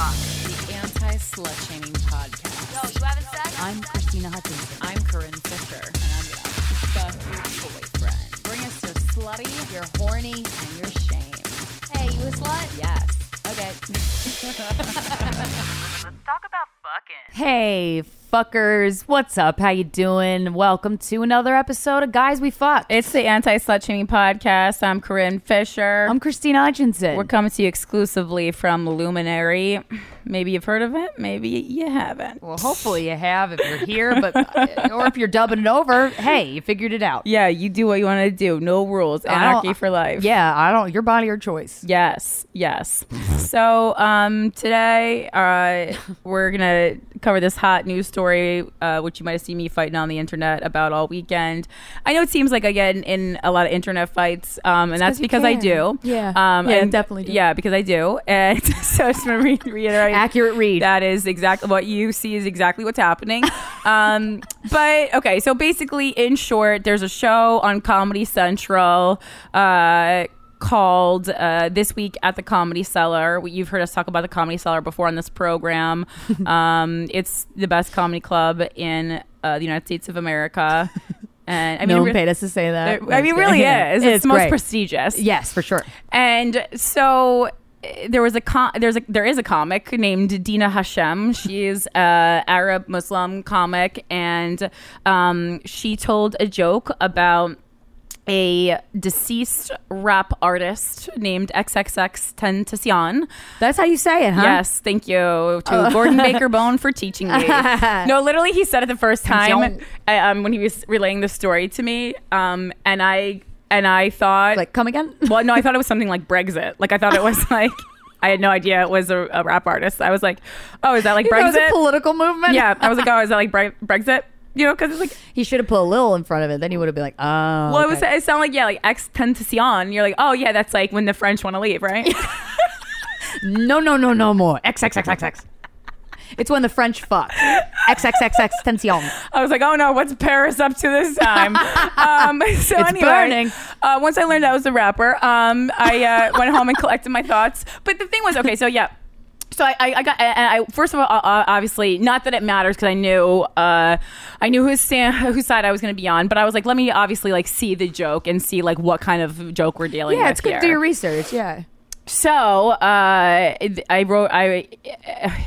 Fuck, the anti slut shaming podcast. Yo, you having sex? I'm Krystyna Hutchinson. I'm Corinne Fisher. And I'm gonna fuck your boyfriend. Bring us your slutty, your horny, and your shame. Hey, you a slut? Yes. Okay. Let's talk about fucking. Hey, fuckers. What's up? How you doing? Welcome to another episode of Guys We Fuck. It's the Anti-Slut Shaming Podcast. I'm Corinne Fisher. I'm Krystyna Hutchinson. We're coming to you exclusively from Luminary. Maybe you've heard of it. Maybe you haven't. Well, hopefully you have if you're here, but uh, or if you're dubbing it over, hey, you figured it out. Yeah, you do what you want to do. No rules. Anarchy for life. Yeah, I don't. Your body, your choice. Yes, yes. so um, today uh, we're gonna cover this hot news story, uh, which you might have seen me fighting on the internet about all weekend. I know it seems like I get in, in a lot of internet fights, um, and that's because I do. Yeah, um, yeah, and, definitely. Do. Yeah, because I do. And so I just want to re- reiterate accurate read. That is exactly what you see is exactly what's happening. um, but okay, so basically, in short, there's a show on Comedy Central. Uh, called uh, this week at the Comedy Cellar. You've heard us talk about the Comedy Cellar before on this program. um, it's the best comedy club in uh, the United States of America. And I mean, no one paid us to say that. I mean, really yeah. is. It's, it's the most prestigious. Yes, for sure. And so there was a com- there's a there is a comic named Dina Hashem. She is a Arab Muslim comic, and um, she told a joke about a deceased rap artist named XXX Tentacion. That's how you say it, huh? Yes, thank you to oh. Gordon Baker Bone for teaching me. no, literally, he said it the first time um, when he was relaying the story to me, um, and I and I thought, like, come again? well, no, I thought it was something like Brexit. Like, I thought it was like. I had no idea it was a, a, rap artist. I was like, "Oh, is that like Brexit? It was a political movement." Yeah, I was like, "Oh, is that like Bre- Brexit?" You know, because it's like he should have put a little in front of it. Then he would have been like, "Oh." Well, okay. it was. It sounded like yeah, like ex tentacion. You're like, "Oh yeah, that's like when the French want to leave, right?" no, no, no, no more. X X X X X. It's when the French fuck. XXXX tension. I was like, oh no, what's Paris up to this time? um, so it's anyway, burning. Uh, once I learned I was a rapper, um, I uh, went home and collected my thoughts. But the thing was, okay, so yeah. So I, I, I got, I, first of all, uh, obviously, not that it matters because I knew, uh, I knew whose, whose side I was going to be on, but I was like, let me obviously like see the joke and see like what kind of joke we're dealing yeah, with. it's good to do your research. Yeah. So uh, I wrote. I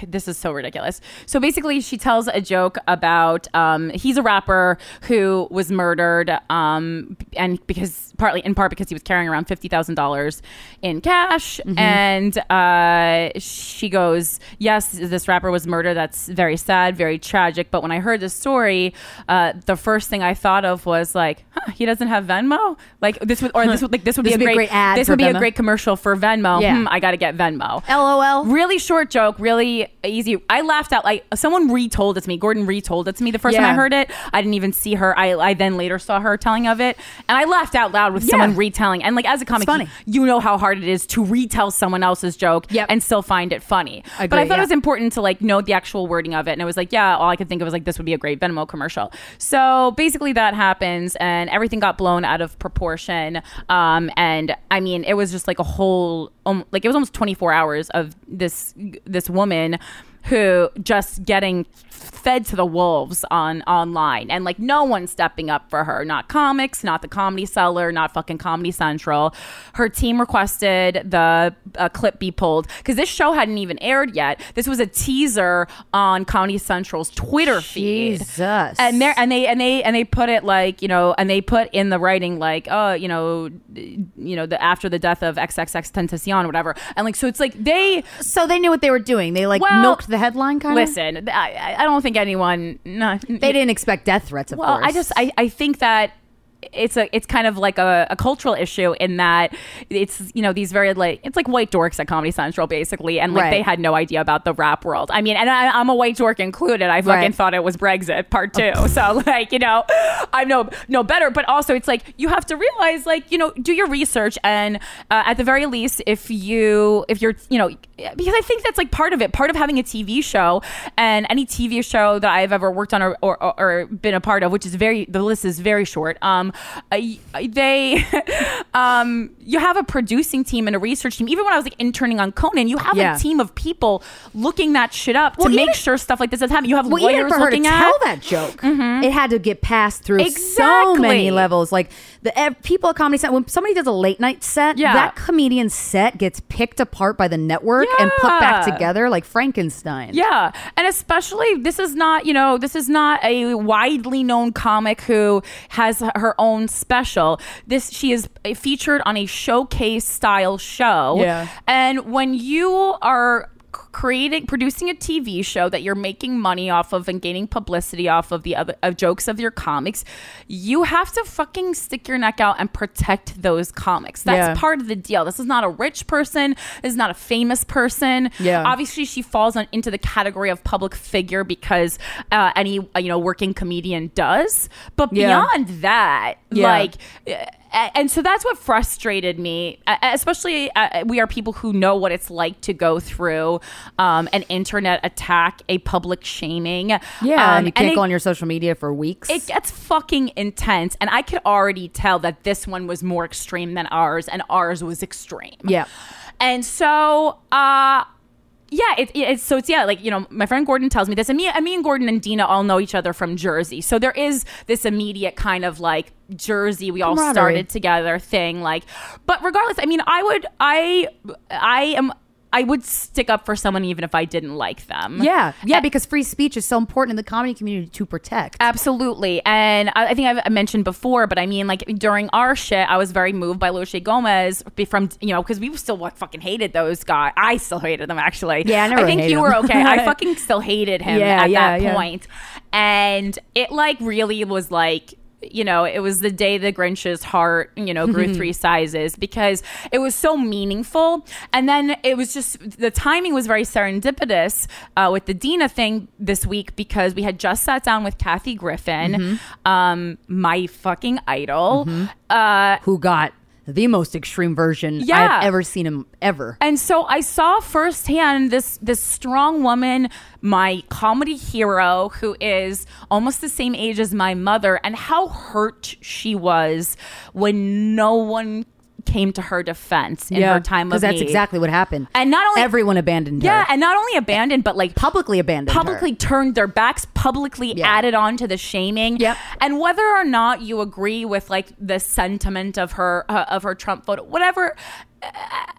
this is so ridiculous. So basically, she tells a joke about um, he's a rapper who was murdered, um, and because partly in part because he was carrying around fifty thousand dollars in cash, Mhm. and uh, she goes, "Yes, this rapper was murdered. That's very sad, very tragic." But when I heard this story, uh, the first thing I thought of was like, huh, "He doesn't have Venmo." Like this would, or this would like this would This be a would great, be a great ad This would be a great commercial for Venmo. Yeah. Hmm, I got to get Venmo. LOL. Really short joke, really easy. I laughed out like someone retold it to me. Gordon retold it to me the first time I heard it. I didn't even see her. I, I then later saw her telling of it, and I laughed out loud with Yeah. someone retelling. And like as a comic. You, you know how hard it is to retell someone else's joke and still find it funny. But I thought yeah. it was important to like know the actual wording of it, and it was like, yeah, all I could think of was like this would be a great Venmo commercial. So basically, that happens, and everything got blown out of proportion. Um, and I mean, it was just like a whole, um, like it was almost 24 hours of this this woman who just getting fed to the wolves on online. And like no one stepping up for her. Not comics not the comedy cellar not fucking comedy central. Her team requested the uh, clip be pulled. Because this show hadn't even aired yet. This was a teaser on comedy central's twitter feed. Jesus. and there and they and they and they put it like you know and they put in the writing like oh you know you know the after the death of xxx tentacion whatever. And like so it's like they so they knew what they were doing. They like Well, milked the headline kind of listen I, I don't think anyone no, they didn't expect death threats of well course. i just I, I think that it's a it's kind of like a, a cultural issue in that it's you know these very like it's like white dorks at Comedy Central basically and like Right. they had no idea about the rap world. I mean, and I, I'm a white dork included. I fucking Right. thought it was Brexit part two. so like you know, I'm no no better. But also it's like you have to realize like you know do your research and uh, at the very least if you if you're you know because I think that's like part of it. Part of having a TV show and any TV show that I've ever worked on or, or, or, or been a part of, which is very the list is very short. Um, Uh, I- uh, they um you have a producing team and a research team. Even when I was like interning on Conan, you have Yeah. a team of people looking that shit up Well, to make even- sure stuff like this doesn't happen. You have well, lawyers even for her to looking tell at that joke, mm-hmm. it had to get passed through so many levels. Like the ev- people at comedy set, when somebody does a late night set, Yeah. that comedian set gets picked apart by the network and put back Yeah. together like Frankenstein. Yeah. And especially, this is not, you know, this is not a widely known comic who has her own special. This, she is featured on a showcase style show. Yeah. And when you are creating producing a TV show that you're making money off of and gaining publicity off of the other of jokes of your comics, you have to fucking stick your neck out and protect those comics. That's Yeah. part of the deal. This is not a rich person. This is not a famous person. Yeah. Obviously, she falls on, into the category of public figure because uh, any uh, you know working comedian does. But Yeah. beyond that, Yeah. like. And so that's what frustrated me, especially uh, we are people who know what it's like to go through um, an internet attack, a public shaming. Yeah, Um, and you can't it- go on your social media for weeks. it gets fucking intense, and I could already tell that this one was more extreme than ours, and ours was extreme. yeah. And so, uh, yeah, it, it's so it's yeah, like you know, my friend Gordon tells me this, and me, and me and Gordon and Dina all know each other from Jersey, so there is this immediate kind of like Jersey, we all started together thing, like. But regardless, I mean, I would, I, I am. I would stick up for someone even if I didn't like them. Yeah, yeah, because free speech is so important in the comedy community to protect. Absolutely. And I, I think I've mentioned before, but I mean, like during our shit, I was very moved by Lucia Gomez from, you know, because we still like, fucking hated those guys. I still hated them, actually. Yeah, I never I think you him. were okay. I fucking still hated him Yeah, at yeah, that yeah. And it like really was like, you know, it was the day the Grinch's heart, you know, grew three sizes because it was so meaningful. And then it was just the timing was very serendipitous uh, with the Dina thing this week because we had just sat down with Kathy Griffin, Mm-hmm. um, my fucking idol. Uh, Who got the most extreme version Yeah. I've ever seen him ever. and so I saw firsthand this this strong woman, my comedy hero, who is almost the same age as my mother, and how hurt she was when no one came to her defense in Yeah, her time of because that's need. exactly what happened. And not only everyone abandoned her. yeah, and not only abandoned, but like publicly abandoned. her. publicly turned their backs, publicly added on to the shaming. Yep. And whether or not you agree with like the sentiment of her uh, of her Trump photo, whatever. uh,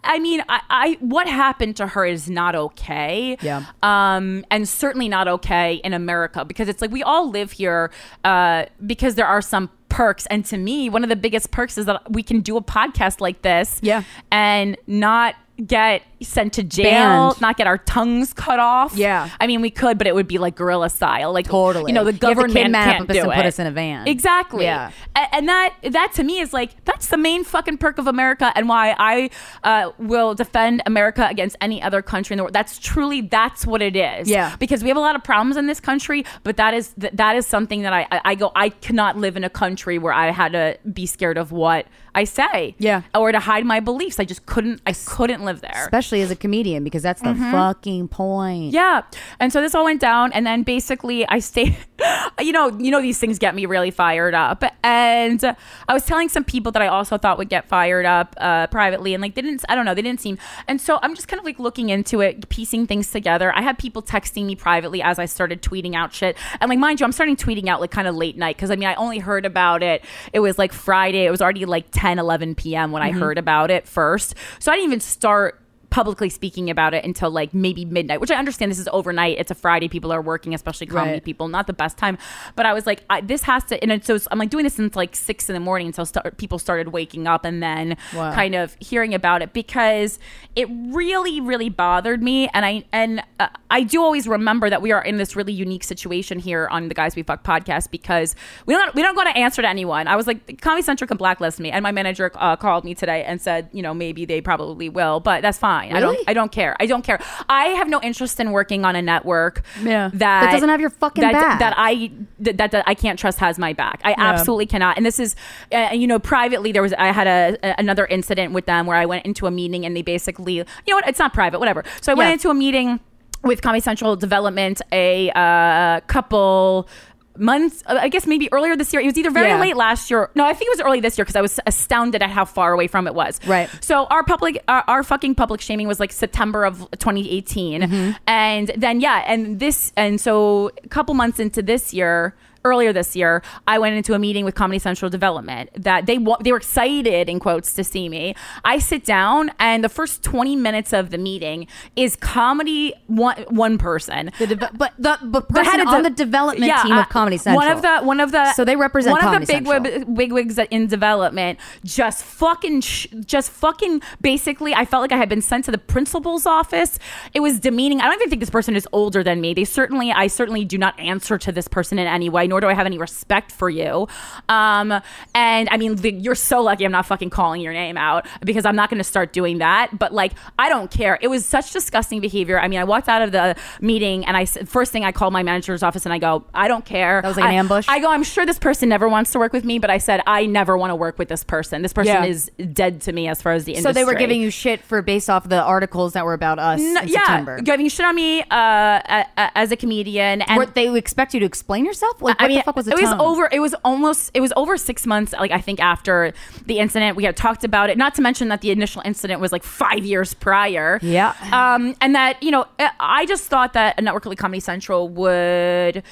I mean, I, I what happened to her is not okay. Yeah. Um, and certainly not okay in America because it's like we all live here uh, because there are some perks. And to me, one of the biggest perks is that we can do a podcast like this. Yeah. And not get sent to jail, Banned. not get our tongues cut off. Yeah. I mean, we could, but it would be like guerrilla style. Like Totally. You know, the You have to government can't do and it. put us in a van. Exactly. Yeah. A- And that that to me is like that's the main fucking perk of America, and why I uh, will defend America against any other country in the world. That's truly that's what it is. Yeah. Because we have a lot of problems in this country, but that is th- that is something that I I, I go I cannot live in a country where I had to be scared of what I say. Yeah. Or to hide my beliefs. I just couldn't. I couldn't live there. especially as a comedian, because that's the Mhm. fucking point. Yeah. And so this all went down and then basically I stayed you know, you know these things get me really fired up. And I was telling some people that I also thought would get fired up uh, privately and like they didn't I don't know, they didn't seem and so I'm just kind of like looking into it, piecing things together. I had people texting me privately as I started tweeting out shit. And like mind you, I'm starting tweeting out like kind of late night because I mean I only heard about it. It was like Friday. It was already like 10, 11 p.m. when I Mhm. heard about it first. So I didn't even start publicly speaking about it until like maybe midnight, which I understand this is overnight. It's a Friday. People are working, especially comedy Right. people. Not the best time. But I was like, I, this has to, and so I'm like doing this since like six in the morning until start, people started waking up and then Wow. kind of hearing about it because it really, really bothered me. And I, and uh, I do always remember that we are in this really unique situation here on the Guys We Fuck podcast because we don't, we don't go to answer to anyone. I was like, Comedy Central can blacklist me. And my manager uh, called me today and said, you know, maybe they probably will, but that's fine. I don't, I don't care. I don't care. I have no interest in working on a network Yeah. that That doesn't have your fucking that, back. That I that, that, that I can't trust has my back. I absolutely cannot. And this is, uh, you know, privately there was I had a, a- another incident with them where I went into a meeting and they basically, you know what? It's not private, whatever. So I went into a meeting with Comedy Central Development a uh, couple months uh, i guess maybe earlier this year it was either very Yeah. late last year no i think it was early this year because i was astounded at how far away from it was Right. so our public our, our fucking public shaming was like september of 2018 Mm-hmm. and then yeah and this and so a couple months into this year earlier this year i went into a meeting with comedy central development that they wa- they were excited in quotes to see me i sit down and the first 20 minutes of the meeting is comedy one one person The deve- but the The head person of on de- the development Yeah, team of Comedy Central. One of the one of the So they represent one Comedy of the big wig, wigwigs in development. Just fucking, sh- just fucking. Basically, I felt like I had been sent to the principal's office. It was demeaning. I don't even think this person is older than me. They certainly, I certainly do not answer to this person in any way, nor do I have any respect for you. Um, and I mean, the, you're so lucky I'm not fucking calling your name out because I'm not going to start doing that. But like, I don't care. It was such disgusting behavior. I mean, I walked out of the meeting and I first thing I called my manager's office and I go, I don't care. That was like an ambush? I go, I'm sure this person never wants to work with me, but I said I never want to work with this person. This person Yeah. is dead to me as far as the industry. so they were giving you shit for based off the articles that were about us No, in yeah, September. giving shit on me uh, as a comedian, and Were they expect you to explain yourself? Like, I mean, the fuck was the it was over. It was almost. It was over six months. Like I think after the incident, we had talked about it. Not to mention that the initial incident was like five years prior. Yeah. Um, and that you know, I just thought that a network like Comedy Central would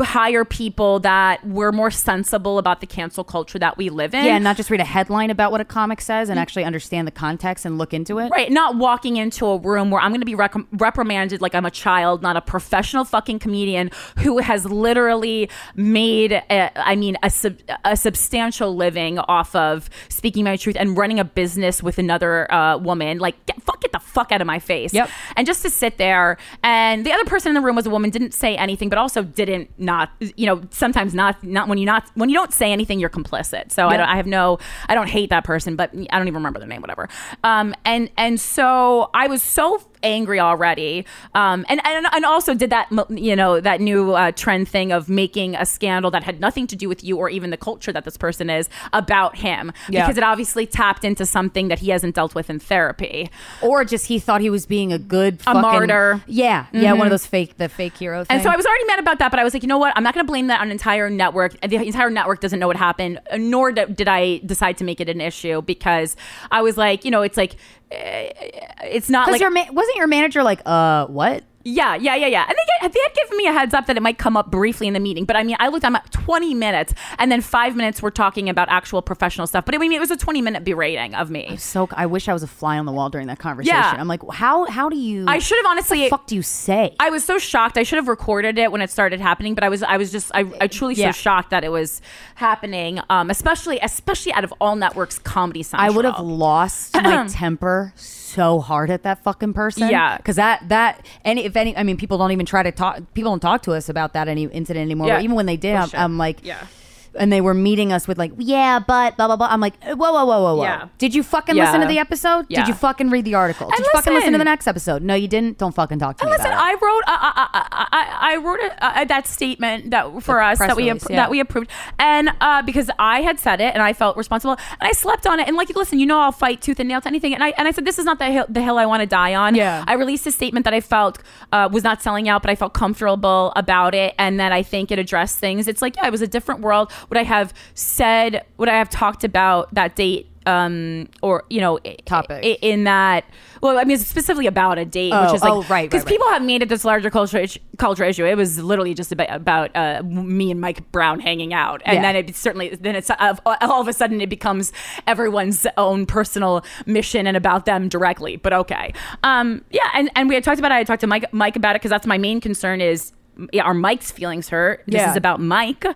hire people that were more sensible about the cancel culture that we live in. Yeah, and not just read a headline about what a comic says and actually understand the context and look into it. Right, not walking into a room where I'm going to be rec- reprimanded like I'm a child, not a professional fucking comedian who has literally made, a, I mean, a, sub- a substantial living off of speaking my truth and running a business with another uh, woman. Like, get, fuck, get the fuck out of my face. Yep. And just to sit there, and the other person in the room was a woman, didn't say anything, but also didn't not, you know, sometimes not, not when you not when you don't say anything, you're complicit. So I don't, I have no, I don't hate that person, but I don't even remember their name, whatever. Um, and and so I was so angry already. Um, and, and and also did that you know that new uh, trend thing of making a scandal that had nothing to do with you or even the culture that this person is about him Yeah. because it obviously tapped into something that he hasn't dealt with in therapy. Or just he thought he was being a good A fucking, martyr. Yeah, yeah, one Mhm. of those fake the fake hero. And so. I was already mad about that, but I was like, you know what? I'm not going to blame that on an entire network. The entire network doesn't know what happened, nor did I decide to make it an issue because I was like, you know, it's like, it's not like your ma- wasn't your manager like, uh, what? Yeah, yeah, yeah, yeah. And they, get, they had given me a heads up that it might come up briefly in the meeting. But I mean, I looked, I'm at 20 minutes, and then five minutes we're talking about actual professional stuff. But I mean, it was a 20 minute berating of me. So I wish I was a fly on the wall during that conversation. Yeah. I'm like, how how do you? I should have honestly. What the fuck do you say? I was so shocked. I should have recorded it when it started happening, but I was I was just I, I truly Yeah. so shocked that it was happening. Um, especially especially out of all networks, Comedy Central. I would have lost my temper so hard at that fucking person. Yeah. because that that any if any, I mean, people don't even try to talk. People don't talk to us about that any incident anymore. Yeah. Even when they did, I'm, Bullshit. I'm like, Yeah. And they were meeting us with like, yeah, but blah blah blah. I'm like, whoa, whoa, whoa, whoa, whoa. Yeah. Did you fucking Yeah. listen to the episode? Yeah. Did you fucking read the article? Did And you fucking listen to the next episode? No, you didn't. Don't fucking talk to And me listen. I wrote I, I, I, I, wrote a, uh, that statement that for us that we release, appro- yeah. that we approved, and uh, because I had said it and I felt responsible, and I slept on it. And like, listen, you know, I'll fight tooth and nail to anything. And I and I said this is not the hill, the hill I want to die on. Yeah. I released a statement that I felt uh, was not selling out, but I felt comfortable about it, and that I think it addressed things. It's like yeah, it was a different world. Would I have said? Would I have talked about that date? Um, or you know, topic in that. Well, I mean, specifically about a date, Oh, which is like, oh, right, because right, right. people have made it this larger culture culture issue. It was literally just about, about uh, me and Mike Brown hanging out, and Yeah. then it certainly then it's uh, all of a sudden it becomes everyone's own personal mission and about them directly. But okay, um, yeah, and and we had talked about it. I talked to Mike Mike about it because that's my main concern is. Yeah, Are Mike's feelings hurt? This Yeah. is about Mike,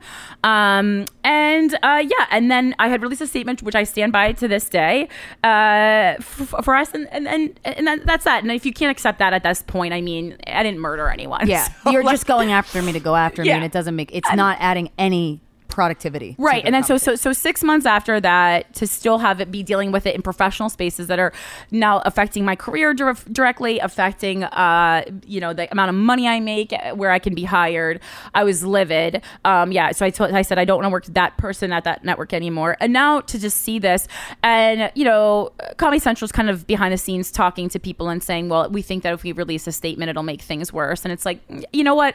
um, and uh, yeah, and then I had released a statement which I stand by to this day uh, f- for us, and and and, and that, that's that. And if you can't accept that at this point, I mean, I didn't murder anyone. Yeah, So, you're like- just going after me to go after me, and it doesn't make. It's not adding any productivity. right and then so so so six months after that to still have it be dealing with it in professional spaces that are now affecting my career dir- directly affecting uh you know the amount of money i make uh, where i can be hired. I was livid. Um yeah so i told i said i don't want to work with that person at that network anymore. And now to just see this and you know comedy central's kind of behind the scenes talking to people and saying well we think that if we release a statement it'll make things worse. And it's like you know what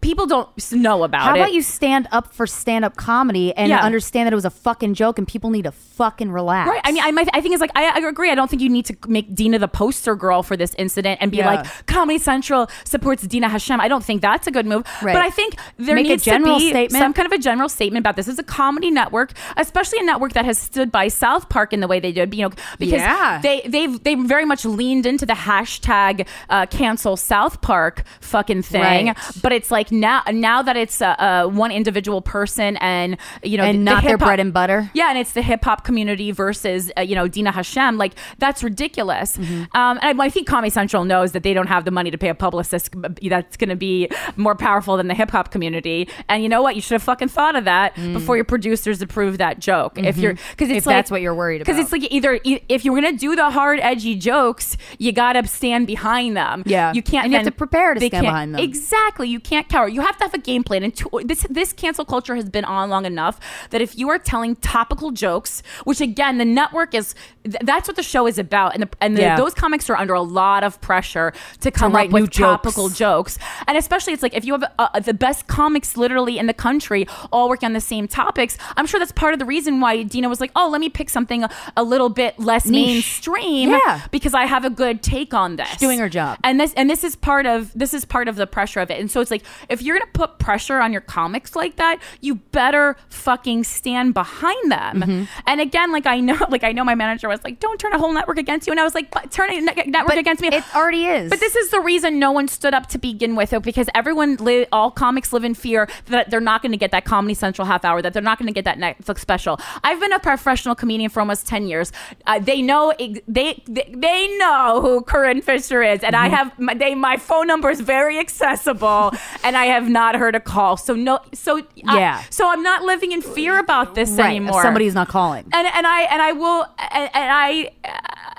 people don't know about How it How about you stand up for stand up comedy and Yeah. understand that it was a fucking joke and people need to fucking relax. Right. I mean, I, my, I think it's like I, I agree. I don't think you need to make Dina the poster girl for this incident and be Yeah. like Comedy Central supports Dina Hashem. I don't think that's a good move. Right. But I think there Make a needs general to be statement. some kind of a general statement about this. Is a comedy network, especially a network that has stood by South Park in the way they did. You know, because Yeah. they they've they very much leaned into the hashtag uh, cancel South Park fucking thing. Right. But it's like now now that it's uh, uh, one individual person and you know And the not their bread and butter. yeah, and it's the hip hop community versus uh, you know Dina Hashem. Like that's ridiculous. Mm-hmm. Um, and I, I think Comedy Central knows that they don't have the money to pay a publicist that's going to be more powerful than the hip hop community. And you know what? You should have fucking thought of that before your producers approved that joke. If you're because it's Mm. Mm-hmm. If like, that's what you're worried about. Because it's like either e- if you're going to do the hard edgy jokes, you got to stand behind them. Yeah. you can't. And you have to prepare to stand behind them. Exactly. You can't cower. You have to have a game plan. And to, this this cancel culture has been on long enough that if you are telling topical jokes, which again the network is, th- that's what the show is about, and the, and the, Yeah. those comics are under a lot of pressure to come write up with new jokes. topical jokes, and especially it's like if you have uh, the best comics literally in the country all working on the same topics. I'm sure that's part of the reason why Dina was like, oh, let me pick something a, a little bit less Niche. mainstream, Yeah. because I have a good take on this. She's doing her job. And this and this is part of this is part of the pressure of it. And so it's like if you're gonna put pressure on your comics like that, you better fucking stand behind them. Mm-hmm. And again, like I know, like I know my manager was like, "Don't turn a whole network against you," and I was like, but "Turn a ne- network against me." It already is. But this is the reason no one stood up to begin with, though, because everyone, li- all comics live in fear that they're not going to get that Comedy Central half hour, that they're not going to get that Netflix special. I've been a professional comedian for almost ten years. Uh, they know ex- they, they they know who Corinne Fisher is, and Mm-hmm. I have my, they my phone number is very accessible, and I have not heard a call. So no, so I- Yeah. so I'm not living in fear about this right. anymore. Somebody's not calling. And and I and I will and, and I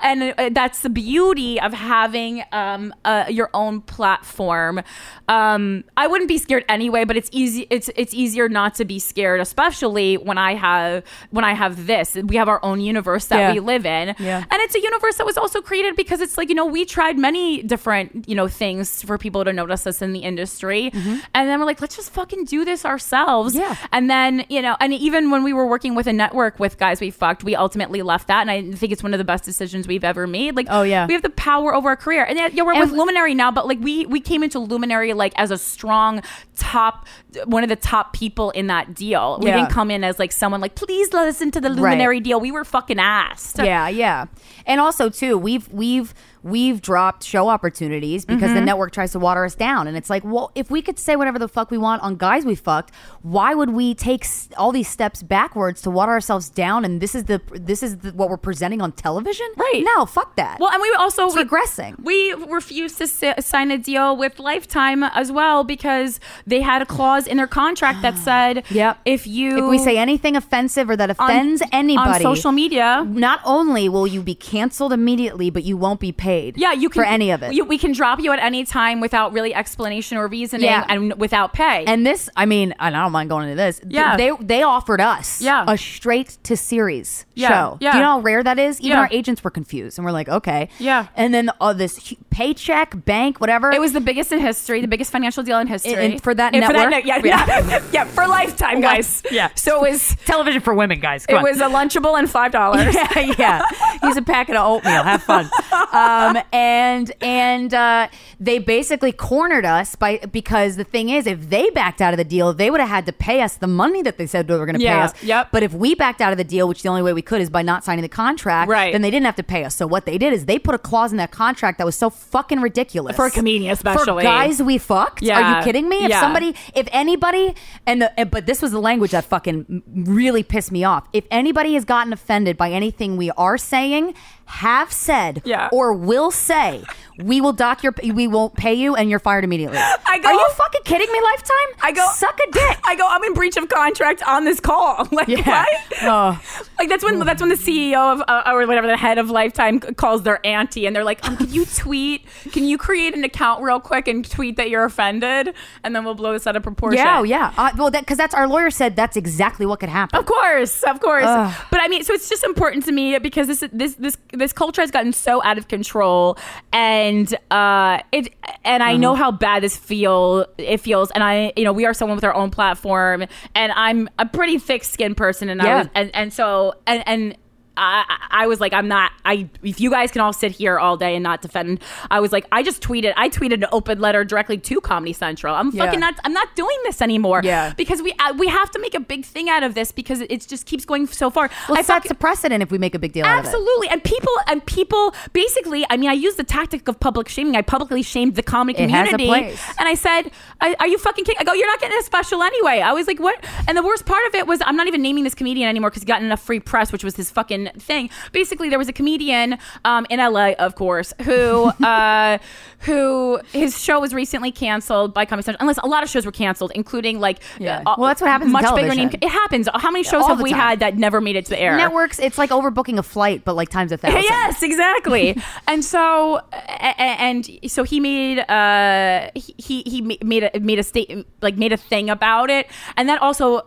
and uh, that's the beauty of having um, uh, your own platform. Um, I wouldn't be scared anyway, but it's easy. It's it's easier not to be scared, especially when I have when I have this. We have our own universe that Yeah. we live in, Yeah. and it's a universe that was also created because it's like you know we tried many different you know things for people to notice us in the industry, and then we're like let's just fucking do this ourselves. Yeah. and then you know, and even when we were working with a network with guys we fucked, we ultimately left that, and I think it's one of the best decisions we've ever made. Like, Oh, yeah. we have the power over our career, and yeah, yeah, we're And- with Luminary now, but like we we came into Luminary like as a strong top, one of the top people in that deal. We Yeah. didn't come in as like someone like please let us into the Luminary deal. We were fucking asked. Yeah, yeah. And also too, we've we've we've dropped show opportunities because the Mhm. network tries to water us down. And it's like, well, if we could say whatever the fuck we want on guys we fucked, why would we take all these steps backwards to water ourselves down? And this is the this is the, what we're presenting on television, right? No, fuck that. Well, and we also It's regressing. We refused to si- sign a deal with Lifetime as well because they had a clause in their contract that said, "Yep, if you if we say anything offensive or that offends on anybody on social media, not only will you be canceled immediately, but you won't be paid. Yeah, you can for any of it. You, we can drop you at any time without really explanation or reasoning, Yeah. and without pay. And this, I mean, and I don't mind going into this. Yeah. they they offered us Yeah. a straight to series Yeah, show. yeah. Do you know how rare that is? Even Yeah. our agents were confused, and we're like, okay, Yeah. And then uh, this paycheck, bank, whatever. It was the biggest in history, the biggest financial deal in history. And for that And for network? yeah, yeah, yeah, for lifetime, guys. Yeah. So it was television for women, guys. it was a lunchable and five dollars. yeah, yeah. Use a packet of oatmeal. Have fun. Um, and and uh, they basically cornered us by because the thing is, if they backed out of the deal, they would have had to pay us the money that they said they were going to Yeah, pay us. yep. But if we backed out of the deal, which the only way we could is by not signing the contract, Right. then they didn't have to pay us. So what they did is they put a clause in that contract that was so fucking ridiculous For a comedian, especially. for guys we fucked. Yeah. Are you kidding me? If yeah. somebody, if anybody, and the, but this was the language that fucking really pissed me off. If anybody has gotten offended by anything we are saying, have said, Yeah. or will say, we will dock your, we won't pay you, and you're fired immediately. I go, Are you fucking kidding me? Lifetime? I go suck a dick. I go. I'm in breach of contract on this call. Like Yeah. what? Oh. Like that's when that's when the CEO of uh, or whatever the head of Lifetime calls their auntie and they're like, um, "Can you tweet? Can you create an account real quick and tweet that you're offended, and then we'll blow this out of proportion." Yeah, oh, yeah. Uh, well, because that's our lawyer said that's exactly what could happen. Of course, of course. Ugh. But I mean, so it's just important to me because this this this this culture has gotten so out of control, and uh, it and I know how bad this feel it feels, and I you know we are someone with our own platform, and I'm a pretty thick skinned person, and I was, and and so and and. I, I was like, I'm not. I if you guys can all sit here all day and not defend, I was like, I just tweeted. I tweeted an open letter directly to Comedy Central. I'm Yeah. fucking not. I'm not doing this anymore. Yeah. because we uh, we have to make a big thing out of this because it, just keeps going so far. Well, I sets a precedent if we make a big deal out of it. Absolutely, and people and people basically. I mean, I used the tactic of public shaming. I publicly shamed the comedy It has a community, place. and I said, I, "Are you fucking kidding?" I go, "You're not getting a special anyway." I was like, "What?" And the worst part of it was, I'm not even naming this comedian anymore because he got enough free press, which was his fucking thing. Basically, there was a comedian um, in LA, of course, who uh, who his show was recently canceled by Comedy Central. Unless a lot of shows were canceled, including like Yeah. uh, Well, that's what happens Much bigger name. It happens. How many shows all have we time. had that never made it to the air? Networks, it's like overbooking a flight, but like times a thousand. Yes, exactly. and so, a- a- and so he made uh he he he made a made a state like made a thing about it, and that also.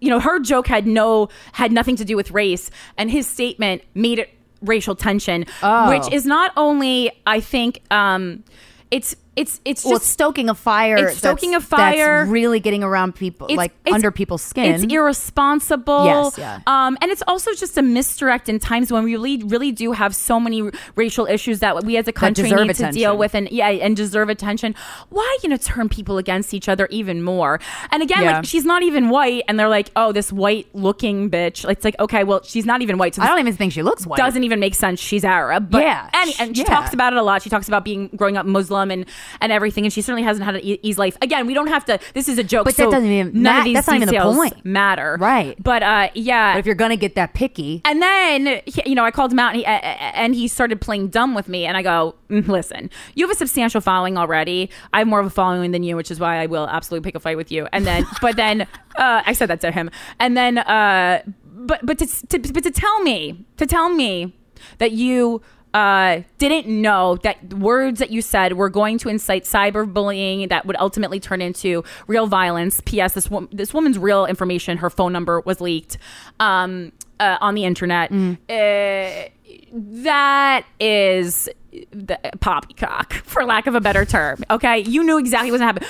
You know, her joke had no had nothing to do with race, and his statement made it racial tension, Oh. which is not only I think um, it's it's it's well, just it's stoking a fire. It's stoking a fire. That's really getting around people, It's- like it's- under people's skin. It's irresponsible. Yes, yeah. Um, and it's also just a misdirect in times when we really, really do have so many racial issues that we as a country need to deal with, and yeah, and deserve attention. Why you know turn people against each other even more? And again, Yeah. like she's not even white, and they're like, oh, this white-looking bitch. It's like, okay, well, she's not even white. So I don't even think she looks white. Doesn't even make sense. She's Arab. But Yeah, and, and she yeah. talks about it a lot. She talks about being growing up Muslim and and everything, and she certainly hasn't had an e- easy life. Again, we don't have to. This is a joke. But so that doesn't even none ma- of these that's not even the point. matter. Right. But uh, yeah. But if you're gonna get that picky, And then, you know, I called him out and he, uh, and he started playing dumb with me. And I go, "Mm, listen, you have a substantial following already. I have more of a following than you, which is why I will absolutely pick a fight with you. And then, but then, uh, I said that to him. And then, uh, but, but to, to, but to tell me, to tell me that you, uh, didn't know that words that you said were going to incite cyberbullying that would ultimately turn into real violence. P.S. This wo- this woman's real information, her phone number was leaked um, uh, on the internet. Uh, that is the poppycock, for lack of a better term. Okay, you knew exactly what's happening.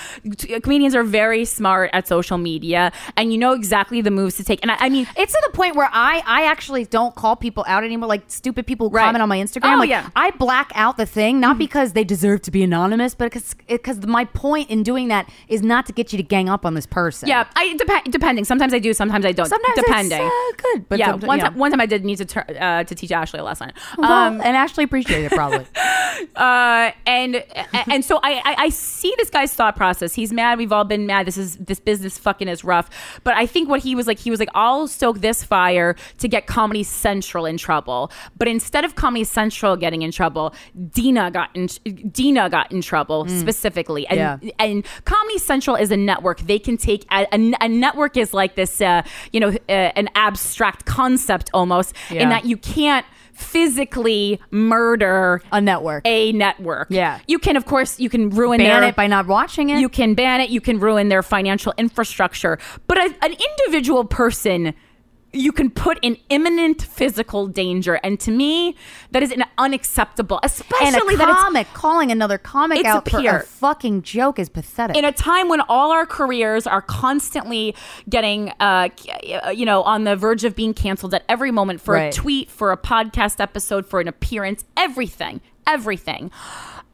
Comedians are very smart at social media, and you know exactly the moves to take. And I, I mean, It's to the point where I I actually don't call people out anymore, like stupid people Right. comment on my Instagram. Oh, like, yeah. I black out the thing not because they deserve to be anonymous, but because because my point in doing that is not to get you to gang up on this person. Yeah, I dep- depending. Sometimes I do, sometimes I don't. Sometimes it's, depending. uh, good, but yeah, one yeah. time, one time I did need to tur- uh, to teach Ashley a lesson. Well, Um, and Ashley appreciated it probably. uh, and and so I, I I see this guy's thought process. He's mad. We've all been mad. This is this business fucking is rough. But I think what he was like, he was like, I'll stoke this fire to get Comedy Central in trouble. But instead of Comedy Central getting in trouble, Dina got in Dina got in trouble specifically. And Yeah. and Comedy Central is a network. They can take a, a, a network is like this, uh, you know, uh, an abstract concept almost Yeah. in that you can't physically murder a network. A network. Yeah. You can, of course, you can ruin Ban their, it by not watching it. You can ban it. You can ruin their financial infrastructure. But a, an individual person. You can put in imminent physical danger, and to me, that is an unacceptable. Especially and a that it's comic calling another comic a out for a fucking joke is pathetic. in a time when all our careers are constantly getting uh you know on the verge of being canceled at every moment for Right. a tweet for a podcast episode for an appearance everything everything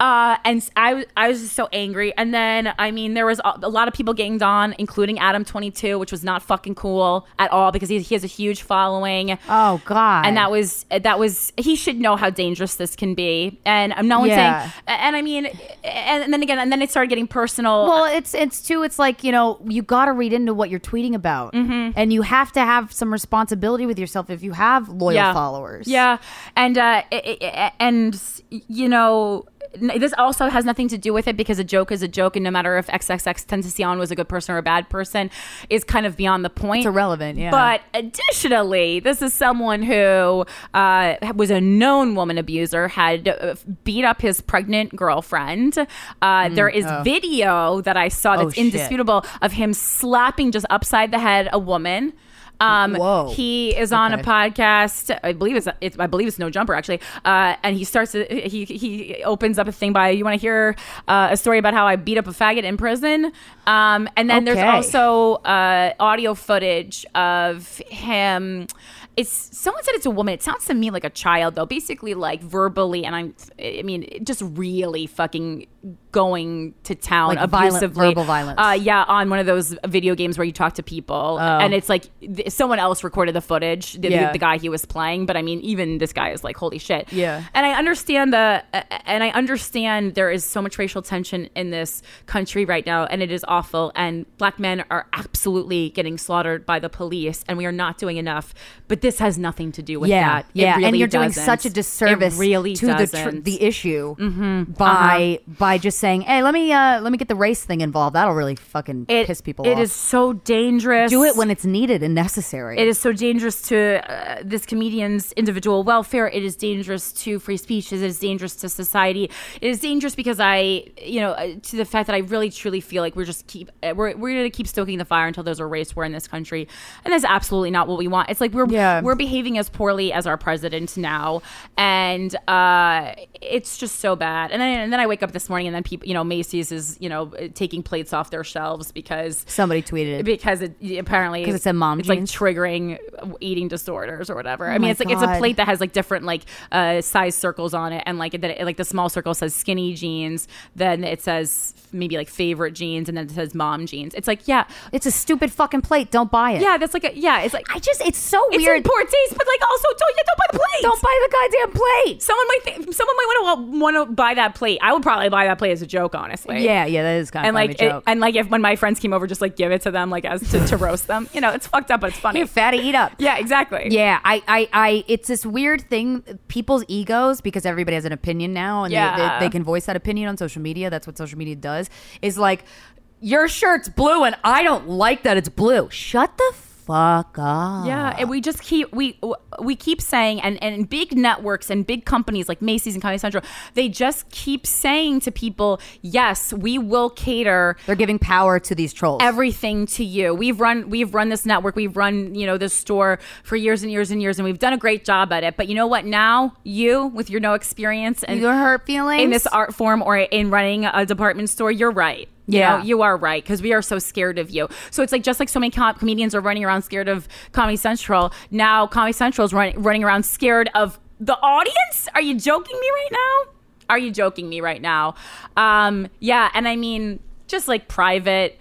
uh, and I, was- I was just so angry. And then, I mean, there was a a lot of people getting on, including Adam22, which was not fucking cool at all because he, he has a huge following. Oh God! And that was that was he should know how dangerous this can be. And I'm no one's Yeah. saying. And I mean, and then again, and then it started getting personal. Well, it's it's too. It's like you know, you got to read into what you're tweeting about, Mm-hmm. and you have to have some responsibility with yourself if you have loyal followers. Yeah, and uh, i- i- i- and you know. This also has nothing to do with it because a joke is a joke, and no matter if XXX Tentacion was a good person or a bad person, is kind of beyond the point. It's irrelevant, yeah. But additionally, this is someone who uh, was a known woman abuser, had uh, beat up his pregnant girlfriend. Uh, there is oh. video that I saw Oh, that's shit. indisputable of him slapping just upside the head a woman. Um, Whoa. He is on a podcast. I believe it's, it's I believe it's No Jumper actually. Uh, and he starts to, he he opens up a thing by you want to hear uh, a story about how I beat up a faggot in prison. Um, and then Okay. there's also uh, audio footage of him. It's someone said it's a woman. It sounds to me like a child though. Basically like verbally, and I'm I mean just really fucking going to town Like violent- abusively. verbal violence. Uh, yeah, on one of those video games where you talk to people, Oh. and it's like th- someone else recorded the footage, the, Yeah. the, the guy he was playing. But I mean, even this guy is like, holy shit. Yeah. And I understand the, uh, and I understand there is so much racial tension in this country right now, and it is awful. And black men are absolutely getting slaughtered by the police, and we are not doing enough. But this has nothing to do with yeah, that. Yeah, and you're doing doesn't. such a disservice It really to the doesn't. Mm-hmm. tr- the issue by by just saying, "Hey, let me uh, let me get the race thing involved." That'll really fucking It- piss people It off. is so dangerous. Do it when it's needed and necessary. It is so dangerous to uh, this comedian's individual welfare. It is dangerous to free speech. It is dangerous to society. It is dangerous because I, you know, uh, to the fact that I really truly feel like we're just keep uh, we're we're gonna keep stoking the fire until there's a race war in this country, and that's absolutely not what we want. It's like we're Yeah. we're behaving as poorly as our president now, and uh, it's just so bad. And then and then I wake up this morning and then people, you know, Macy's is you know taking plates off their shelves because Somebody tweeted it. because it apparently 'Cause it said mom it's like triggering eating disorders or whatever. I Oh mean, my it's like it's a plate that has like different like uh, size circles on it, and like that like the small circle says skinny jeans, then it says maybe like favorite jeans, and then it says mom jeans. It's like yeah, It's a stupid fucking plate. Don't buy it. yeah, that's like a, yeah, it's like I just it's so it's weird. in poor taste, but like also don't yeah, don't buy the plate. Don't buy the goddamn plate. Someone might think someone might want to want to buy that plate. I would probably buy that plate as a joke, honestly. Yeah, yeah, that is kind And of like, a it, joke. and like, if when my friends came over, just like give it to them, like as to, to roast them. You know, it's fucked up, but it's funny. Here, fatty, eat up. Yeah, exactly. Yeah, I, I, I, it's this weird thing. People's egos, because everybody has an opinion now, and Yeah. they, they, they can voice that opinion on social media. That's what social media does. Is like, your shirt's blue, and I don't like that it's blue. Shut the fuck fuck up. Yeah, and we just keep we we keep saying, and and big networks and big companies like Macy's and Comedy Central, they just keep saying to people, yes, we will cater. They're giving power to these trolls. Everything to you. We've run we've run this network, we've run you know this store for years and years and years, and we've done a great job at it. But you know what? Now you, with your no experience and Your hurt feelings? in this art form or in running a department store, you're right. You Yeah. know, you are right because we are so scared of you. So it's like just like so many com- comedians are running around scared of Comedy Central. Now Comedy Central is running running around scared of the audience. Are you joking me right now? Are you joking me right now? Um, yeah, and I mean just like private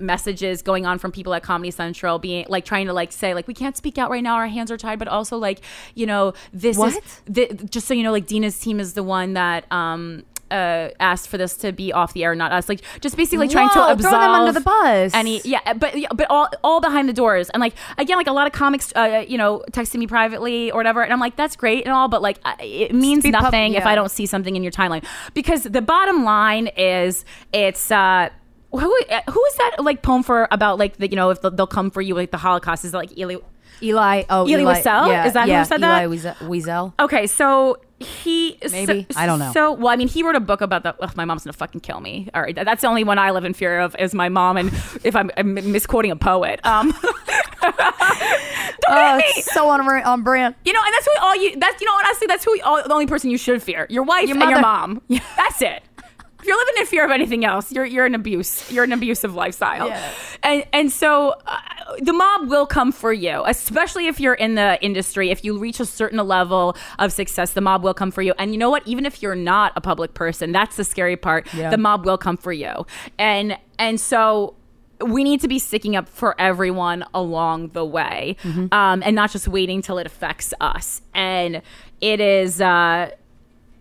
messages going on from people at Comedy Central being like trying to like say like we can't speak out right now our hands are tied but also like you know this What? is th- just so you know like Dina's team is the one that um uh, asked for this to be off the air, not us. Like, just basically trying to absolve throw them under the bus. Any, yeah, but yeah, but all all behind the doors, and like again, like a lot of comics, uh, you know, texting me privately or whatever, and I'm like, that's great and all, but like it means Speak pub- nothing if. I don't see something in your timeline because the bottom line is it's. uh who who is that like poem for about like the you know if they'll, they'll come for you like the Holocaust is that like Eli Eli. Oh, Eli Wiesel? Yeah, Is that who said Eli that? Wiesel. Wiesel. Okay, so he Maybe. so, I don't know. So well, I mean, he wrote a book about the. Ugh, my mom's gonna fucking kill me. All right, that's the only one I live in fear of is my mom, and if I'm, I'm misquoting a poet. Um, don't hit me. so on, on brand. You know, and that's who all you. That's you know, honestly, that's who all, the only person you should fear: your wife Your and your mom. That's it. You're living in fear of anything else, you're you're an abuse. You're an abusive lifestyle. Yeah. And and so uh, the mob will come for you, especially if you're in the industry. If you reach a certain level of success, the mob will come for you. And you know what? Even if you're not a public person, that's the scary part. Yeah. The mob will come for you. And and so we need to be sticking up for everyone along the way um, and not just waiting till it affects us. And it is, uh,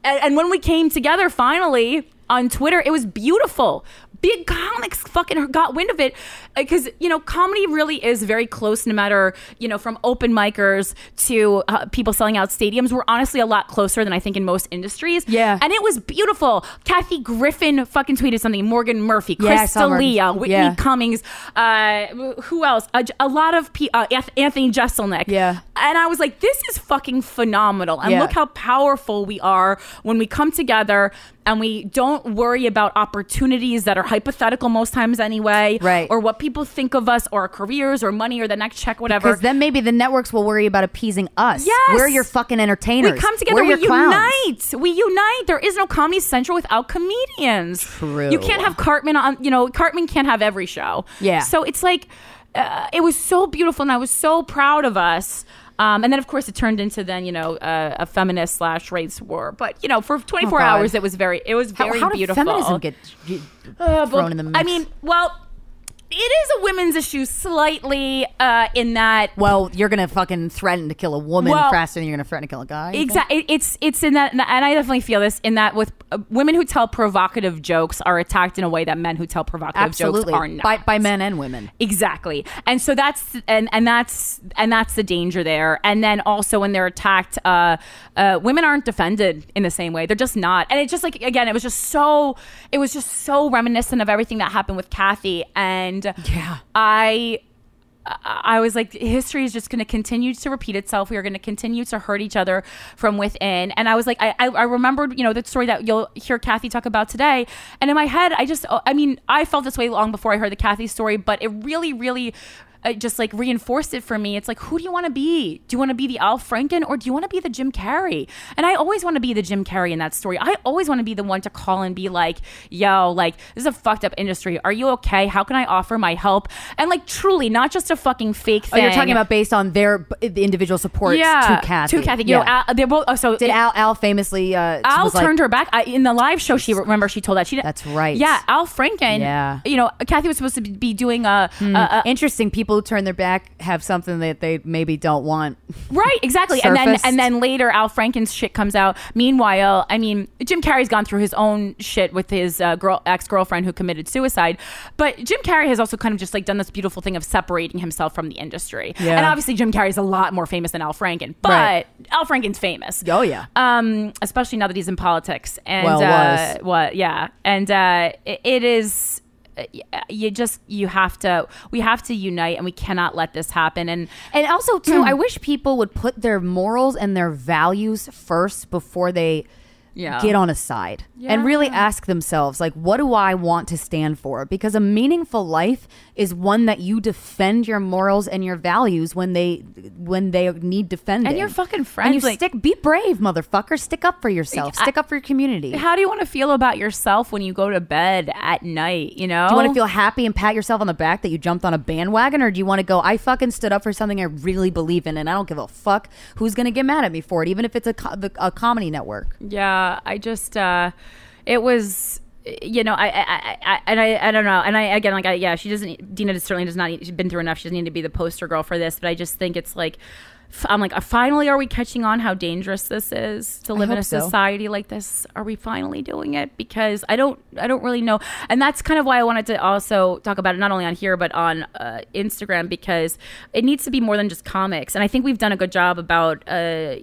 and, and when we came together finally on Twitter, it was beautiful. Big comics fucking got wind of it because you know comedy really is very close. No matter you know from open micers to uh, people selling out stadiums, we're honestly a lot closer than I think in most industries. Yeah. and it was beautiful. Kathy Griffin fucking tweeted something. Morgan Murphy, Yeah, I saw Krista Morgan. Leah, Whitney Yeah. Cummings, uh, who else? A, a lot of pe- uh, Anthony Jeselnik. Yeah. And I was like, this is fucking phenomenal. And Yeah. look how powerful we are when we come together and we don't worry about opportunities that are hypothetical most times anyway. Right. Or what people think of us or our careers or money or the next check, whatever. Because then maybe the networks will worry about appeasing us. Yes. We're your fucking entertainers. we come together, We're we your clowns. unite. We unite. There is no Comedy Central without comedians. True. You can't have Cartman on, you know, Cartman can't have every show. Yeah. So it's like, uh, it was so beautiful and I was so proud of us. Um, and then, of course, it turned into then, you know, uh, a feminist slash race war. But, you know, for 24 Oh, hours, it was very, it was How, very how did beautiful. feminism get, get Uh, thrown in the mix? I mean, well, it is a women's issue slightly uh, in that well, you're gonna fucking threaten to kill a woman Well, faster than you're gonna threaten to kill a guy. Exactly. It's it's in that, and I definitely feel this in that with uh, women who tell provocative jokes are attacked in a way that men who tell provocative Absolutely. jokes are not. By, by men and women. Exactly. And so that's and and that's and that's the danger there. And then also when they're attacked, uh, uh, women aren't defended in the same way. They're just not. And it's just like again, it was just so it was just so reminiscent of everything that happened with Kathy. And Yeah. I I was like, history is just going to continue to repeat itself. We are going to continue to hurt each other from within. And I was like, I, I, I remembered, you know, the story that you'll hear Kathy talk about today. And in my head, I just, I mean, I felt this way long before I heard the Kathy story, but it really, really. Uh, just like reinforced it for me. It's like, who do you want to be? Do you want to be the Al Franken or do you want to be the Jim Carrey? And I always want to be the Jim Carrey in that story. I always want to be the one to call and be like, yo, like, this is a fucked up industry. Are you okay? How can I offer my help? And like, truly, not just a fucking fake Oh, thing. you're talking about based on their the individual support yeah, to Kathy. To Kathy. You know, Al, they're both. oh, So Did Al Al famously? Uh, Al was like- turned her back I, in the live show. She remember she told that she. That's right. Yeah, Al Franken. Yeah. You know, Kathy was supposed to be- doing a, a, a Interesting. People who turn their back have something that they maybe don't want. Right, exactly. And then and then later Al Franken's shit comes out. Meanwhile, I mean, Jim Carrey's gone through his own shit with his uh, girl ex-girlfriend who committed suicide. But Jim Carrey has also kind of just like done this beautiful thing of separating himself from the industry. Yeah. And obviously Jim Carrey's a lot more famous than Al Franken. But Right. Al Franken's famous. Oh yeah. Um, especially now that he's in politics. And Well, uh, was. what? Yeah, and uh, it, it is. You just you have to we have to unite and we cannot let this happen. And And also, too, I wish people would put their morals and their values first before they Yeah. get on a side and really ask themselves, like, what do I want to stand for? Because a meaningful life is one that you defend your morals and your values when they when they need defending. And your fucking friends And you like- stick, be brave, motherfucker. Stick up for yourself. I- Stick up for your community. how do you want to feel about yourself when you go to bed at night you know Do you want to feel happy and pat yourself on the back that you jumped on a bandwagon, or do you want to go, I fucking stood up for something I really believe in, and I don't give a fuck who's going to get mad at me for it, even if it's a, co- the- a comedy network? Yeah, I just uh it was you know, I, I, I, and I, I don't know, and I again, like, I, yeah, she doesn't. Dina certainly does not. She's been through enough. She doesn't need to be the poster girl for this. But I just think it's like, I'm like, uh, finally, are we catching on how dangerous this is to live in a so. society like this? Are we finally doing it? Because I don't, I don't really know, and that's kind of why I wanted to also talk about it not only on here but on uh, Instagram because it needs to be more than just comics. And I think we've done a good job about uh, uh,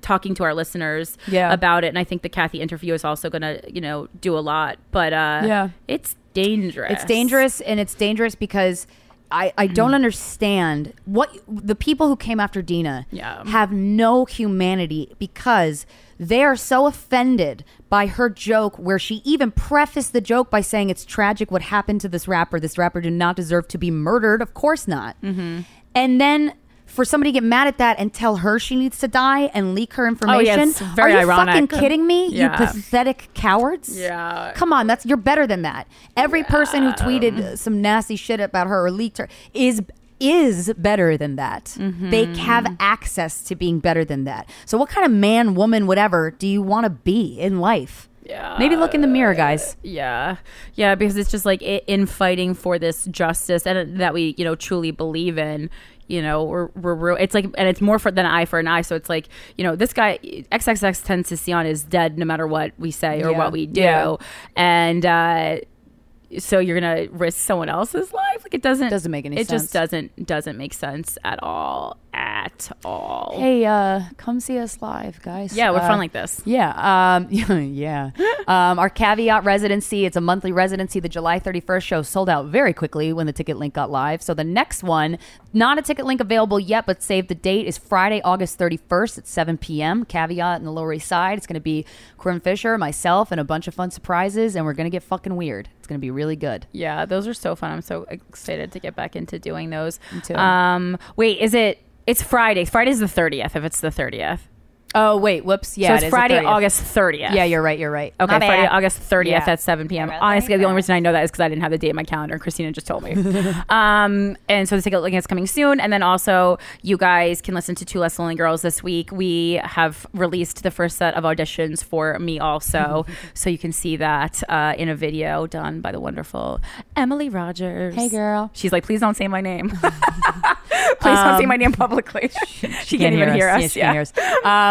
talking to our listeners Yeah. about it. And I think the Kathy interview is also going to, you know, do a lot. But uh, Yeah. it's dangerous. It's dangerous, and it's dangerous because I, I don't understand what the people who came after Dina Yeah. have no humanity because they are so offended by her joke where she even prefaced the joke by saying it's tragic what happened to this rapper. This rapper did not deserve to be murdered. Of course not. Mm-hmm. And then for somebody to get mad at that and tell her she needs to die and leak her Oh, information. yeah, it's very Are you ironic. fucking kidding me? Yeah. You pathetic cowards. Yeah. Come on, that's you're better than that. Every person who tweeted some nasty shit about her or leaked her is is better than that. Mm-hmm. They have access to being better than that. So what kind of man, woman, whatever do you want to be in life? Yeah. Maybe look in the mirror, guys. Yeah, yeah, because it's just like in fighting for this justice and that we, you know, truly believe in. You know, we're, we're, it's like, and it's more for than an eye for an eye. So it's like, you know, this guy XXXTentacion is dead no matter what we say or Yeah. what we do, Yeah. and uh, so you're gonna risk someone else's life. Like it doesn't Doesn't make any It sense. just doesn't doesn't make sense at all. At all. Hey, uh, come see us live, guys. Yeah, we're Uh, fun like this. Yeah, um, yeah. um, our caveat residency. It's a monthly residency. The July 31st show sold out very quickly when the ticket link got live. So the next one, not a ticket link available yet, but save the date is Friday, August 31st at 7 p.m. Caveat in the Lower East Side. It's going to be Corinne Fisher, myself, and a bunch of fun surprises, and we're going to get fucking weird. It's going to be really good. Yeah, those are so fun. I'm so excited to get back into doing those. Me too. Um, wait, is it? It's Friday. Friday's the 30th. If it's the 30th. Oh wait, whoops. Yeah, so it it's Friday, 30th. August 30th. Yeah, you're right. You're right. Okay, My Friday, bad. August 30th Yeah. at 7 p.m. Honestly, the only reason I know that is because I didn't have the date in my calendar Krystyna just told me. um, and so the ticket link is coming soon. And then also, you guys can listen to Two Less Lonely Girls this week. We have released the first set of auditions for me also. so you can see that uh, in a video done by the wonderful Emily Rogers. Hey, girl. She's like, please don't say my name. please don't say my name publicly. she, can't, even hear us. Yeah, she can't hear us.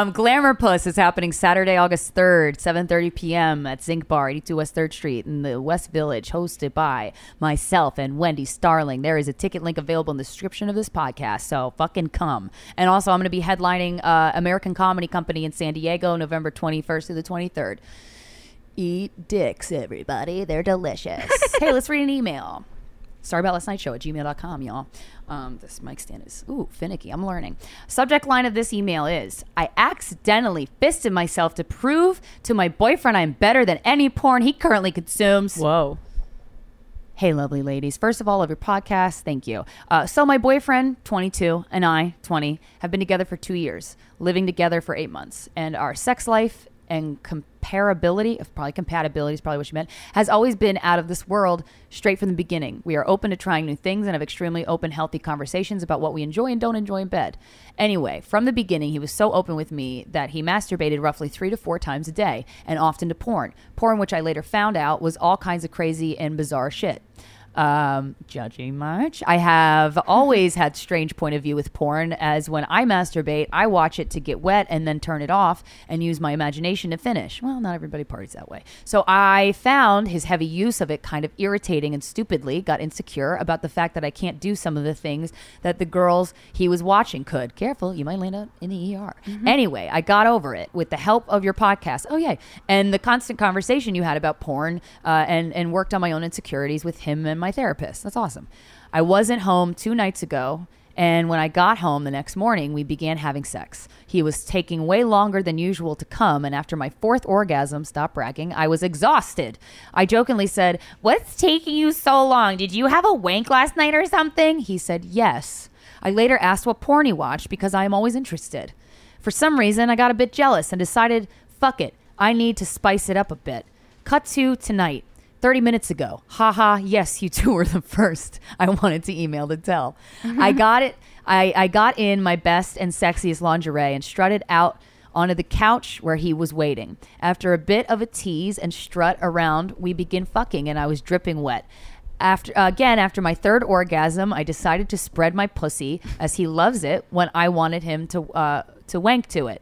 Um, Glamour Puss is happening Saturday, August 3rd, 7.30 p.m. at Zinc Bar, 82 West 3rd Street in the West Village, hosted by myself and Wendy Starling. There is a ticket link available in the description of this podcast, so fucking come. And also, I'm going to be headlining uh, American Comedy Company in San Diego, November 21st to the 23rd. Eat dicks, everybody. They're delicious. hey, let's read an email. Sorry about last night show at gmail.com, y'all. Um, this mic stand is, ooh, finicky. I'm learning. Subject line of this email is I accidentally fisted myself to prove to my boyfriend I'm better than any porn he currently consumes. Whoa. Hey, lovely ladies. First of all, of your podcast, thank you. Uh, so, my boyfriend, 22, and I, 20, have been together for two years, living together for eight months. And our sex life and comparability, of probably compatibility is probably what you meant, has always been out of this world straight from the beginning. We are open to trying new things and have extremely open, healthy conversations about what we enjoy and don't enjoy in bed. Anyway, from the beginning, he was so open with me that he masturbated roughly three to four times a day and often to porn. Porn, which I later found out was all kinds of crazy and bizarre shit. Um, judging much. I have always had strange point of view with porn, as when I masturbate, I watch it to get wet and then turn it off and use my imagination to finish. Well, not everybody parties that way. So I found his heavy use of it kind of irritating and stupidly got insecure about the fact that I can't do some of the things that the girls he was watching could. Careful, you might land up in the ER. Anyway, I got over it with the help of your podcast. Oh, yay. And the constant conversation you had about porn uh, and, and worked on my own insecurities with him and my therapist. That's awesome. I wasn't home two nights ago. And when I got home the next morning, we began having sex. He was taking way longer than usual to come, and after my fourth orgasm, stop bragging, I was exhausted. I jokingly said, What's taking you so long? Did you have a wank last night or something? He said, Yes. I later asked what porn he watched because I am always interested. For some reason, I got a bit jealous and decided, fuck it, I need to spice it up a bit. Cut to tonight. 30 minutes ago. Haha, yes, you two were the first I wanted to email to tell. I got it. I, I got in my best and sexiest lingerie and strutted out onto the couch where he was waiting. After a bit of a tease and strut around, we begin fucking and I was dripping wet. After again, after my third orgasm, I decided to spread my pussy as he loves it when I wanted him to uh, to wank to it.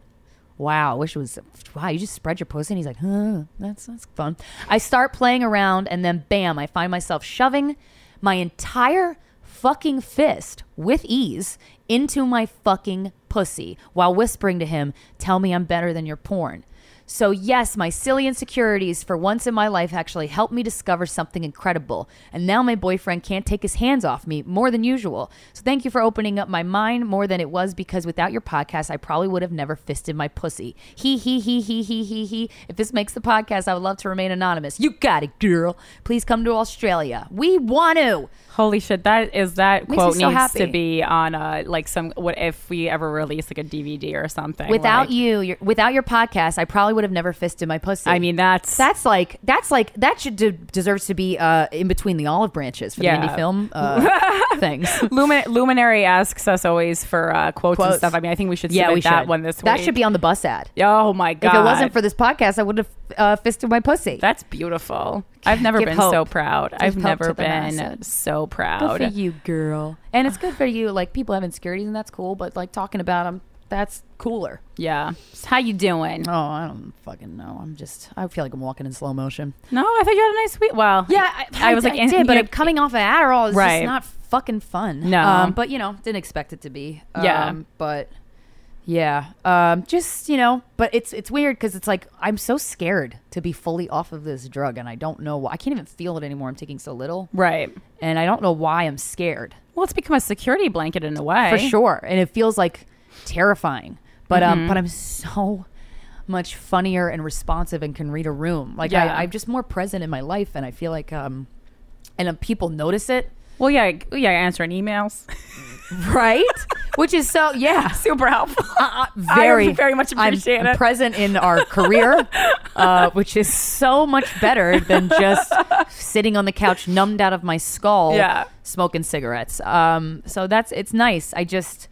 Wow, I wish it was wow, you just spread your pussy and he's like, huh, that's that's fun. I start playing around and then bam, I find myself shoving my entire fucking fist with ease into my fucking pussy while whispering to him, Tell me I'm better than your porn. So, yes, my silly insecurities for once in my life actually helped me discover something incredible. And now my boyfriend can't take his hands off me more than usual. So, thank you for opening up my mind more than it was because without your podcast, I probably would have never fisted my pussy. He, he, he, he, he, he, he. If this makes the podcast, I would love to remain anonymous. You got it, girl. Please come to Australia. We want to. Holy shit! That is that Makes quote me so needs happy. to be on uh like some what if we ever release like a DVD or something. Without like- you, your, without your podcast, I probably would have never fisted my pussy. I mean, that's that's like that's like that should de- deserves to be uh, in between the olive branches for Yeah. the indie film uh, things. Lumin- Luminary asks us always for uh, quotes, and stuff. I mean, I think we should Yeah, we that should. one this That week. should be on the bus ad. Oh my god! If it wasn't for this podcast, I would have uh, fisted my pussy. That's beautiful. I've never Give been hope. so proud. Give I've never been masses. so proud. Good for you, girl. And it's good for you. Like people have insecurities, and that's cool. But like talking about them, that's cooler. Yeah. So how you doing? Oh, I don't fucking know. I'm just. I feel like I'm walking in slow motion. No, I thought you had a nice week. Well, Yeah, I, I was like, I did, but I'm coming off of Adderall is Right. just not fucking fun. No. um, but you know, didn't expect it to be. Yeah. um, but yeah, um, just you know, but it's it's weird because it's like I'm so scared to be fully off of this drug, and I don't know why. I can't even feel it anymore. I'm taking so little, right? And I don't know why I'm scared. Well, it's become a security blanket in a way, for sure, and it feels like terrifying. But um, Mhm. but I'm so much funnier and responsive and can read a room. Like Yeah. I, I'm just more present in my life, and I feel like um, and um, people notice it. Well, yeah, yeah, answering emails, right? Which is so yeah, super helpful. very I very much appreciate I'm it. present in our career, uh, which is so much better than just sitting on the couch, numbed out of my skull, Yeah. smoking cigarettes. Um, so that's it's nice. I just,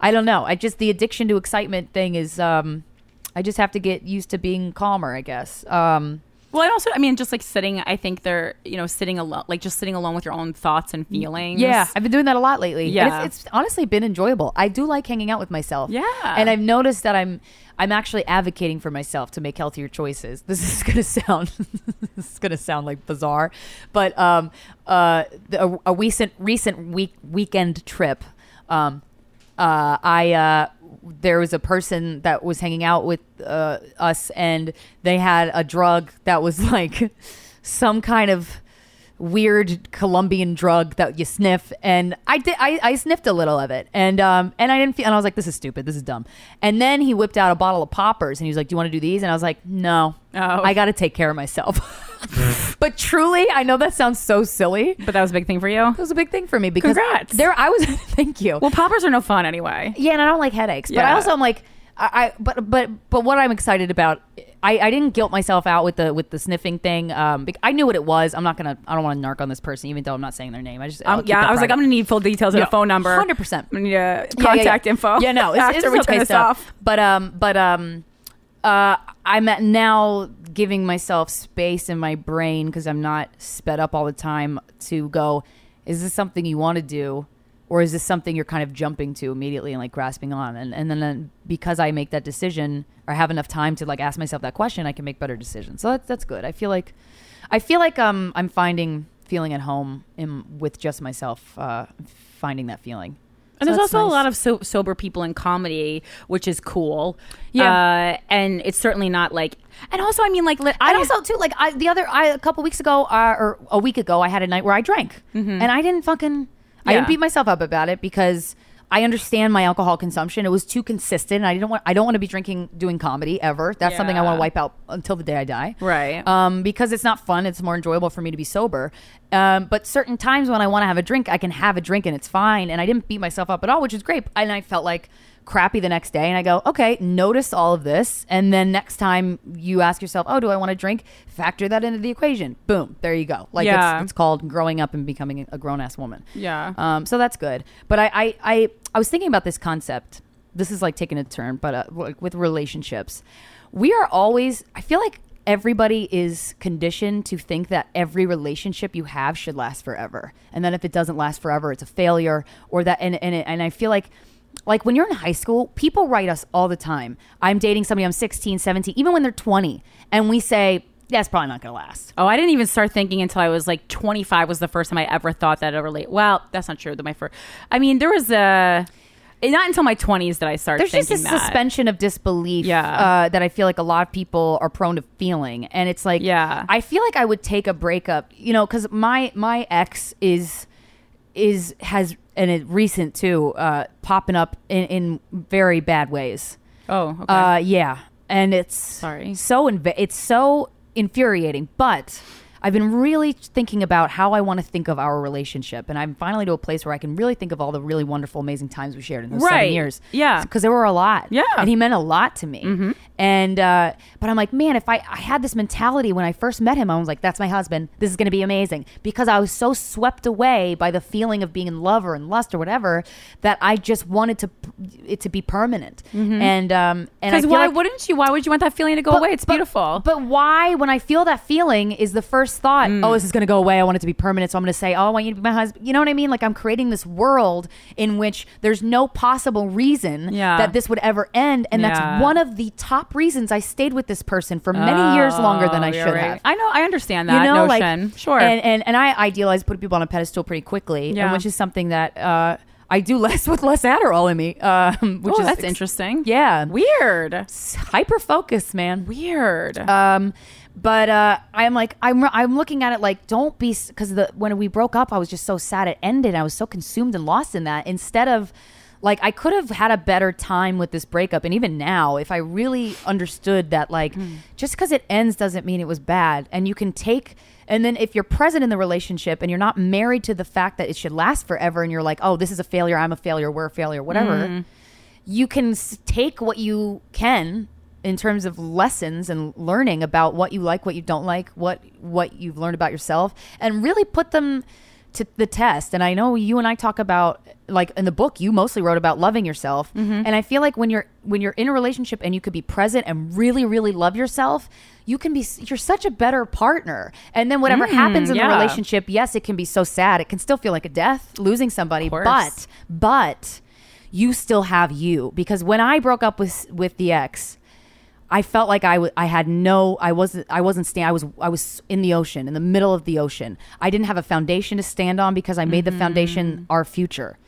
I don't know. I just the addiction to excitement thing is. Um, I just have to get used to being calmer. I guess. Um, Well, and also, I mean, just like sitting, I think they're, you know, sitting alone, like just sitting alone with your own thoughts and feelings. Yeah, I've been doing that a lot lately. Yeah. It's, it's honestly been enjoyable. I do like hanging out with myself. Yeah. and I've noticed that I'm I'm actually advocating for myself to make healthier choices. This is gonna sound this is gonna sound like bizarre, but um uh the, a, a recent recent week weekend trip, um uh I uh there was a person that was hanging out with uh, us and they had a drug that was like some kind of weird Colombian drug that you sniff, and I did. I, I sniffed a little of it, and um, and I didn't feel. And I was like, "This is stupid. This is dumb." And then he whipped out a bottle of poppers, and he was like, "Do you want to do these?" And I was like, "No, Oh. I got to take care of myself." but truly, I know that sounds so silly, but that was a big thing for you. It was a big thing for me because Congrats. there I was. thank you. Well, poppers are no fun anyway. Yeah, and I don't like headaches. But I Yeah. also am like, I, I but but but what I'm excited about, I, I didn't guilt myself out with the with the sniffing thing. Um, bec- I knew what it was. I'm not gonna. I don't want to narc on this person, even though I'm not saying their name. I just I'll Um, keep yeah, that I was like, private. I'm gonna need full details and Yeah, a phone number. 100%. I need uh, Yeah, yeah, contact yeah. info. Yeah, no, it's, after it's we okay turn this stuff. off. But um, but um, uh, I'm at now giving myself space in my brain because I'm not sped up all the time to go, is this something you want to do? Or is this something you're kind of jumping to immediately and like grasping on? And, and then, because I make that decision or have enough time to like ask myself that question, I can make better decisions. So that's, that's good. I feel like, I feel like um, I'm finding feeling at home in, with just myself, uh, finding that feeling. And So there's also a lot of so- sober people in comedy, which is cool. Yeah. uh, and it's certainly not like. And also, I mean, like, li- I I also too like I the other I a couple weeks ago uh, or a week ago I had a night where I drank Mhm. and I didn't fucking I didn't beat myself up about it because I understand my alcohol consumption. It was too consistent. I didn't want I don't want to be drinking doing comedy ever. That's something I want to wipe out until the day I die. Right. Um, because it's not fun. It's more enjoyable for me to be sober. Um, but certain times when I want to have a drink, I can have a drink and it's fine. And I didn't beat myself up at all, which is great. And I felt like crappy the next day. And I go, okay, notice all of this. And then next time you ask yourself, oh, do I want to drink? Factor that into the equation. Boom. There you go. Like Yeah. it's, it's called growing up and becoming a grown ass woman. Yeah. Um, so that's good. But I, I, I, I was thinking about this concept. This is like taking a turn, but uh, like with relationships, we are always. I feel like everybody is conditioned to think that every relationship you have should last forever, and then if it doesn't last forever, it's a failure, or that. And and, it, and I feel like. Like when you're in high school, people write us all the time. I'm dating somebody, I'm 16, 17, even when they're 20. And we say, that's probably not going to last. Oh, I didn't even start thinking until I was like 25 was the first time I ever thought that a relate. Well, that's not true. That my first. I mean, there was a. Not until my 20s that I started There's just a that. suspension of disbelief Yeah. uh, that I feel like a lot of people are prone to feeling, and it's like, Yeah. I feel like I would take a breakup, you know, because my my ex is is has and it recent too, uh, popping up in, in very bad ways. Oh, okay. Uh, yeah, and it's Sorry. so inv- it's so infuriating, but. I've been really thinking about how I want to think of our relationship, and I'm finally to a place where I can really think of all the really wonderful, amazing times we shared in those Right. seven years. Yeah. because there were a lot. Yeah. and he meant a lot to me. Mhm. And uh, but I'm like, man, if I I had this mentality when I first met him, I was like, that's my husband. This is going to be amazing because I was so swept away by the feeling of being in love or in lust or whatever that I just wanted to it to be permanent. Mhm. And um and I Because why like- wouldn't you? Why would you want that feeling to go But- away? It's but- beautiful. But why, when I feel that feeling, is the first thought, Mm. oh, this is going to go away. I want it to be permanent. So I'm going to say, oh, I want you to be my husband. You know what I mean? Like I'm creating this world in which there's no possible reason Yeah. that this would ever end. And Yeah. that's one of the top reasons I stayed with this person for many years longer than I Oh, should right. have. I know. I understand that you know, notion. like sure. And, and and I idealize putting people on a pedestal pretty quickly, and Yeah. which is something that uh, I do less with less Adderall in me. Um, which Oh, is that's ex- interesting. Yeah, Weird. hyper focus, man. Weird. Um, but uh, I'm like, I'm I'm looking at it like, don't be because the when we broke up, I was just so sad it ended. I was so consumed and lost in that. Instead of like, I could have had a better time with this breakup, and even now, if I really understood that, like, just because it ends doesn't mean it was bad, and you can take. And then if you're present in the relationship and you're not married to the fact that it should last forever, and you're like, oh, this is a failure, I'm a failure, we're a failure, whatever Mm. you can take what you can in terms of lessons and learning about what you like, what you don't like, what what you've learned about yourself, and really put them to the test. And I know you and I talk about like in the book you mostly wrote about loving yourself. And I feel like when you're when you're in a relationship and you could be present and really really love yourself, you can be you're such a better partner. And then whatever Mm, happens in yeah. the relationship, yes, it can be so sad. It can still feel like a death losing somebody, but but you still have you because when I broke up with with the ex, I felt like I w- I had no I wasn't I wasn't staying I was I was in the ocean in the middle of the ocean. I didn't have a foundation to stand on because I made the foundation mm-hmm. our future.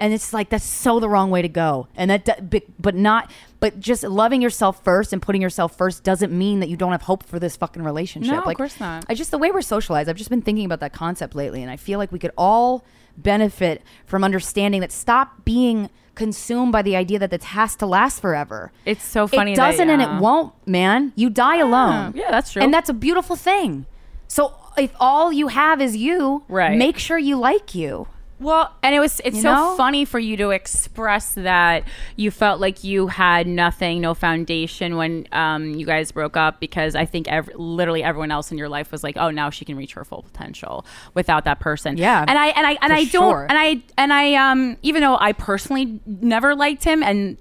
And it's like that's so the wrong way to go. And that but, but not but just loving yourself first and putting yourself first doesn't mean that you don't have hope for this fucking relationship. No, of course not. I just the way we're socialized. I've just been thinking about that concept lately, and I feel like we could all benefit from understanding that. Stop being consumed by the idea that this has to last forever. It's so funny It that- doesn't, and yeah. it won't. Man, you die alone. yeah, that's true. and that's a beautiful thing. So if all you have is you, Right. make sure you like you. Well, and it was it's You so know? funny for you to express that you felt like you had nothing, no foundation when um, you guys broke up because I think ev- literally everyone else in your life was like, "Oh, now she can reach her full potential without that person." Yeah, And I and I and I sure. don't and I and I um even though I personally never liked him and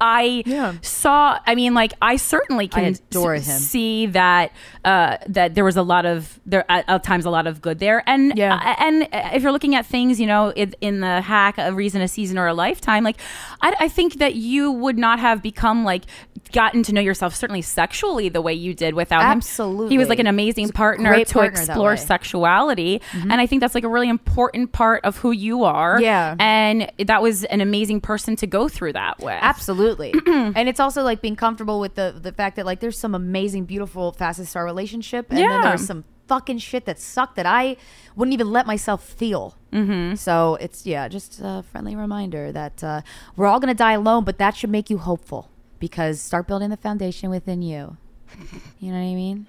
I saw I mean like I certainly can adore s- him. see that uh that there was a lot of there at, at times a lot of good there and yeah. and if you're looking at things you know in, in the hack a reason a season or a lifetime like I, I think that you would not have become like gotten to know yourself certainly sexually the way you did without him. Absolutely. he was like an amazing partner to partner explore sexuality. Mm-hmm. And I think that's like a really important part of who you are. Yeah. and that was an amazing person to go through that with. Absolutely. and it's also like being comfortable with the the fact that like there's some amazing, beautiful, fastest star relationship, and then there's some fucking shit that sucked that I wouldn't even let myself feel. Mm-hmm. So it's yeah, just a friendly reminder that uh, we're all gonna die alone, but that should make you hopeful because start building the foundation within you. You know what I mean?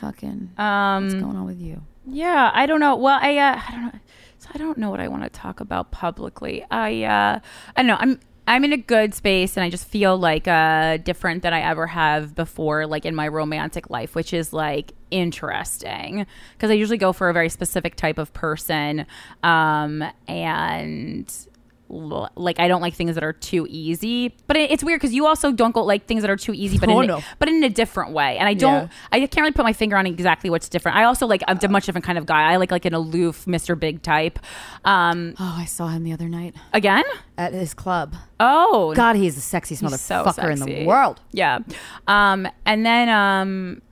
fucking. Um, what's going on with you? Yeah, I don't know. Well, I uh, I don't know. So I don't know what I want to talk about publicly. I uh, I don't know. I'm I'm in a good space, and I just feel like uh different than I ever have before, like in my romantic life, which is like interesting. Because I usually go for a very specific type of person, um, and like I don't like things that are too easy. But it, it's weird because you also don't go like things that are too easy, but Oh, in, no. but in a different way. And I don't, Yeah. I can't really put my finger on exactly what's different. I also like I'm a much different kind of guy. I like like an aloof Mr. Big type. Um, Oh, I saw him the other night again at his club. Oh God, he's the sexiest He's so motherfucker in the world. Yeah. Um, and then um,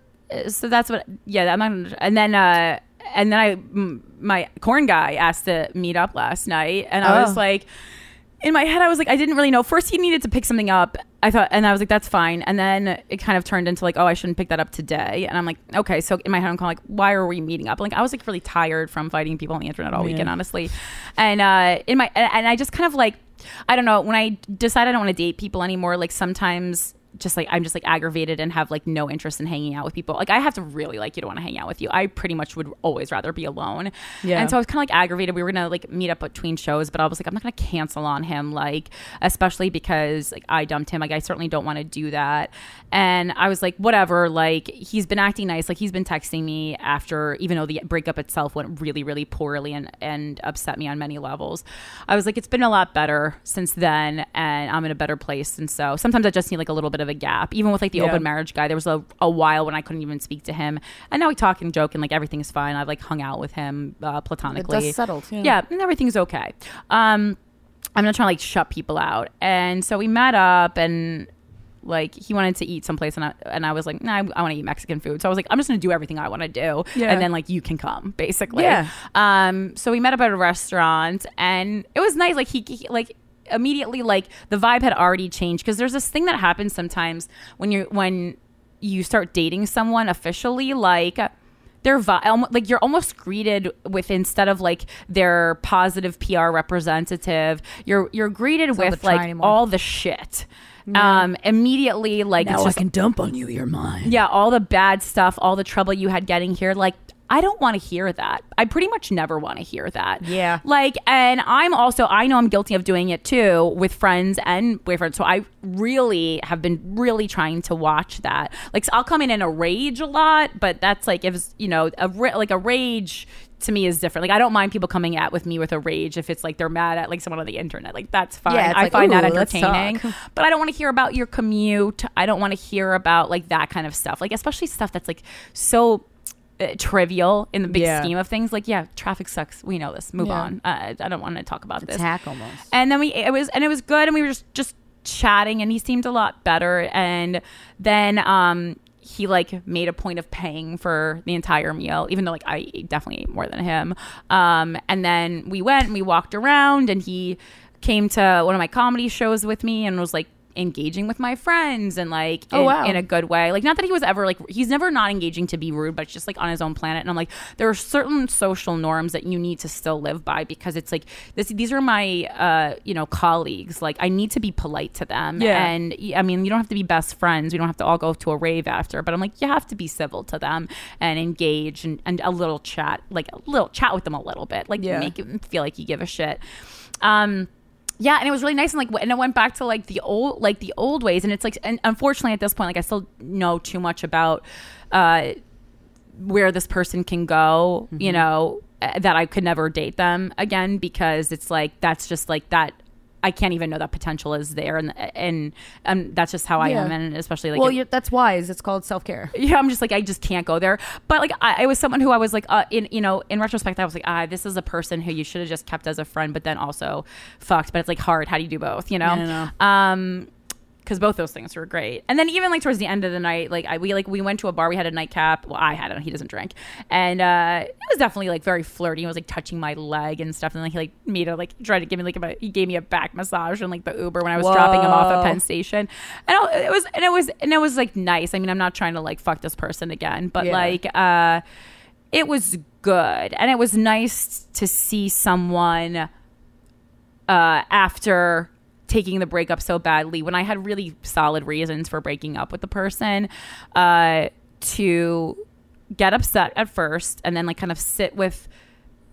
so that's what. Yeah, I'm not. gonna- And then uh, and then I m- my corn guy asked to meet up last night, and I Oh. was like. In my head, I was like, I didn't really know. First, he needed to pick something up. I thought, and I was like, that's fine. And then it kind of turned into like, oh, I shouldn't pick that up today. And I'm like, okay. So in my head, I'm kind of like, why are we meeting up? Like, I was like really tired from fighting people on the internet all weekend, honestly. And uh, in my, and and I just kind of like, I don't know. When I decide I don't want to date people anymore, like sometimes just like I'm just like aggravated and have like no interest in hanging out with people. Like I have to really like you to want to hang out with you. I pretty much would always rather be alone. Yeah. And so I was kind of like aggravated. We were gonna like meet up between shows, but I was like, I'm not gonna cancel on him. Like especially because like I dumped him. Like I certainly don't want to do that. And I was like, whatever. Like he's been acting nice. Like he's been texting me after, even though the breakup itself went really, really poorly and and upset me on many levels. I was like, it's been a lot better since then, and I'm in a better place. And so sometimes I just need like a little bit of a gap. Even with like the Yeah. open marriage guy, there was a, a while when I couldn't even speak to him, and now we talk and joke, and like everything's fine. I've like hung out with him uh, platonically. settled, yeah. yeah, and everything's okay. Um, I'm not trying to like shut people out, and so we met up and like he wanted to eat someplace and I, and I was like nah, I, I want to eat Mexican food so I was like I'm just gonna do everything I want to do Yeah. and then like you can come basically Yeah. um so we met up at a restaurant and it was nice like he, he like immediately like the vibe had already changed because there's this thing that happens sometimes when you're when you start dating someone officially like their vi- almo- like you're almost greeted with instead of like their positive PR representative you're you're greeted not with like anymore. all the shit Yeah. um immediately like Now it's I can dump on you. You're mine. yeah, all the bad stuff, all the trouble you had getting here. Like, I don't want to hear that. I pretty much never want to hear that. Yeah. Like, and I'm also, I know I'm guilty of doing it too with friends and boyfriends. So I really have been really trying to watch that. Like, so I'll come in in a rage a lot, but that's like, if, it's, you know, a, like a rage to me is different. Like I don't mind people coming at with me with a rage if it's like they're mad at like someone on the internet. Like that's fine. Yeah, I like, find that entertaining. But I don't want to hear about your commute. I don't want to hear about like that kind of stuff. Like especially stuff that's like so trivial in the big Yeah. scheme of things. Like yeah, traffic sucks. We know this. Move Yeah. on. Uh, I don't want to talk about this. Attack almost. And then we it was and it was good and we were just just chatting and he seemed a lot better and then um he like made a point of paying for the entire meal even though like I definitely ate more than him um and then we went and we walked around and he came to one of my comedy shows with me and was like engaging with my friends and like Oh, in, wow. in a good way. Like not that he was ever like he's never not engaging to be rude, but just like on his own planet. And I'm like, there are certain social norms that you need to still live by because it's like this. These are my uh, you know colleagues. Like I need to be polite to them. Yeah. And I mean, you don't have to be best friends. We don't have to all go to a rave after. But I'm like, you have to be civil to them and engage and, and a little chat, like a little chat with them a little bit, like Yeah. make them feel like you give a shit. Um, yeah, and it was really nice, and like, and it went back to like the old, like the old ways, and it's like, and unfortunately at this point, like I still know too much about uh, where this person can go, you know, uh, that I could never date them again because it's like that's just like that. I can't even know that potential is there, and and um, that's just how I Yeah. am, and especially like well, it- that's wise. It's called self care. yeah, I'm just like I just can't go there. But like I, I was someone who I was like uh, in you know in retrospect I was like ah this is a person who you should have just kept as a friend, but then also fucked. But it's like hard. How do you do both? You know. Um, because both those things were great. And then even like towards the end of the night, like I we like we went to a bar. We had a nightcap. Well, I had it. He doesn't drink, and uh, it was definitely like very flirty. He was like touching my leg and stuff, and like he like made a like tried to give me like a he gave me a back massage and like the Uber when I was dropping him off at Penn Station, and it was and it was and it was like nice. I mean, I'm not trying to like fuck this person again, but Yeah. like uh, it was good, and it was nice to see someone uh, after taking the breakup so badly when I had really solid reasons for breaking up with the person uh, to get upset at first and then like kind of sit with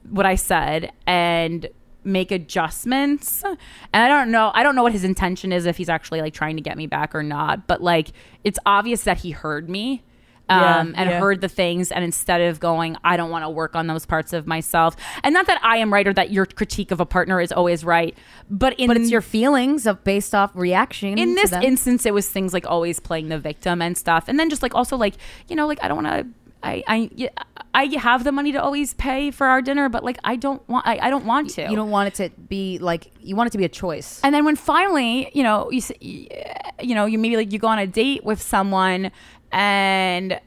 what I said and make adjustments. And I don't know, I don't know what his intention is if he's actually like trying to get me back or not, but like it's obvious that he heard me. Yeah, Um, and yeah. heard the things, and instead of going, I don't want to work on those parts of myself, and not that I am right or that your critique of a partner is always right, but in but it's your feelings of based off reaction. in this them. instance it was things like always playing the victim and stuff and then just like also like you know like i don't want to I, I yeah, I have the money to always pay for our dinner, but like I don't want I, I don't want to. you don't want it to be like you want it to be a choice. And then when finally, you know, you you know, you maybe like you go on a date with someone and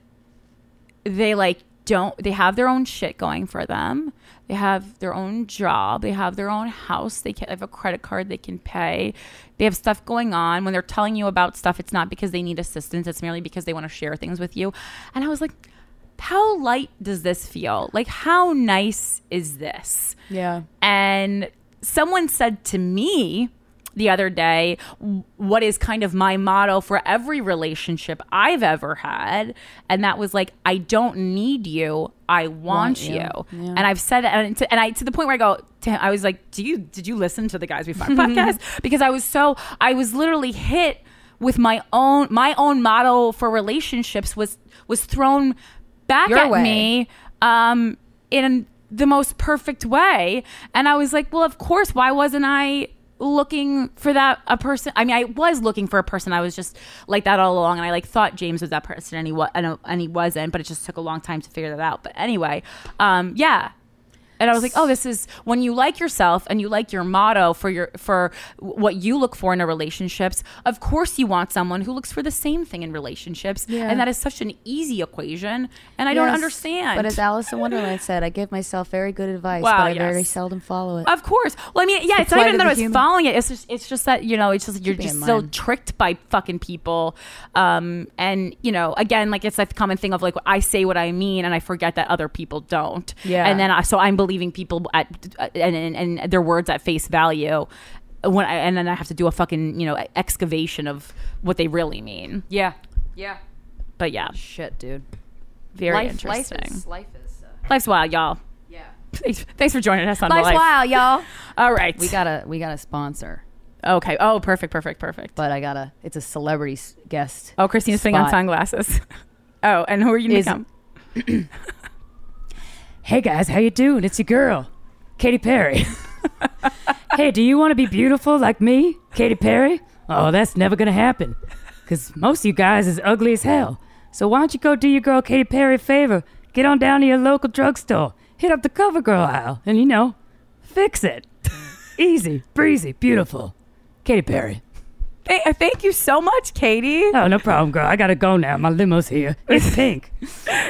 they like don't they have their own shit going for them. They have their own job, they have their own house, they can have a credit card they can pay. They have stuff going on. When they're telling you about stuff, it's not because they need assistance, it's merely because they want to share things with you. And I was like, how light does this feel? Like how nice is this? Yeah. And someone said to me the other day, what is kind of my motto for every relationship I've ever had. And that was like, I don't need you. I want, Want you. you. Yeah. And I've said that, and to, and I to the point where I go, to him, I was like, do you did you listen to the Guys We Find podcast? Because I was so I was literally hit with my own my own motto for relationships was was thrown back Your at way. me um in the most perfect way and i was like well of course why wasn't i looking for that a person i mean i was looking for a person. I was just like that all along and i like thought james was that person and he was and, and he wasn't but it just took a long time to figure that out. But anyway um yeah and I was like, "Oh, this is when you like yourself and you like your motto for your for what you look for in a relationships. Of course, you want someone who looks for the same thing in relationships, Yeah. and that is such an easy equation. And I don't understand. But as Alice in Wonderland said, I give myself very good advice, Wow, but I yes. very seldom follow it. Of course. Well, I mean, yeah, The it's not even that I was human. following it. It's just, it's just that you know, it's just you're just so tricked by fucking people. Um, and you know, again, like it's the common thing of like I say what I mean, and I forget that other people don't. Yeah. And then I, so I'm believing people at and, and and their words at face value. When I, and then I have to do a fucking you know excavation of what they really mean. Yeah. Yeah. But yeah, Shit, dude. very life, interesting. Life is, life is uh, Life's wild, y'all. Yeah. Thanks, thanks for joining us on Life's Life. wild, y'all. All right, We got a we got a sponsor, okay. Oh, perfect, perfect, perfect. but I got a it's a celebrity guest. Oh, Krystyna's putting on sunglasses. oh, and who are you gonna Is- become? Hey guys, how you doing? It's your girl, Katy Perry. hey, do you want to be beautiful like me, Katy Perry? Oh, that's never gonna happen. Cause most of you guys is ugly as hell. So why don't you go do your girl Katy Perry a favor? Get on down to your local drugstore, hit up the CoverGirl aisle, and you know, fix it. Easy, breezy, beautiful. Katy Perry. Th- uh, thank you so much, Katy. Oh, no problem, girl. I gotta go now. My limo's here. It's pink.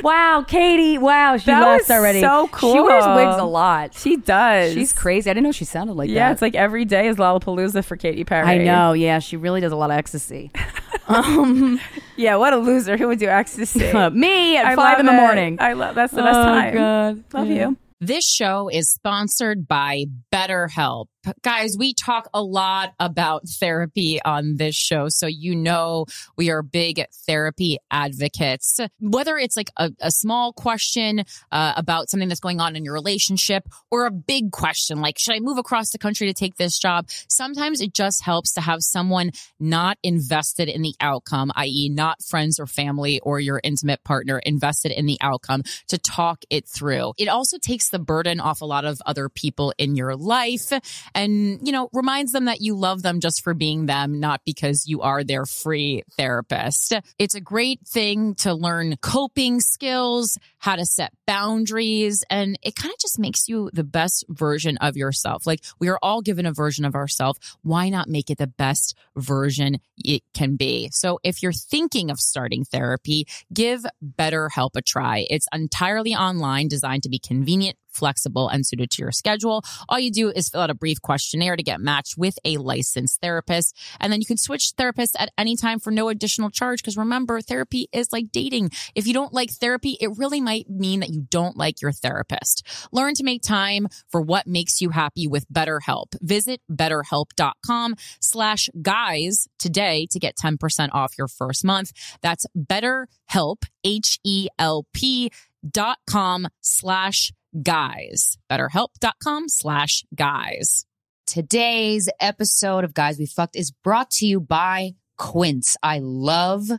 Wow, Katy. Wow, she That left already. so cool. She wears wigs a lot. She does. She's crazy. I didn't know she sounded like yeah, that. Yeah, it's like every day is Lollapalooza for Katy Perry. I know. Yeah, she really does a lot of ecstasy. um, Yeah, what a loser. Who would do ecstasy? me at I five in the it. morning. I love that's the best Oh, time. God. Love Yeah. you. This show is sponsored by BetterHelp. Guys, we talk a lot about therapy on this show. So, you know, we are big therapy advocates. Whether it's like a, a small question uh, about something that's going on in your relationship or a big question like, should I move across the country to take this job? Sometimes it just helps to have someone not invested in the outcome, i.e., not friends or family or your intimate partner invested in the outcome to talk it through. It also takes the burden off a lot of other people in your life and, you know, reminds them that you love them just for being them, not because you are their free therapist. It's a great thing to learn coping skills, how to set boundaries, and it kind of just makes you the best version of yourself. Like we are all given a version of ourselves. Why not make it the best version it can be? So if you're thinking of starting therapy, give BetterHelp a try. It's entirely online, designed to be convenient flexible and suited to your schedule. All you do is fill out a brief questionnaire to get matched with a licensed therapist. And then you can switch therapists at any time for no additional charge. Because remember, therapy is like dating. If you don't like therapy, it really might mean that you don't like your therapist. Learn to make time for what makes you happy with BetterHelp. Visit betterhelp.com slash guys today to get 10% off your first month. That's betterhelp, H-E-L-P dot com slash guys. Betterhelp.com slash guys. Today's episode of Guys We Fucked is brought to you by Quince. I love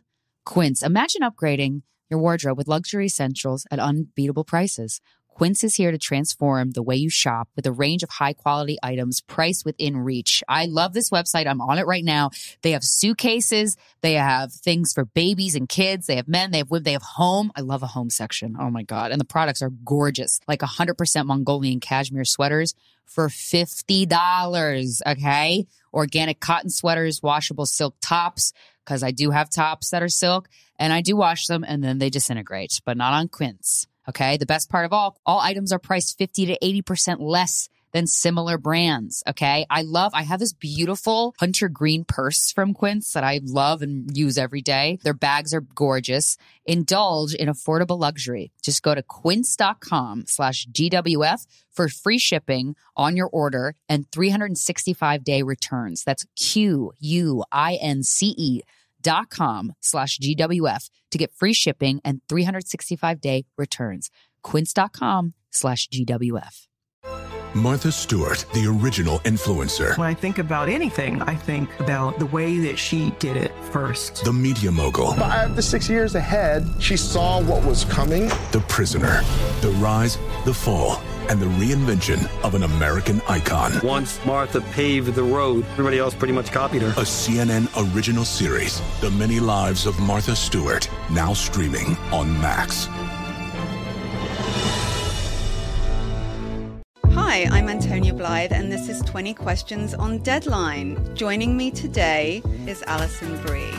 Quince. Imagine upgrading your wardrobe with luxury essentials at unbeatable prices. Quince is here to transform the way you shop with a range of high quality items priced within reach. I love this website. I'm on it right now. They have suitcases. They have things for babies and kids. They have men. They have women. They have home. I love a home section. Oh my God. And the products are gorgeous. Like 100% Mongolian cashmere sweaters for $50. Okay. Organic cotton sweaters, washable silk tops, because I do have tops that are silk and I do wash them and then they disintegrate, but not on Quince. Okay. The best part of all, all items are priced 50 to 80% less than similar brands. Okay. I love, I have this beautiful hunter green purse from Quince that I love and use every day. Their bags are gorgeous. Indulge in affordable luxury. Just go to quince.com slash GWF for free shipping on your order and 365 day returns. That's Q U I N C E dot com slash GWF to get free shipping and 365 day returns. Quince.com slash GWF. Martha Stewart, the original influencer. When I think about anything, I think about the way that she did it first. The media mogul. Five to six years ahead, she saw what was coming. The prisoner. The rise, the fall, and the reinvention of an American icon. Once Martha paved the road, everybody else pretty much copied her. A CNN original series, The Many Lives of Martha Stewart, now streaming on Max. Hi, I'm Antonia Blythe, and this is 20 Questions on Deadline. Joining me today is Alison Brie.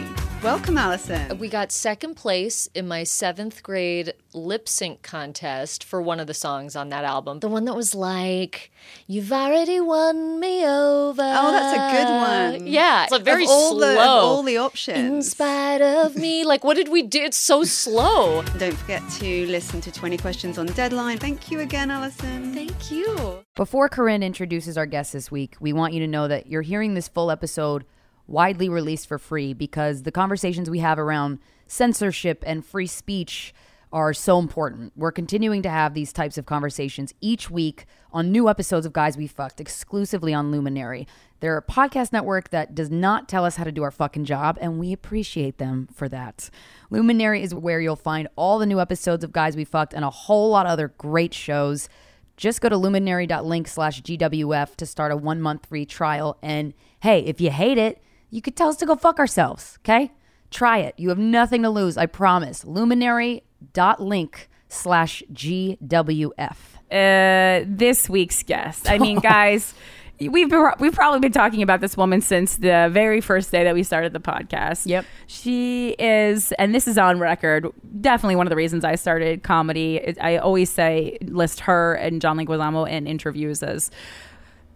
Welcome, Allison. We got second place in my seventh grade lip sync contest for one of the songs on that album. The one that was like, You've already won me over. Oh, that's a good one. Yeah. It's a very Of all slow. the- of all the options. In spite of me. Like, what did we do? It's so slow. Don't forget to listen to 20 Questions on Deadline. Thank you again, Allison. Thank you. Before Corinne introduces our guest this week, we want you to know that you're hearing this full episode widely released for free because the conversations we have around censorship and free speech are so important. We're continuing to have these types of conversations each week on new episodes of Guys We Fucked exclusively on Luminary. They're a podcast network that does not tell us how to do our fucking job, and we appreciate them for that. Luminary is where you'll find all the new episodes of Guys We Fucked and a whole lot of other great shows. Just go to luminary.link slash GWF to start a one month free trial. And hey, if you hate it, you could tell us to go fuck ourselves, okay? Try it. You have nothing to lose, I promise. Luminary.link slash GWF. uh, this week's guest. I mean, guys, we've been, we've probably been talking about this woman since the very first day that we started the podcast. Yep. She is, and this is on record, definitely one of the reasons I started comedy. I always say list her and John Leguizamo in interviews as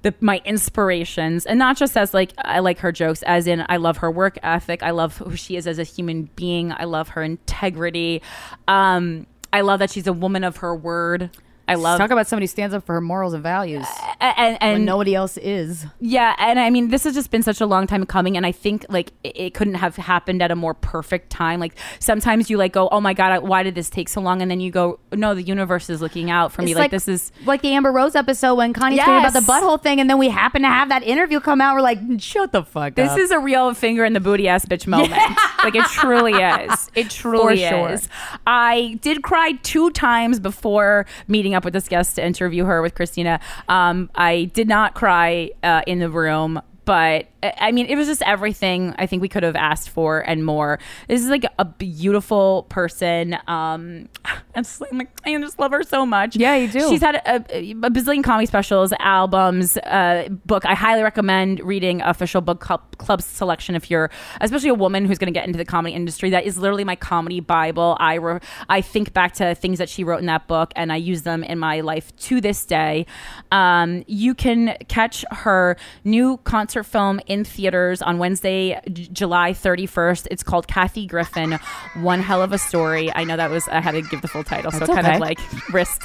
the my inspirations and not just as like I like her jokes as in I love her work ethic I love who she is as a human being I love her integrity um I love that she's a woman of her word I love Talk about somebody who stands up for her morals and values. and, and when nobody else is. yeah, and I mean, this has just been such a long time coming, and I think like it, it couldn't have happened at a more perfect time. Like sometimes you like go, "Oh my god, why did this take so long?" And then you go, "No, the universe is looking out for me. It's Like, this is like the Amber Rose episode when Connie tweeted about the butthole thing, and then we happened to have that interview come out. We're like, mm, shut the fuck up. this up. is a real finger in the booty ass bitch moment. like it truly is. It truly sure. is. I did cry two times before meeting up with this guest to interview her with Krystyna. Um, I did not cry uh, in the room. But I mean, it was just everything I think we could have asked for and more. This is like a beautiful person. Um, I'm just, like, I just love her so much. Yeah, you do. She's had a, a bazillion comedy specials, albums, uh, book. I highly recommend reading official book club, club selection if you're, especially a woman who's going to get into the comedy industry. That is literally my comedy bible. I re- I think back to things that she wrote in that book, and I use them in my life to this day. Um, you can catch her new concert film in theaters on Wednesday, J- July 31st. It's called Kathy Griffin. One hell of a story. I know that was I had to give the full title, so That's kind okay. of like risked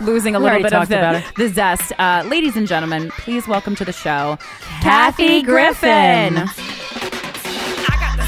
losing a We little bit of the, the zest. Uh, ladies and gentlemen, please welcome to the show, Kathy Griffin.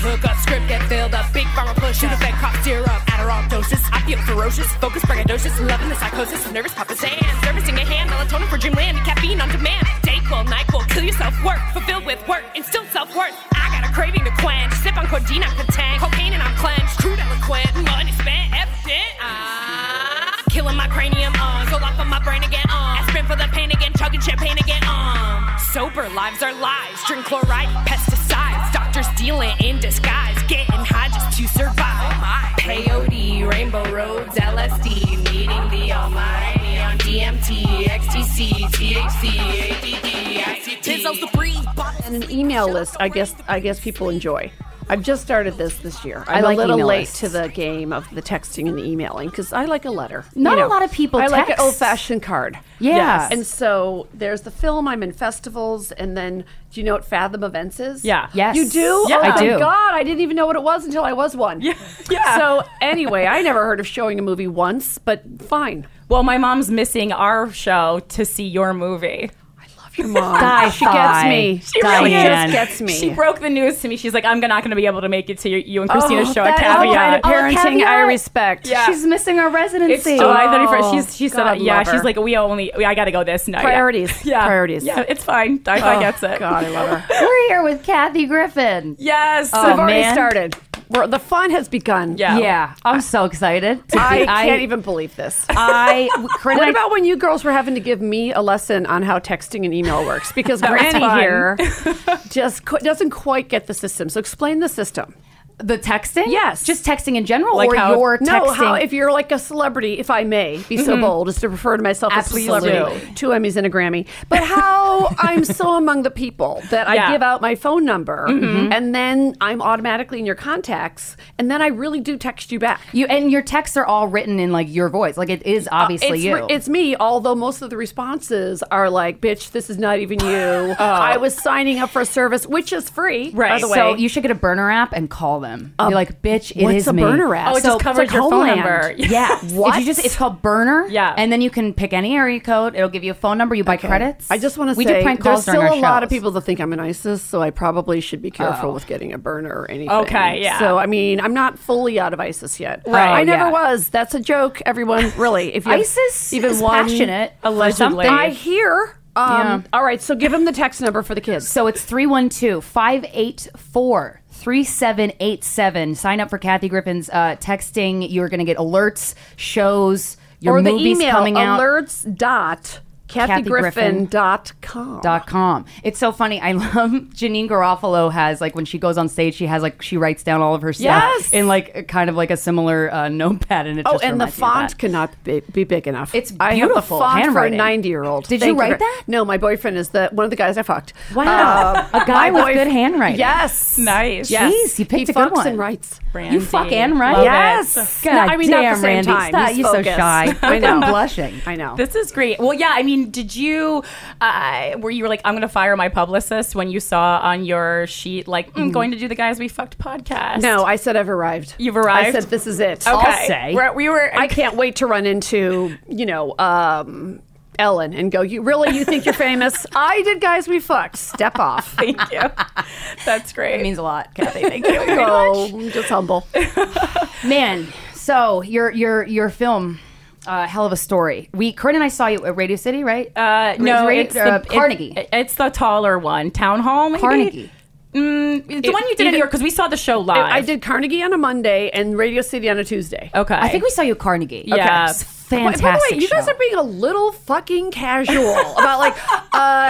Hook up, script get filled up, big pharma push, shoot effect, cough syrup, Adderall doses. I feel ferocious, focus, braggadocious, loving the psychosis, nervous papa sand, servicing a hand, melatonin for dreamland, caffeine on demand. Dayquil, Nyquil, kill yourself, work, fulfilled with work, instill self worth. I got a craving to quench, sip on codeine, I'm content, cocaine and I'm clenched, crude eloquent, money spent, evident. Ah, killing my cranium, uh, go off on my brain again, uh, aspirin for the pain again, chugging champagne again, um. Sober lives are lies, drink chloride, pesticides, doctors dealing in disguise, getting high just to survive. Peyote, rainbow roads, LSD, meeting the almighty on DMT, XTC, THC, ADD, ICT. Tizzles the breathe, And an email list, I guess I guess people enjoy. I've just started this this year. I I'm like a little late lists. to the game of the texting and the emailing because I like a letter. Not a lot of people I like an old fashioned card. Yeah. Yes. And so there's the film. I'm in festivals, and then do you know what Fathom Events is? Yeah. Yes. You do? Yeah. oh I do. God, I didn't even know what it was until I was one. Yeah. Yeah. So anyway, I never heard of showing a movie once, but fine. Well, my mom's missing our show to see your movie. Your mom. Die, she gets me. She really Diane. is. gets me. She broke the news to me. She's like, I'm not going to be able to make it to your, you and Krystyna's Oh, show at that Caveat. kind of parenting I respect. Yeah. She's missing our residency. It's July 31st. She's, she said, God uh, yeah, love her. she's like, we only, we, I got to go this night. Priorities. Yeah. Priorities. Yeah, it's fine. Di-Fi Oh, gets it. God, I love her. We're here with Kathy Griffin. Yes. So we've oh, already man. started. We're, the fun has begun. Yeah. Yeah, I'm so excited. to I be- can't even believe this. I, Corinne What I- about when you girls were having to give me a lesson on how texting and email works? Because Granny fun. here just qu- doesn't quite get the system. So explain the system. The texting? Yes. Just texting in general, Like or how- your No, how if you're like a celebrity, if I may be so bold as to refer to myself as a celebrity, two Emmys and a Grammy, but how I'm so among the people that I give out my phone number and then I'm automatically in your contacts, and then I really do text you back. you and your texts are all written in like your voice. Like it is obviously Uh, it's, you. it's me, although most of the responses are like, bitch, this is not even you. I was signing up for a service, which is free, by Right. the way. So you should get a burner app and call them. Be like, bitch, it what's is a me. burner app? Oh, it just covers like your phone Homeland. number. Yeah. What? If you just it's called Burner. Yeah. And then you can pick any area code. It'll give you a phone number. You buy credits. I just want to we say do prank there's still during a our lot of shows. people that think I'm an ISIS, so I probably should be careful Oh. with getting a burner or anything. Okay, yeah. So I mean, I'm not fully out of ISIS yet. Right, I never yeah. was. That's a joke, everyone. Really, if you have ISIS even is one passionate Allegedly. something. I hear. Um, Yeah. All right, so give them the text number for the kids. So it's 312 584 3787. Sign up for Kathy Griffin's uh, texting. You're going to get alerts, shows, your or the movies email coming out. alerts dot KathyGriffin.com. Dot com. It's so funny. I love Janeane Garofalo has like when she goes on stage, she has like she writes down all of her stuff Yes. in like kind of like a similar uh, notepad, and it just, Oh, just and the reminds me of font that. cannot be, be big enough. It's I have the beautiful font handwriting. for a ninety-year-old. Did you write that? No, my boyfriend is the one of the guys I fucked. Wow. A guy my with good handwriting. Yes, Nice. Yes, Jeez, you picked he a good fucks one. and writes. You fuck and write? Love yes. it. No, God I mean, not damn, at the same Randy. time. Stop. He's You're so shy. I Look, I'm blushing. I know. This is great. Well, yeah, I mean, did you, uh, were you like, I'm going to fire my publicist when you saw on your sheet, like, mm, going to do the Guys We Fucked podcast? No, I said I've arrived. You've arrived? I said this is it. Okay. We're- we were. I can't wait to run into you know um, Ellen and go. You really you think you're famous? I did, guys. We fucked. Step off. Thank you. That's great. It means a lot, Kathy. Thank you very Oh, much. I'm just humble. Man, so your your your film, uh, hell of a story. We Kurt and I saw you at Radio City, right? Uh, no, Radio- it's uh, the, Carnegie. it- it's the taller one. Town Hall, maybe? Carnegie. Mm, it's the It- one you did in New York because we saw the show live. I did Carnegie on a Monday and Radio City on a Tuesday. Okay. I think we saw you at Carnegie. Yeah. It's By- fantastic. By the way, you guys are being a little fucking casual about like. Uh,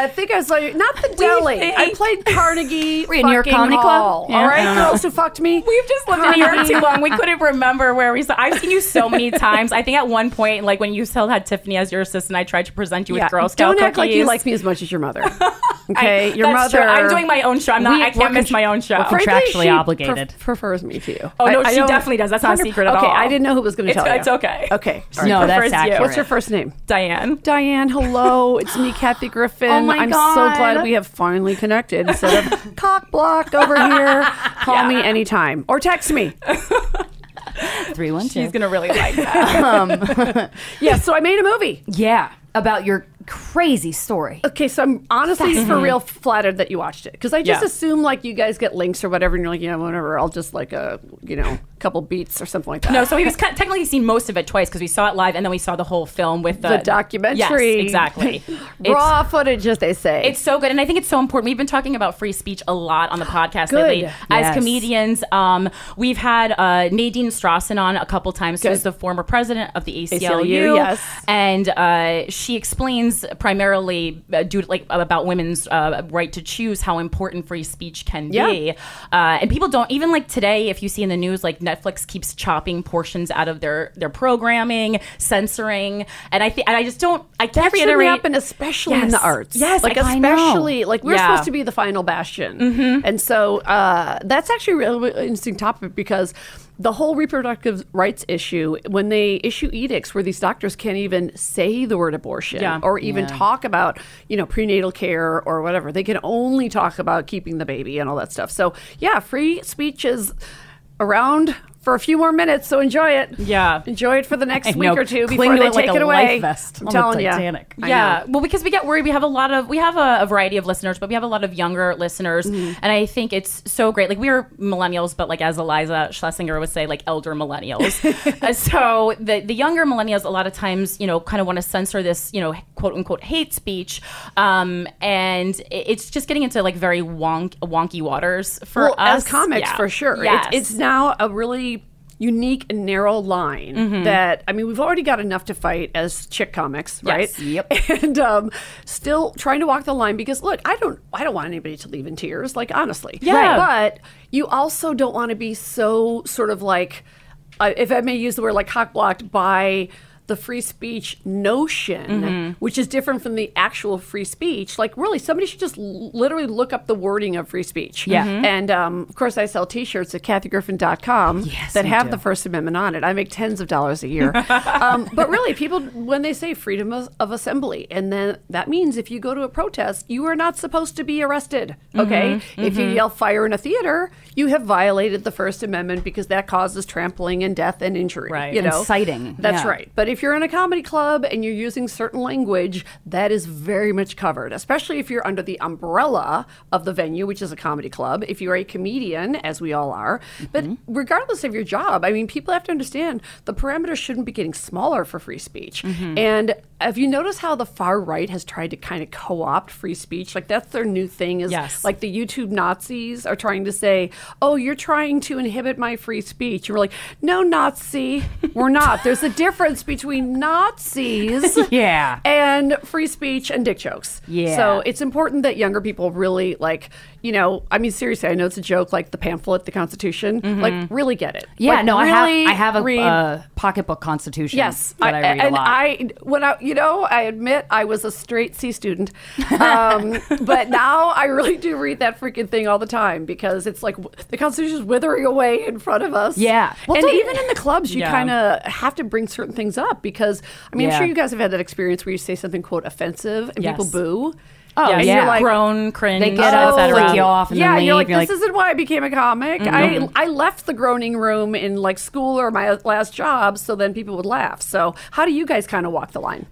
I think I saw you. Not the deli. I played Carnegie. Were you in York fucking Comedy Club? Hall. Yeah, All I right, girls who fucked me. We've just lived in New York too long. We couldn't remember where we saw. I've seen you so many times. I think at one point, like when you still had Tiffany as your assistant, I tried to present you Yeah, with Girl Scout Don't act like you cookies. like me as much as your mother. Okay, your that's mother. true. I'm doing my own show. I'm not. We- I can't miss my own show. Contractually obligated. pref- prefers me to you. Oh, no, I- I she definitely does. That's not a secret at okay, all. I didn't know who was going to tell you. it's okay. Okay. She No, prefers you. accurate. What's your first name? Diane. Diane, hello. It's me, Kathy Griffin. Oh my I'm God. so glad we have finally connected. Instead of cock block over here, call me anytime or text me. Three one two. She's gonna really like that. Um, Yeah, so I made a movie. yeah, about your crazy story. Okay, so I'm honestly for real flattered that you watched it because I just Yeah. assume like you guys get links or whatever, and you're like, yeah, whatever. I'll just like a you know couple beats or something like that. No, so he was kind technically seen most of it twice because we saw it live and then we saw the whole film with the, the documentary, Yes, exactly. raw footage, as they say. It's so good, and I think it's so important. We've been talking about free speech a lot on the podcast Good. lately. As comedians, um, we've had uh, Nadine Strossen on a couple times, who's the former president of the ACLU. ACLU, yes. and uh, she explains primarily uh, due to, like about women's uh, right to choose how important free speech can Yeah. be. Uh, and people don't even like today. If you see in the news, like Netflix keeps chopping portions out of their their programming, censoring, and I think and I just don't. I can't that reiterate. happen, especially in the arts. Yes, like I- I especially like we're Yeah. Mm-hmm. supposed to be the final bastion, and so uh, that's actually a really interesting topic because the whole reproductive rights issue when they issue edicts where these doctors can't even say the word abortion Yeah. or even Yeah. talk about you know prenatal care or whatever they can only talk about keeping the baby and all that stuff so yeah free speech is around for a few more minutes so enjoy it Yeah. enjoy it for the next week or two before they it like take a it away life vest i'm telling you Titanic. Yeah, well, because we get worried. We have a lot of we have a, a variety of listeners, but we have a lot of younger listeners, Mm-hmm. and I think it's so great. Like we are millennials, but like as Iliza Shlesinger would say, like elder millennials. Uh, so the the younger millennials, a lot of times, you know, kind of want to censor this, you know, quote unquote hate speech, um, and it's just getting into like very wonk, wonky waters for well, us as comics Yeah. for sure. Yes. It's, it's now a really unique and narrow line Mm-hmm. that I mean we've already got enough to fight as chick comics, right? Yes. Yep. And um, still trying to walk the line because look, I don't I don't want anybody to leave in tears, like honestly. Yeah. But you also don't want to be so sort of like uh, if I may use the word like cock blocked by the free speech notion, Mm-hmm. which is different from the actual free speech. Like, really, somebody should just l- literally look up the wording of free speech. Yeah. Mm-hmm. Mhm. And um, of course, I sell t shirts at kathygriffin.com Yes, that have do. the First Amendment on it. I make tens of dollars a year. um, but really, people, when they say freedom of, of assembly, and then that means if you go to a protest, you are not supposed to be arrested. Okay. Mm-hmm. If you yell fire in a theater, you have violated the First Amendment because that causes trampling and death and injury. Right. You know, Inciting, That's yeah. right. But if you're in a comedy club and you're using certain language, that is very much covered, especially if you're under the umbrella of the venue, which is a comedy club. If you're a comedian, as we all are. But mm-hmm. regardless of your job, I mean, people have to understand the parameters shouldn't be getting smaller for free speech. Mm-hmm. And have you noticed how the far right has tried to kind of co opt free speech? Like, that's their new thing is Yes. like the YouTube Nazis are trying to say, oh, you're trying to inhibit my free speech. And we're like, no, Nazi, we're not. There's a difference between between Nazis Yeah. and free speech and dick jokes. Yeah. So it's important that younger people really like, you know, I mean, seriously, I know it's a joke like the pamphlet, the Constitution, like really get it. Mm-hmm. Yeah, Like, no, I have I have a read- uh, pocketbook constitution. Yes, that I, read and a lot. I when I you know I admit I was a straight C student, um, but now I really do read that freaking thing all the time because it's like the Constitution is withering away in front of us. Yeah. Well, and even in the clubs, you Yeah. kind of have to bring certain things up because I mean I'm sure you guys have had that experience where you say something quote offensive and people boo. Oh, yeah, yeah. you're like groan, cringe, They get up, etc. flick you off, and yeah, then leave. you're like, You're this like, isn't why I became a comic. Mhm. I I left the groaning room in like school or my last job, so then people would laugh. So how do you guys kind of walk the line?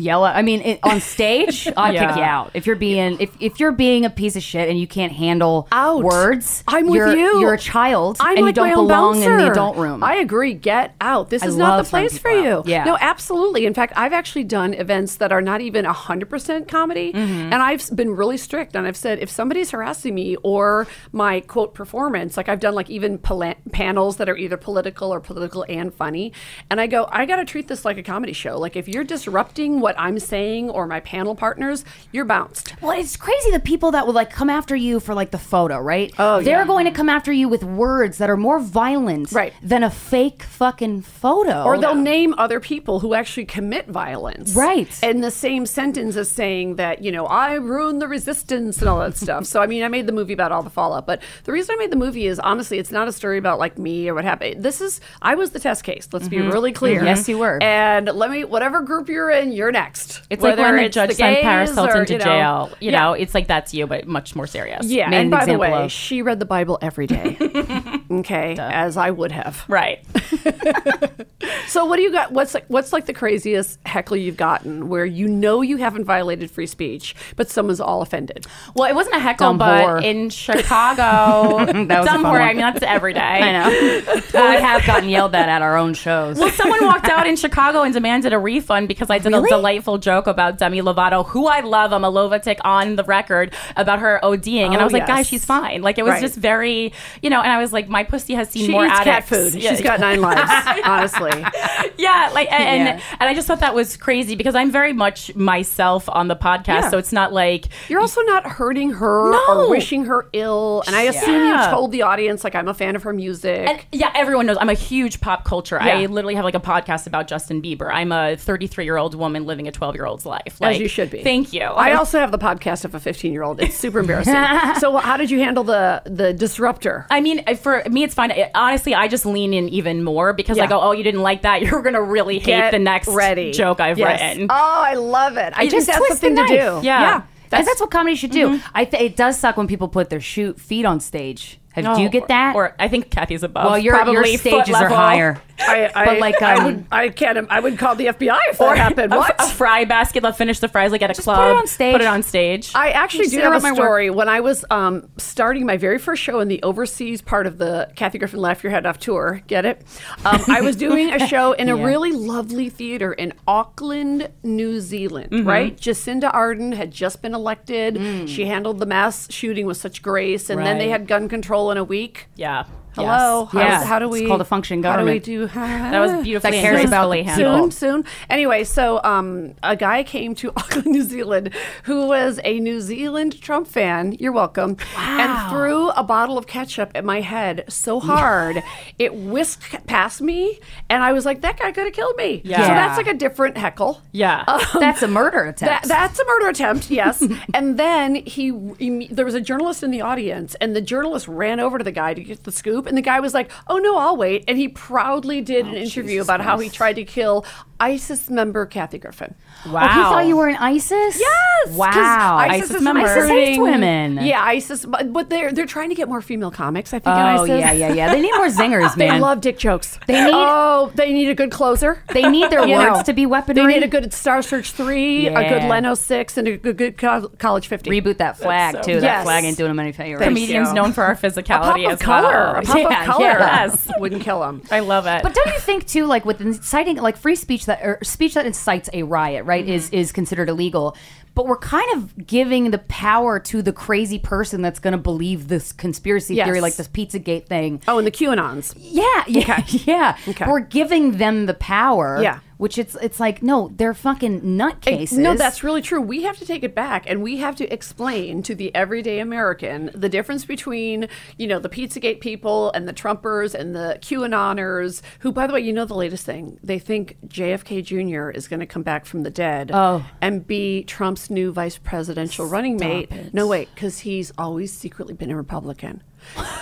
Yell at. I mean, it, on stage, I'd Yeah. kick you out if you're being if, if you're being a piece of shit and you can't handle Out. words. I'm with you're, you. You're a child I'm and like you my don't own belong in the adult room. I agree. Get out. This I is not the love throwing place for people you. out. Yeah. No, absolutely. In fact, I've actually done events that are not even 100% comedy. Mm-hmm. And I've been really strict. And I've said, if somebody's harassing me or my quote performance, like I've done like even pala- panels that are either political or political and funny. And I go, I got to treat this like a comedy show. Like if you're disrupting what I'm saying or my panel partners, you're bounced. Well, it's crazy the people that would like come after you for like the photo, right? Oh, They're yeah. going to come after you with words that are more violent Right. than a fake fucking photo. Or they'll name other people who actually commit violence. Right. In the same sentence as saying that, you know, I ruined the resistance and all that stuff. So, I mean, I made the movie about all the fallout. But the reason I made the movie is honestly, it's not a story about like me or what happened. This is, I was the test case. Let's be Mhm. really clear. Yes, you were. And let me, whatever group you're in, you're next. It's like when the judge the sent Paris Hilton or, to you know- jail. You Yeah. know, it's like that's you, but much more serious. Yeah, Made and an by the way, of. she read the Bible every day. okay, as I would have. Right. So what do you got? What's like, what's like the craziest heckler you've gotten where you know you haven't violated free speech, but someone's all offended? Well, it wasn't a heckle, Dumb but whore. in Chicago, That was a dumb whore. one. I mean, that's every day. I know. well, we have gotten yelled at at our own shows. Well, someone walked out in Chicago and demanded a refund because I did Really? a delightful joke about Demi Lovato, who I love. I'm a Lovatic on the record about her ODing, and I Oh, was like, guys, she's fine. Like it was Right. just very, you know. And I was like, my pussy has seen She more eats cat food. Yeah. She's got nine lives. honestly, yeah, like and Yeah. and I just thought that was crazy because I'm very much myself on the podcast, Yeah. so it's not like you're also not hurting her No. or wishing her ill. And I assume you told the audience like I'm a fan of her music. And yeah, everyone knows I'm a huge pop culture. I literally have like a podcast about Justin Bieber. I'm a 33 year old woman living a 12 year old's life. Like, as you should be. Thank you. I also have the podcast of a 15 year old. It's super embarrassing. so, how did you handle the the disruptor? I mean, uh, for me, it's fine. It- honestly, I just lean in even more because I go, oh, "Oh, you didn't like that. You're gonna really hate Get the next ready. joke I've Yes. written." Oh, I love it. I think just the twist the to do. Yeah. That's, that's what comedy should do. Mm-hmm. I th- it does suck when people put their shoot feet on stage. Have, do you get that? Or I think Kathy's above. well, your, your probably stages foot are higher. I, I, But, like, I um, would, I can't. I would call the FBI if Or that happened. a, What? a fry basket. Let's finish the fries like at a Just club. put it on stage. Put it on stage. I actually Just do have a interrupt my work. story. When I was um, starting my very first show in the overseas part of the Kathy Griffin Laugh Your Head Off tour, get it? Um, I was doing a show in a really lovely theater in Auckland, New Zealand, Mm-hmm. right? Jacinda Ardern had just been elected. She handled the mass shooting with such grace, and then they Mm. Had gun control in a week. yeah. Hello. Yes. How, Yes. how do It's we? called a functioning How do we do? That was beautifully That and cares about handled. soon, soon. Anyway, so um, a guy came to Auckland, New Zealand, who was a New Zealand Trump fan. You're welcome. Wow. And threw a bottle of ketchup at my head so hard it whisked past me, and I was like, "That guy could have killed me." Yeah. So that's like a different heckle. Yeah. That's a murder attempt. That, that's a murder attempt, yes. and then he, he, there was a journalist in the audience, and the journalist ran over to the guy to get the scoop, and the guy was like, "Oh no, I'll wait." And he proudly did an oh, interview Jesus about how he tried to kill ISIS member Kathy Griffin. Wow. Oh, he thought you were an ISIS? Yes. Wow. ISIS, ISIS is member. ISIS hates women. Yeah, ISIS, but, but they're they're trying to get more female comics. I think. in Oh, ISIS. yeah, yeah, yeah. They need more zingers, man. They love dick jokes. They need- oh, they need a good closer. They need their You words know, to be They need a good Star Search three, a good Leno six, and a good, good co- College fifty. Reboot that flag, so too. That flag ain't doing them any favors. Thank Comedians you. known for our a pop physicality of as color. well. A pop Yeah, of color. yes. wouldn't kill them. I love it. But don't you think too, like with inciting, like free speech that or speech that incites a riot, right, is mm-hmm. is considered illegal. but we're kind of giving the power to the crazy person that's going to believe this conspiracy Yes. theory, like this Pizzagate thing. Oh, and the QAnons. Yeah, yeah, yeah. Okay. We're giving them the power. Yeah. Which it's it's like no, they're fucking nutcases. No, that's really true. We have to take it back and we have to explain to the everyday American the difference between, you know, the Pizzagate people and the Trumpers and the QAnoners, who, by the way, you know the latest thing. They think JFK Jr. is going to come back from the dead Oh. and be Trump's new vice presidential running mate. No, wait, because he's always secretly been a Republican.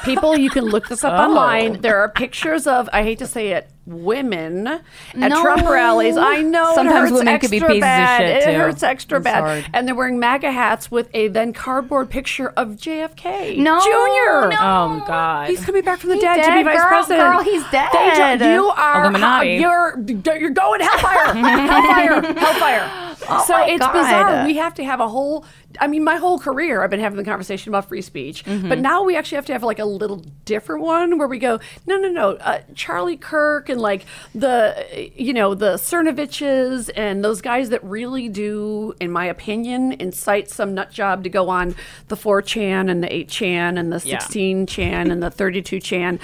People, you can look this up Oh. online. There are pictures of, I hate to say it, women at No. Trump rallies. I know it Sometimes hurts women could be extra pieces of bad. shit, It hurts extra It's bad. hard. And they're wearing MAGA hats with a then cardboard picture of JFK No, Jr. no. Oh God. He's coming back from the He's dead, to be vice girl, president. girl, he's They don't- dead. you are Illuminati. You're you're going hellfire, hellfire, hellfire. Oh so my it's God. bizarre. We have to have a whole. I mean, my whole career, I've been having the conversation about free speech, Mm-hmm. but now we actually have to have like a little different one where we go, no, no, no, uh, Charlie Kirk and like the, you know, the Cernoviches and those guys that really do, in my opinion, incite some nut job to go on the 4chan and the 8chan and the 16chan and the 32chan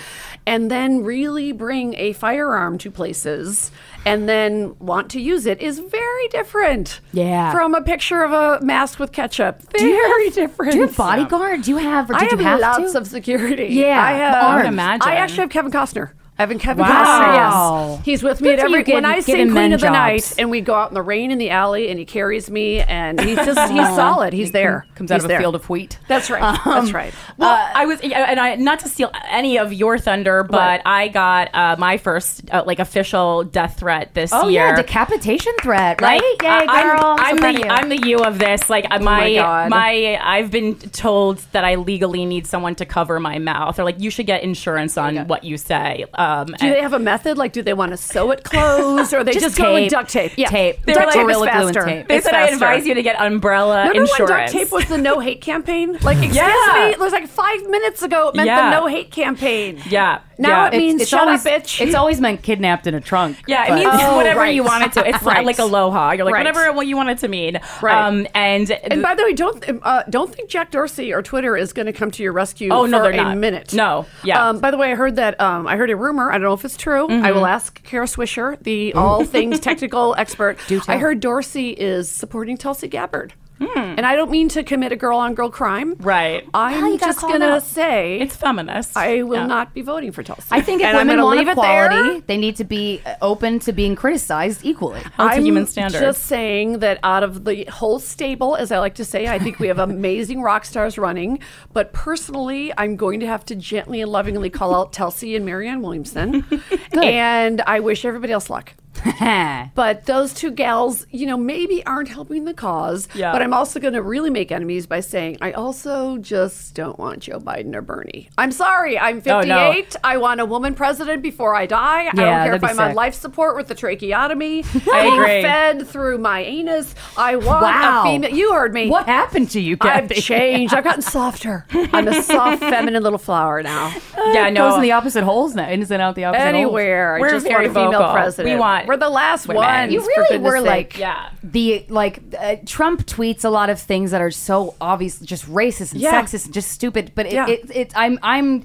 and then really bring a firearm to places and then want to use it is very different Yeah. from a picture of a mask with ketchup. Do Very have- different. Do you have bodyguard? Do you have? Or I have, you have lots to? of security. Yeah, I have. I imagine. I actually have Kevin Costner. Have Kevin Wow. Costner. Yes, he's with me Good at every when I sing Queen of the jobs. Night, and we go out in the rain in the alley, and he carries me, and he's just he's solid. He's there. Comes He's out of there. a field of wheat. That's right. Um, That's right. Well, I was, and I not to steal any of your thunder, but Right. I got uh, my first uh, like official death threat this year. Oh year. yeah, decapitation threat, Like, right? Yay, I- I'm- girl! I'm, So the you. I'm the you of this. Like uh, Oh my my God. my I've been told that I legally need someone to cover my mouth, or like you should get insurance on what you say. Um, Do they have a method? Like, do they want to sew it closed, or they just, Just go with duct tape? Yeah, Tape. Duct They're like tape is Gorilla Glue and faster. tape. They It's said I advise you to get umbrella Remember insurance. when duct tape was the no hate campaign? Like, excuse Yeah. me, it was like five minutes ago. It meant Yeah. the no hate campaign. yeah. Now yeah. it means it's shut always, up, bitch. It's always meant kidnapped in a trunk. Yeah, it but- means Oh, whatever right. you want it to. It's Right. like aloha. You're like Right. whatever what you want it to mean. Right. Um, and And by the way, don't uh, don't think Jack Dorsey or Twitter is going to come to your rescue Oh, no, for they're a not. minute. No. Yeah. Um, by the way, I heard that um, I heard a rumor. I don't know if it's true. I will ask Kara Swisher, the all things technical expert. Do tell. I heard Dorsey is supporting Tulsi Gabbard. And I don't mean to commit a girl on girl crime. right. I'm you gotta just going to say It's feminist. I will Yeah. not be voting for Tulsi. I think if And women gonna want leave equality, they need to be uh, open to being criticized equally. Held I'm human standards. just saying that out of the whole stable, as I like to say, I think we have amazing rock stars running. But personally, I'm going to have to gently and lovingly call out Tulsi and Marianne Williamson. and I wish everybody else luck. But those two gals, you know, maybe aren't helping the cause. Yeah. But I'm also going to really make enemies by saying I also just don't want Joe Biden or Bernie. I'm sorry. I'm Oh, 58. no. I want a woman president before I die. I don't care if I'm on life support with the tracheotomy. I agree. fed through my anus. I want Wow. a female. You heard me. What happened to you, I've changed. I've gotten softer. I'm a soft, feminine little flower now. yeah. It No. goes in the opposite holes now. Isn't it out the opposite holes? Anywhere. I We're just very want a female vocal. president. We want We're the last women. ones. You really goodness were sake. like Yeah. the like uh, Trump tweets a lot of things that are so obvious, just racist and Yeah. sexist and just stupid. But it, Yeah. it, it, I'm I'm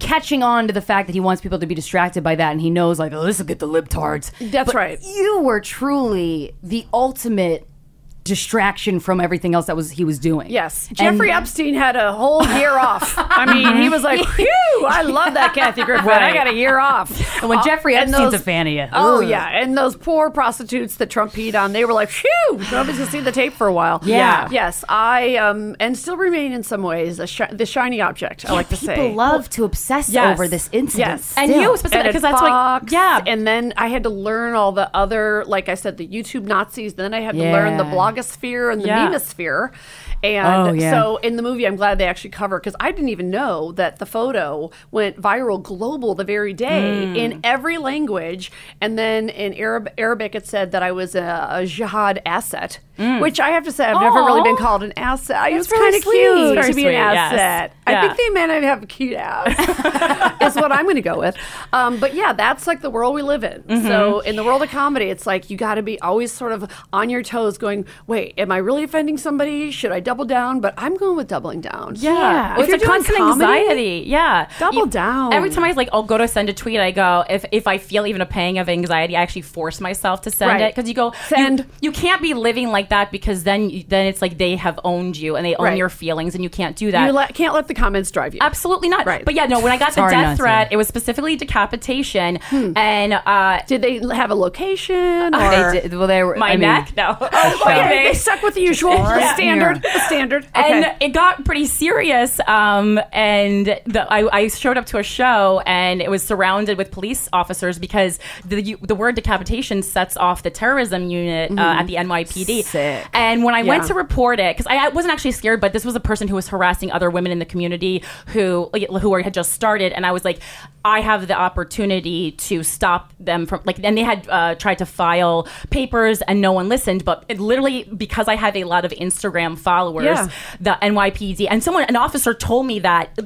catching on to the fact that he wants people to be distracted by that, and he knows like, oh, this will get the libtards. That's But right. You were truly the ultimate distraction from everything else that was he was doing. Yes. Jeffrey And- Epstein had a whole year off. I mean, he was like, phew, I love that Kathy Griffin. I got a year off. And when Jeffrey and Epstein's a fan of you. Oh, Ugh. yeah. And those poor prostitutes that Trump peed on, they were like, phew, nobody's to see the tape for a while. Yeah. Yes. I, um, and still remain in some ways a shi- the shiny object, I like to People say. People love to obsess Yes. over this incident. Yes. And still. you specifically and because that's like yeah. and then I had to learn all the other, like I said, the YouTube Nazis. Then I had to learn the Yeah. Blogosphere and the Yeah. memosphere. And Oh, yeah. so in the movie, I'm glad they actually cover because I didn't even know that the photo went viral global the very day Mm. in every language. And then in Arab, Arabic, it said that I was a, a jihad asset, which I have to say, I've never really been called an asset. It was really kind of cute to be sweet, an yes. asset. Yeah. I think they meant I'd have a cute ass, is what I'm going to go with. Um, but yeah, that's like the world we live in. Mm-hmm. So in the world of comedy, it's like you got to be always sort of on your toes, going, "Wait, am I really offending somebody? Should I double down?" But I'm going with doubling down. Yeah, If Well, it's a constant comedy, anxiety. Yeah, double You- down. Every time I like, I'll go to send a tweet. I go if if I feel even a pang of anxiety, I actually force myself to send Right. it because you go Send. You, you can't be living like that because then you- then it's like they have owned you and they own Right. your feelings and you can't do that. you let, can't let the comments drive you. Absolutely not. Right. But yeah, no. When I got the Sorry, not death to. threat, it was specifically decapitation, and uh, did they have a location? Uh, or- They did, well, they were. my I mean, neck? No. Oh, okay, they stuck with the usual the standard. The standard. And it got pretty serious. Um, and the, I, I showed up to a show and it was surrounded with police officers because the the word decapitation sets off the terrorism unit uh, at the NYPD. Sick. And when I went to report it, because I, I wasn't actually scared, but this was a person who was harassing other women in the community who who had just started, and I was like, I have the opportunity to stop them from like, and they had uh, tried to file papers and no one listened, but it literally because I have a lot of Instagram followers, Yeah. the NYPD, and someone, an officer told me that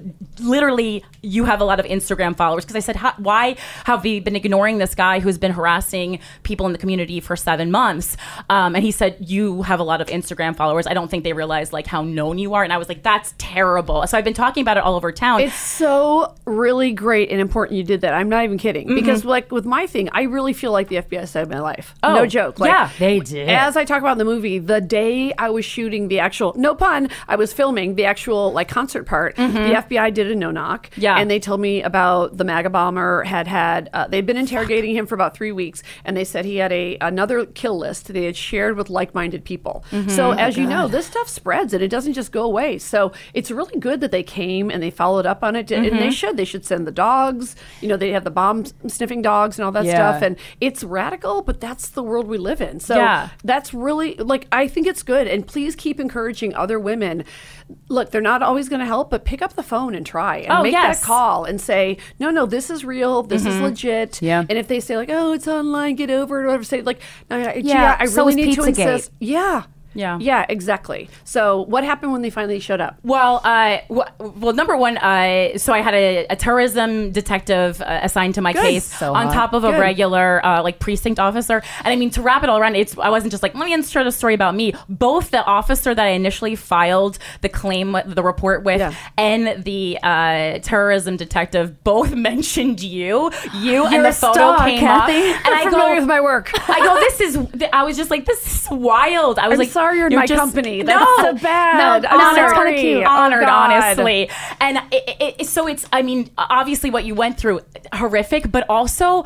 literally you have a lot of Instagram followers because I said, why have we been ignoring this guy who's been harassing people in the community for seven months? Um, and he said, you have a lot of Instagram followers. I don't think they realize like how known you are. And I was like, that's terrible. So I've been talking about it all over town. It's so really great and important you did that. I'm not even kidding. Because like with my thing, I really feel like the FBI saved my life. Oh, no joke. Like, yeah, they did. As I talk about in the movie, the day I was shooting the actual no pun, I was filming the actual like concert part. The FBI did a no knock. Yeah. And they told me about the MAGA bomber had had uh, they'd been interrogating him for about three weeks, and they said he had a another kill list they had shared with like minded people. So as you know, this stuff spreads and it doesn't just go away. So it's really good that they came and they followed up on it, and they should. They should send the dogs. You know, they have the bomb sniffing dogs and all that Yeah. stuff, and it's radical, but that's the world we live in. So Yeah. that's really like I think it's good, and please keep encouraging other women. Look, they're not always going to help, but pick up the phone and try and Oh, make yes. that call and say, no, no, this is real, this is mm-hmm. legit. Yeah. And if they say like, oh, it's online, get over it, or whatever, say like, no, yeah, Yeah, I so really is need to insist. Yeah. Yeah. Yeah, exactly. So what happened when they finally showed up? Well, uh, w- well, number one, uh, so I had a, a terrorism detective uh, assigned to my Good. case So on hot. top of a Good. regular uh, like precinct officer. And I mean, to wrap it all around, it's I wasn't just like let me insert a story about me. Both the officer that I initially filed the claim, the report with, Yeah. and the uh, terrorism detective both mentioned you, you, and You're the a photo star, came Kathy. up, and I'm I familiar go with my work. I go, this is. I was just like, this is wild. I was I'm like, sorry you're in my company. That's no, so bad. No, honored, sorry. Oh, honored, God. honestly. And it, it, so it's. I mean, obviously, what you went through, horrific, but also.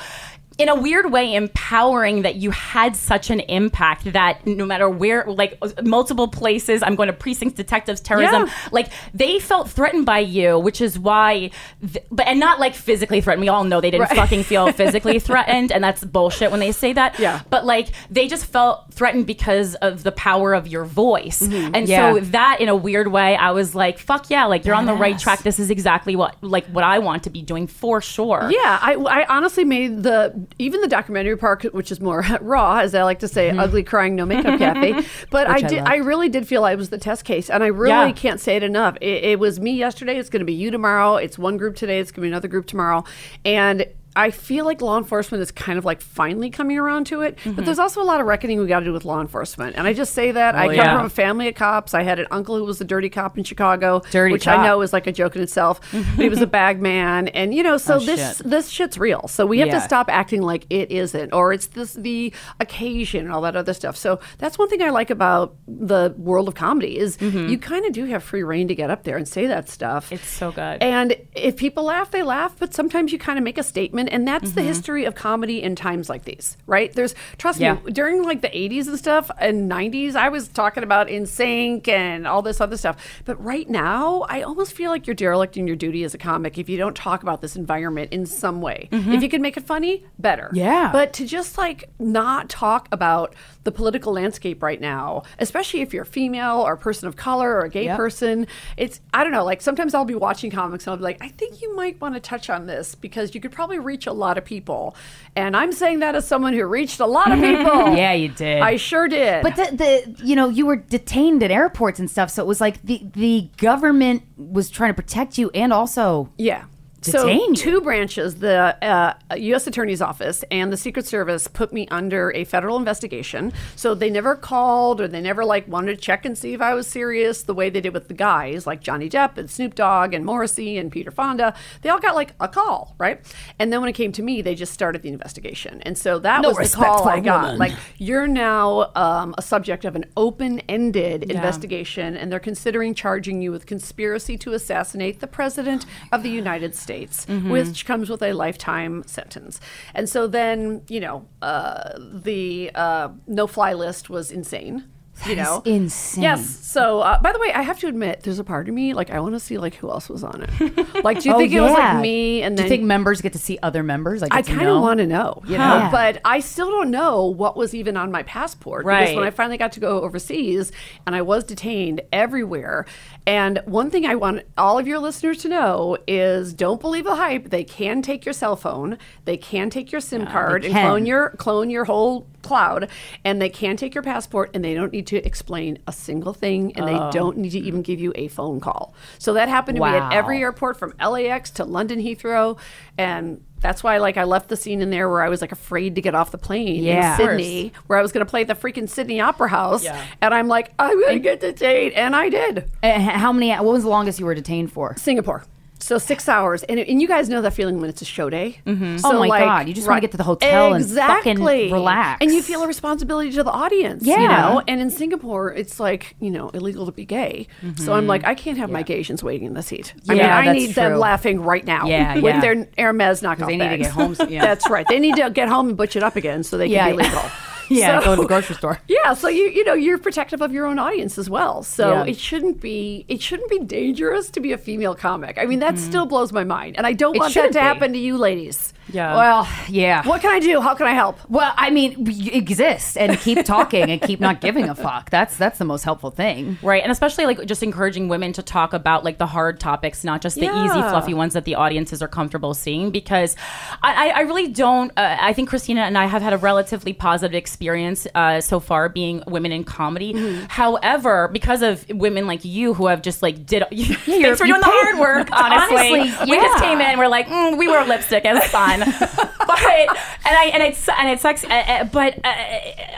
In a weird way, empowering that you had such an impact that no matter where, like multiple places, I'm going to precincts, detectives, terrorism, Yeah. like they felt threatened by you, which is why, th- but and not like physically threatened. We all know they didn't Right. fucking feel physically threatened, and that's bullshit when they say that. Yeah. But like they just felt threatened because of the power of your voice. Mm-hmm. And Yeah. so that in a weird way, I was like, fuck yeah, like you're on the right track. This is exactly what like what I want to be doing for sure. Yeah, I, I honestly made the even the documentary part, which is more raw, as I like to say, mm-hmm. ugly crying, no makeup, Kathy. But I I did, love. I, really did feel I was the test case, and I really Yeah. can't say it enough. It, it was me yesterday. It's going to be you tomorrow. It's one group today. It's going to be another group tomorrow, and. I feel like law enforcement is kind of like finally coming around to it, Mm-hmm. but there's also a lot of reckoning we got to do with law enforcement. And I just say that I come yeah. from a family of cops. I had an uncle who was a dirty cop in Chicago, Dirty which cop. I know is like a joke in itself. he was a bag man, and you know, so Oh, this shit. this shit's real. So we have Yeah. to stop acting like it isn't, or it's this the occasion and all that other stuff. So that's one thing I like about the world of comedy is you kind of do have free reign to get up there and say that stuff. It's so good. And if people laugh, they laugh. But sometimes you kind of make a statement and that's the history of comedy in times like these, right? There's trust Yeah. me, during like the 80s and stuff and 90s, I was talking about NSYNC and all this other stuff. But right now, I almost feel like you're derelict in your duty as a comic if you don't talk about this environment in some way. Mhm. If you can make it funny, better. Yeah. But to just like not talk about the political landscape right now, especially if you're female or a person of color or a gay Yep. person, it's I don't know, like sometimes I'll be watching comics and I'll be like, I think you might want to touch on this because you could probably reach a lot of people. And I'm saying that as someone who reached a lot of people. yeah, you did. I sure did. But the, the you know you were detained at airports and stuff, so it was like the the government was trying to protect you and also Yeah. So two branches, the uh, U.S. Attorney's Office and the Secret Service, put me under a federal investigation. So they never called or they never like wanted to check and see if I was serious the way they did with the guys like Johnny Depp and Snoop Dogg and Morrissey and Peter Fonda. They all got like a call, right? And then when it came to me, they just started the investigation. And so that No was the call I got. woman. Like you're now um, a subject of an open-ended Yeah. investigation, and they're considering charging you with conspiracy to assassinate the president of the United States, Mhm. which comes with a lifetime sentence. And so then, you know, uh, the uh, no-fly list was insane. You That is know, insane. Yes. So, uh, by the way, I have to admit, there's a part of me like I want to see like who else was on it. Like, do you Oh, think it was like me? And do you think members get to see other members? Like I kind of want to know, you Huh. know, but I still don't know what was even on my passport because Right. when I finally got to go overseas and I was detained everywhere. And one thing I want all of your listeners to know is don't believe the hype. They can take your cell phone, they can take your SIM card and clone your clone your whole cloud, and they can take your passport and they don't need to explain a single thing and Oh. they don't need to even give you a phone call. So that happened to me at every airport from LAX to London Heathrow, and that's why like I left the scene in there where I was like afraid to get off the plane Yeah. in Sydney, where I was going to play at the freaking Sydney Opera House, Yeah. and I'm like I'm going to get detained, and I did. H- how many? What was the longest you were detained for? Singapore. So six hours, and, and you guys know that feeling when it's a show day. Mhm. Oh my God, you just wanna get to the hotel and fucking relax. and you feel a responsibility to the audience. you Yeah. know. And in Singapore, it's like you know illegal to be gay. So I'm Mhm. like, I can't have my gay Asians waiting in the seat. I mean, Yeah, I need them laughing right now. Yeah, with yeah. their Hermes knockoff they need to get home yeah. That's right. They need to get home and butch it up again so they Yeah, can be yeah. legal. Yeah, So- go to the grocery store. yeah, so you you know you're protective of your own audience as well. So Yeah. it shouldn't be it shouldn't be dangerous to be a female comic. I mean that still blows my mind, and I don't It want that to be. happen to you ladies. Yeah. Well, yeah. What can I do? How can I help? Well, I mean, exist and keep talking and keep not giving a fuck. That's that's the most helpful thing. Right. And especially like just encouraging women to talk about like the hard topics, not just the easy, fluffy ones that the audiences are comfortable seeing. Because I, I, I really don't, uh, I think Krystyna and I have had a relatively positive experience uh, so far being women in comedy. Mm-hmm. However, because of women like you who have just like did, you're- thanks for doing the hard work, honestly. Honestly, We just came in, we're like, mm, we wear lipstick, it's fine. but, and I, and it's, and it sucks. Uh, uh, but uh,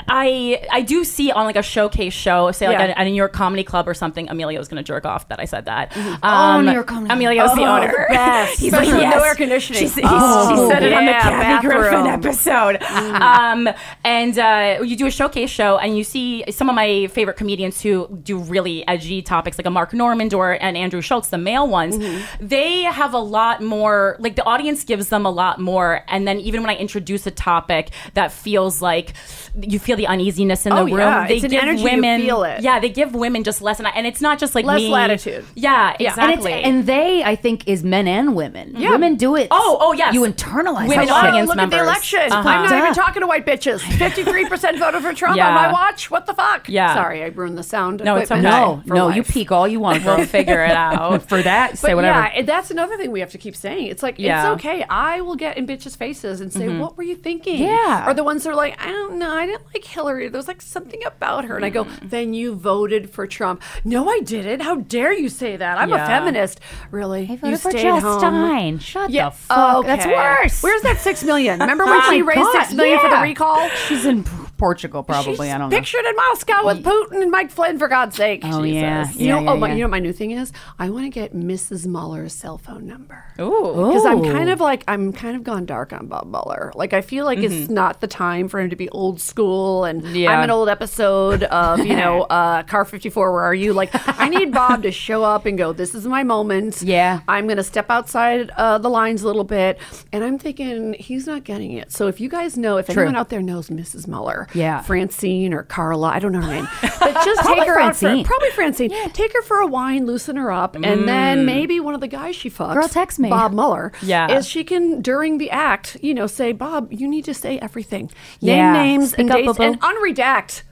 I, I do see on like a showcase show, say like Yeah. at, at a New York Comedy Club or something, Emilio was going to jerk off that I said that. Oh, New York Comedy. Emilio's the Oh, owner. the best. He's like, yes. no air conditioning. She's, he's, Oh, she said it on the yeah, Kathy Griffin episode. Um, and uh, you do a showcase show, and you see some of my favorite comedians who do really edgy topics, like a Mark Normand or an Andrew Schulz, the male ones. They have a lot more. Like the audience gives them a lot more, and then even when I introduce a topic that feels like you feel the uneasiness in Oh, the room, yeah. they It's an give energy, you women. feel it. Yeah, they give women just less, and, I, and it's not just like Less me. latitude. Yeah, Yeah. And, it's, exactly. and they, I think, is men and women. Yeah. Women do it. Oh, oh, yes. You internalize Women that shit. audience look at the election. Uh-huh. I'm not even talking to white bitches. Fifty-three percent voted for Trump Yeah. on my watch. What the fuck? Yeah. Sorry, I ruined the sound. No, it's okay. No, no, life. you peek all you want. we'll girl. figure it out. For that, say But whatever. yeah, that's another thing we have to keep saying. It's like Yeah. it's okay. I will get in bitches' faces and say, "What were you thinking?" Yeah. Or the ones that are like, "I don't know. I didn't like Hillary. There was like something about her." And I go, Mm. "Then you voted for Trump." No, I didn't. How dare you say that? I'm a feminist. Really? I you voted for stayed Jill home. Stein. Shut Yeah. the fuck. That's worse. Where's that six million? Remember when she raised God, six million for the recall? She's in Portugal, probably. I don't know. Pictured in Moscow with Putin and Mike Flynn, for God's sake. Oh, yeah. You Yeah, know, yeah, oh, my, yeah. you know what my new thing is? I want to get Mrs. Mueller's cell phone number. Ooh. Because I'm kind of like, I'm kind of gone dark on Bob Mueller. Like, I feel like it's not the time for him to be old school and Yeah. I'm an old episode of, you know, uh, Car 54, where are you? Like, I need Bob to show up and go, this is my moment. Yeah. I'm going to step outside uh, the lines a little bit. And I'm thinking, he's not getting it. So if you guys know, if True. anyone out there knows Mrs. Mueller, Yeah. Francine or Carla, I don't know her name, but just take her Francine. out for, probably Francine. Take her for a wine, loosen her up, and then mm. maybe one of the guys she fucks, Girl, text me. Bob Mueller, Yeah. is she can during the act, you know, say, Bob, you need to say everything, Yeah. name names Speak and up, dates, and unredact.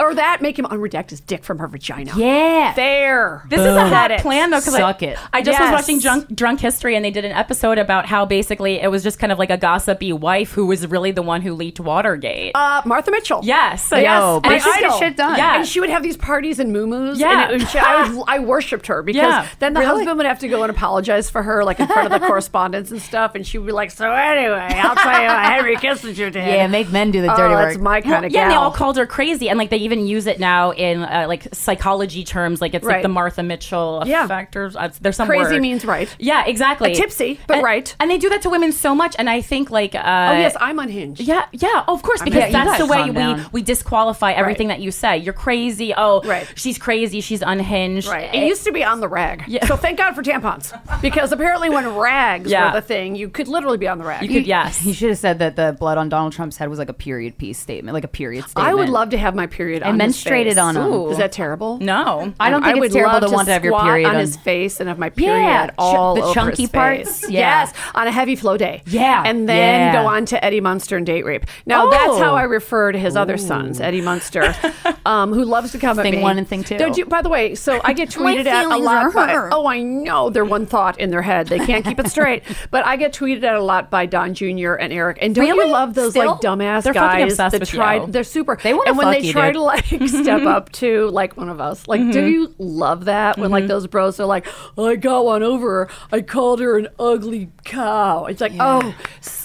Or that make him unredact his dick from her vagina. Yeah. Fair. This is a hot it. plan though, because Suck I, it. I just Yes. was watching Drunk, Drunk History, and they did an episode about how basically it was just kind of like a gossipy wife who was really the one who leaked Watergate. Uh, Martha Mitchell. yes, Yes, Yo, my but she's idol. get shit done. Yeah. And she would have these parties and moo Yeah. And, it, and she, I, was- I worshipped her because Yeah. then the Really? husband would have to go and apologize for her, like in front of the correspondence and stuff. And she would be like, So anyway, I'll tell you what Henry Kissinger did. Yeah, make men do the oh, dirty that's work. my kind Well, of yeah, and they all called her crazy, and like they even use it now in uh, like psychology terms, like it's Right. like the Martha Mitchell Yeah. factors. Uh, there's some Crazy word. means right. Yeah, exactly. A tipsy, but And- right. And they do that to women so much, and I think like uh, Oh, yes, I'm unhinged. Yeah, yeah, oh, of course, because mean, you that's the way we we disqualify everything that you say. You're crazy. Oh, Right. she's crazy. She's unhinged. Right. It used to be on the rag. Yeah. So thank God for tampons. Because apparently when rags Yeah. were the thing, you could literally be on the rag. You could, yes. He should have said that the blood on Donald Trump's head was like a period piece statement, like a period statement. I would love to have my period And on his menstruated face. on him. Ooh. Is that terrible? No, I don't think I it's would terrible love to want to have your squat period on on- his face and have my period Yeah, ch- all the over chunky his parts? face. Yeah. Yes, on a heavy flow day. Yeah, and then yeah. go on to Eddie Munster and date rape. Now Oh. that's how I refer to his other sons, Eddie Munster, um, who loves to come at me. Thing one and thing two. Don't you- by the way, so I get tweeted at a lot. By, oh, I know they're one thought in their head. They can't keep it straight. but I get tweeted at a lot by Don Jr. and Eric. And don't Really? you love those Still? like dumbass They're guys that with try? They're super. They wanna and when fuck they you, try to like step up to like one of us, like, Mm-hmm. do you love that when like those bros are like, I got one over. her. I called her an ugly cow. It's like, oh,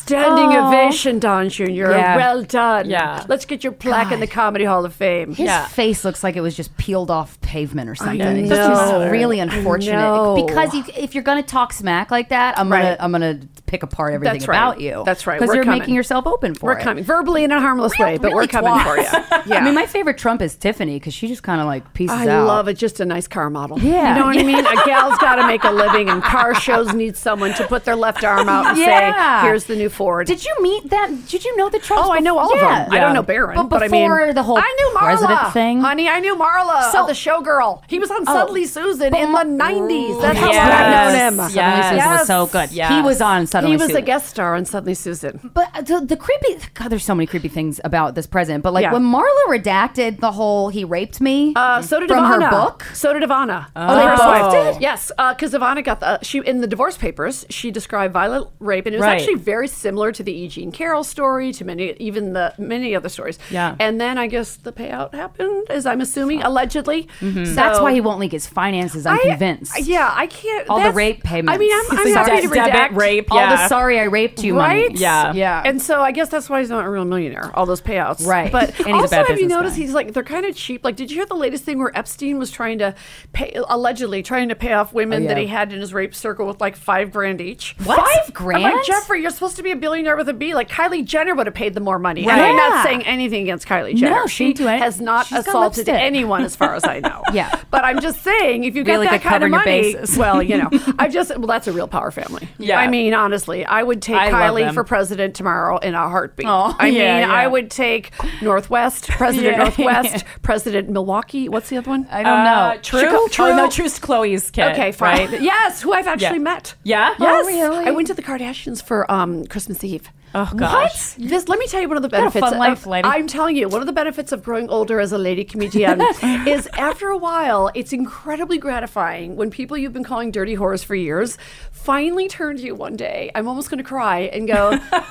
standing Oh. ovation, Don Jr. Yeah. Well done. Yeah. let's get your plaque in the Comedy Hall of Fame. His Yeah. face looks like it was just peeled off pavement or something. It's just really unfortunate. Because you, if you're gonna talk smack like that, I'm Right. gonna I'm gonna pick apart everything That's right. about you. That's right. Because you're coming. making yourself open for it. We're coming verbally in a harmless way, but really we're coming for you. Yeah. I mean, my favorite Trump is Tiffany because she just kind of like pieces I out. I love it. Just a nice car model. Yeah. You know what I mean? A gal's got to make a living, and car shows need someone to put their left arm out and Yeah. say, here's the new Ford. Did you meet that? Did you know the Trump? Oh, I know all of them. I don't know Barron, but but, I mean, before the whole I knew Marla, president thing, honey. I knew Marla, So- the showgirl. He was on Oh. Suddenly Susan in the '90s. That's how Yes. long I've known him. Yes. Suddenly Susan was so good. Yeah, He was on Suddenly Susan. He was Susan. a guest star on Suddenly Susan. But the, the creepy God, there's so many creepy things about this president. But like Yeah. when Marla redacted the whole "he raped me" Uh, so did from Ivana. her book. So did Ivana. Oh. the They both did? Yes, because Ivana got the she in the divorce papers. She described violent rape, and it was Right. actually very similar to the E. Jean Carroll story, to many even the many other stories. Yeah. And then I guess the payout happened, as I'm assuming, allegedly. Mm-hmm. So that's why he won't leak his finances. I'm I- convinced. Yeah, I can't. All the rape payments. I mean, I'm, I'm It's like happy to redact rape, All the sorry I raped you Right? money. Yeah. Yeah. And so I guess that's why he's not a real millionaire. All those payouts, Right. But And he's a also, bad have you noticed guy. he's like they're kind of cheap? Like, did you hear the latest thing where Epstein was trying to pay, allegedly trying to pay off women Oh, that he had in his rape circle with like five grand each? What? Five grand? I'm like Jeffrey, you're supposed to be a billionaire with a B. Like Kylie Jenner would have paid them more money. And I'm not saying anything against Kylie Jenner. No, she didn't do it. has not She's assaulted anyone, as far as I know. Yeah. but I'm just saying, if you get Really that good kind of covering your money, well, you know, I just well, that's a real power family. Yeah. I mean, honestly, I would take I Kylie for president tomorrow in a heartbeat. Oh, I mean, yeah, yeah. I would take Northwest, President Yeah. Northwest, President Milwaukee. What's the other one? I don't know. Uh, true. Chicago- Oh True. no, True's Khloé's kid. Okay, fine. Right? Yes, who I've actually Yeah. met. Yeah. Yes, Oh, really? I went to the Kardashians for um, Christmas Eve. Oh gosh. This, let me tell you one of the Got a benefits. fun life, of, lady. I'm telling you, one of the benefits of growing older as a lady comedian is after a while, it's incredibly gratifying when people you've been calling dirty whores for years finally turn to you one day. I'm almost going to cry and go, "Oh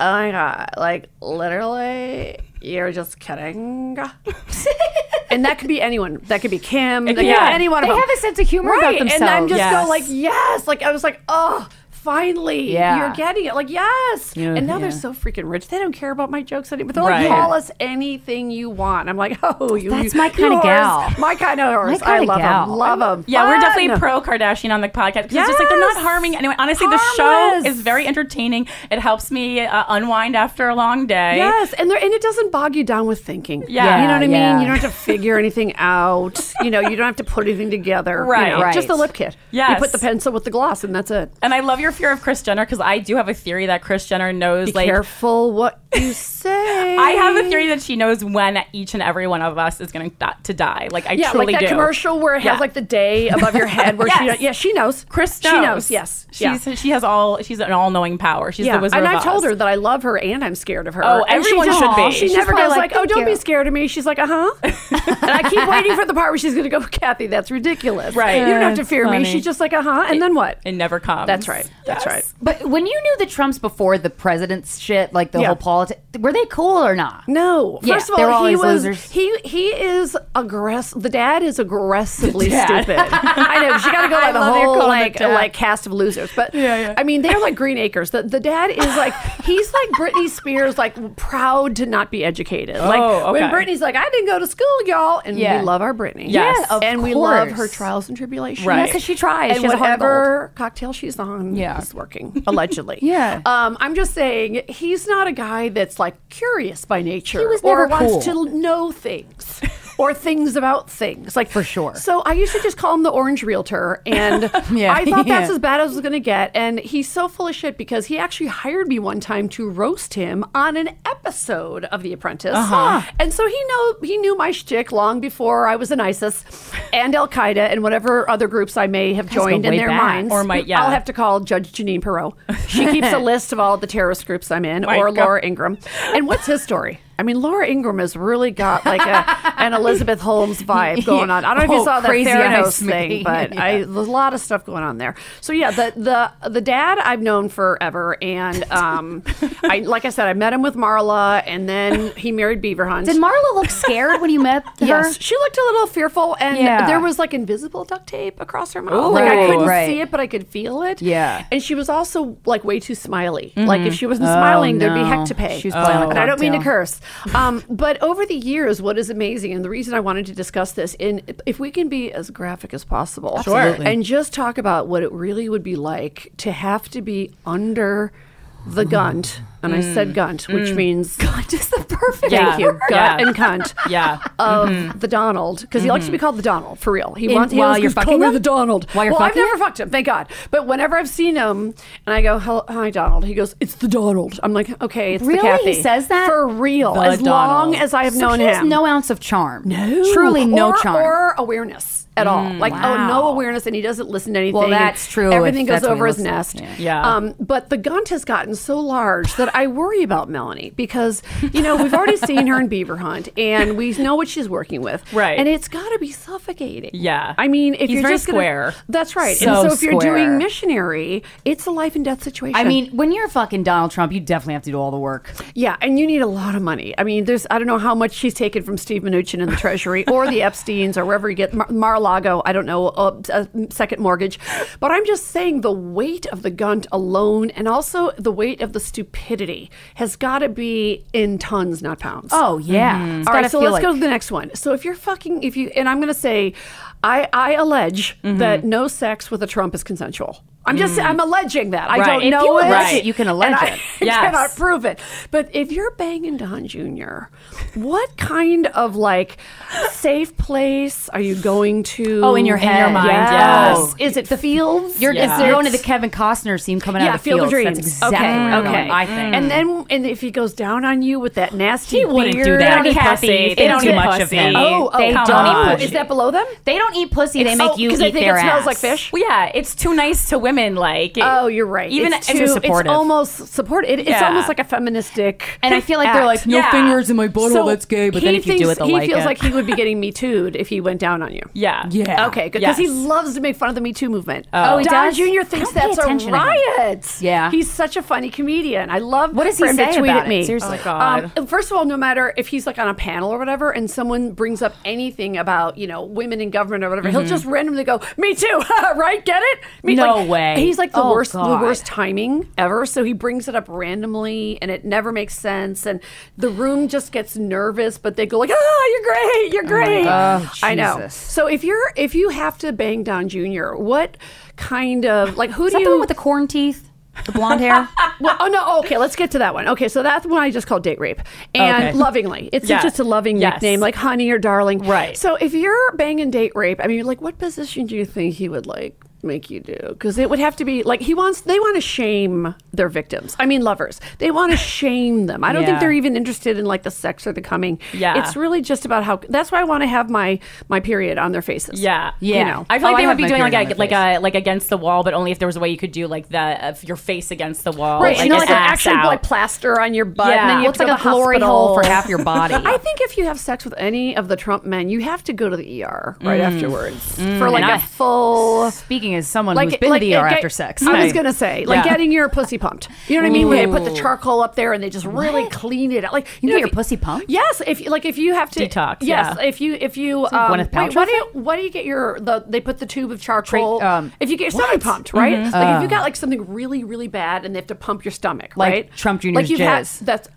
my god! Like literally, you're just kidding." and that could be anyone. That could be Kim. That could be Yeah. anyone. They have a sense of humor right. about And I'm just Yes. go like, yes. Like I was like, oh. Finally, Yeah. you're getting it. Like, yes. Yeah, and now yeah. they're so freaking rich. They don't care about my jokes anymore. They're Right. like, call us anything you want. I'm like, oh, you. That's you- my kinda whores. gal. My kind of horse. My I kinda love gal. them. Love them. Yeah, we're definitely pro Kardashian on the podcast because it's just like they're not harming anyone. Honestly, the show is very entertaining. It helps me uh, unwind after a long day. Yes, and there, and it doesn't bog you down with thinking. Yeah. you know what I Yeah. mean. You don't have to figure anything out. You know, you don't have to put anything together. you Right. know, Right. Just the lip kit. Yeah, You put the pencil with the gloss, and that's it. And I love your fear of Kris Jenner? Because I do have a theory that Kris Jenner knows Be like careful what you say. I have a theory that she knows when each and every one of us is going to to die. Like I yeah, truly like that do. commercial where it Yeah. has like the day above your head where Yes. she yeah she knows Kris she knows. knows yes She's yeah. she has all she's an all knowing power. She's yeah, the wizard and of I've told Oz. her that I love her and I'm scared of her. Oh, And everyone just- should be. She She's never goes like, like, "Oh, don't be scared of me." She's like, "Uh huh," and I keep waiting for the part where she's going to go, "Kathy, that's ridiculous." Right. You don't have to That's fear me. She's just like, "Uh huh," and then what? It never comes. That's right. That's Yes. right. But when you knew the Trumps before the president's shit, like the Yeah. whole politics, were they cool or not? No. Yeah, First of they were all, he was losers. he he is aggressive. The dad is aggressively dad. stupid. I know. 'cause You got to go by I the love you're whole calling like the dad. like cast of losers. But yeah I mean, they're like Green Acres. The the dad is like he's like Britney Spears, like proud to not be educated. like Oh, when okay. Britney's like, I didn't go to school, y'all, and Yeah. we love our Britney. Yes. Yeah, of and we love course. her trials and tribulations. Right. because she tries. And she has a heart of whatever cocktail she's on Yeah. is working, allegedly. Yeah. Um, I'm just saying he's not a guy that's like curious by nature He was or never wants to know things. Or things about things, like For sure. So I used to just call him the Orange Realtor, and Yeah, I thought that's yeah. as bad as it was going to get. And he's so full of shit because he actually hired me one time to roast him on an episode of The Apprentice, Uh-huh. and so he know he knew my shtick long before I was in ISIS and Al Qaeda and whatever other groups I may have joined in their back. minds. Or might- yeah. I'll have to call Judge Jeanine Pirro. She keeps a list of all the terrorist groups I'm in, My or God. Laura Ingraham. And what's his story? I mean, Laura Ingraham has really got like a, an Elizabeth Holmes vibe going on. I don't know if Oh, you saw that crazy Theranos thing, but Yeah. I, there's a lot of stuff going on there. So yeah, the the the dad I've known forever, and um, I like I said, I met him with Marla, and then he married Beaver Hunt. Did Marla look scared when you met her? Yes, she looked a little fearful, and Yeah. there was like invisible duct tape across her mouth. Ooh. like I couldn't right. see it, but I could feel it. Yeah. and she was also like way too smiley. Like if she wasn't Oh, smiling, there'd be no. heck to pay. She was playing a and I don't mean to curse. Um, but over the years, what is amazing, and the reason I wanted to discuss this, in if we can be as graphic as possible, Sure. Absolutely. and just talk about what it really would be like to have to be under the gunt. And I said mm. gunt, which mm. means gunt is the perfect. Yeah. Thank you. Gut Yeah. and cunt Yeah. of mm-hmm. the Donald because he likes to be mm-hmm. called the Donald for real. He In- wants he while always you're fucking "Call me him? the Donald. While you're well, fucking I've never fucked him, thank God. But whenever I've seen him and I go, "Hi, Donald," he goes, "It's the Donald." I'm like, "Okay, it's Really? the Kathy." He says that? for real. The as long as I have So known he has him, no ounce of charm. no, truly no or, charm. or awareness at all. Like, oh, no awareness, and he doesn't listen to anything. Well, that's true Everything goes that's what he over his listens- nest. yeah. Yeah. Um, but the gunt has gotten so large that I worry about Melanie because you know we've already seen her in Beaver Hunt, and we know what she's working with. Right. and it's got to be suffocating. Yeah. I mean, if He's you're very just gonna- square. that's right. So and so if you're doing missionary, it's a life and death situation. I mean, when you're fucking Donald Trump, you definitely have to do all the work. Yeah, and you need a lot of money. I mean, there's I don't know how much she's taken from Steve Mnuchin in the Treasury or the Epstein's or wherever you get Mar- Mar-a-Lago. I don't know uh, a second mortgage, but I'm just saying the weight of the gunt alone, and also the weight of the stupidity, has got to be in tons, not pounds. Oh yeah. It's All right, so let's like- go to the next one. So if you're fucking, if you, and I'm going to say, I, I allege that no sex with a Trump is consensual. I'm just, mm. I'm alleging that. I Right. don't If know you it. allege it, you can allege and I it. Yes. cannot prove it. But if you're banging Don Jr., what kind of like safe place are you going to? Oh, in your head. your mind, Yes. yes. Is it the fields? You're, Yeah. it's, going to the Kevin Costner scene coming yeah, out of the Field fields. of Dreams. That's exactly okay, okay. I think. And then, and if he goes down on you with that nasty, He wouldn't do beard, that. They don't eat Kathy, pussy. they don't Too eat much of him. Oh, oh, They oh, don't eat pussy. Is that below them? They don't eat pussy. They make Oh, you eat they think their it smells like fish. Well, yeah, it's too nice to women. Like, it- Oh, you're right. Even it's too, it's it's almost support. It, it's Yeah. almost like a feministic. And I feel like they're like, no Yeah. fingers in my butthole. So that's gay. But then if you do it, he like feels it. like he would be getting me too'd if he went down on you. Yeah. Yeah. Okay, good. Because he loves to make fun of the Me Too movement. Oh, he Don does? Jr. Thinks that's a attention to him. riot. Yeah. He's such a funny comedian. I love What does he say tweet about at me. Seriously. Oh, God. Um, first of all, no matter if he's like on a panel or whatever, and someone brings up anything about you know women in government or whatever, he'll Mhm. just randomly go, "Me too," right? Get it? Me, No like, way. He's like the Oh, worst, the worst timing ever. So he brings it up randomly, and it never makes sense, and the room just gets nervous. But they go like, "Ah, you're great, you're great." God. Oh, I know. So if you're if you have to bang Don Jr., what kind of like who Is do that you the one with the corn teeth? The blonde hair? well, oh no, okay, let's get to that one. Okay, so that's one I just call date rape, and Okay. lovingly, it's Yes. just a loving Yes. nickname, like honey or darling. Right. So if you're banging date rape, I mean, like, what position do you think he would like make you do? Because it would have to be like he wants. They want to shame their victims. I mean, lovers. They want to shame them. I don't think they're even interested in like the sex or the coming. Yeah. It's really just about how. That's why I want to have my my period on their faces. Yeah, You know. I feel like Oh, they have would be doing like a on my like a like against the wall, but only if there was a way you could do like the of your face against the wall, Right, you know, like an an actually like plaster on your butt, Yeah. and then you Well, have it's to like to a the glory hole for half your body. I think if you have sex with any of the Trump men, you have to go to the ER right Mm. afterwards Mm. for like And a I- full. Speaking as someone Like, who's been like to the ER after sex. I was gonna say, like Yeah. getting your pussy pumped. You know what I mean? When they put the charcoal up there and they just really clean it out. Like You know, get your pussy pumped? Yes, if you- like if you have to Detox, Yes, yeah. if you if you um, wait, what do you what do you get your the they put the tube of charcoal? um, if you get your stomach pumped, right? Mhm. Like if you Oh. got like something really really bad and they have to pump your stomach, Like right? Trump Jr.'s Like you've had that's.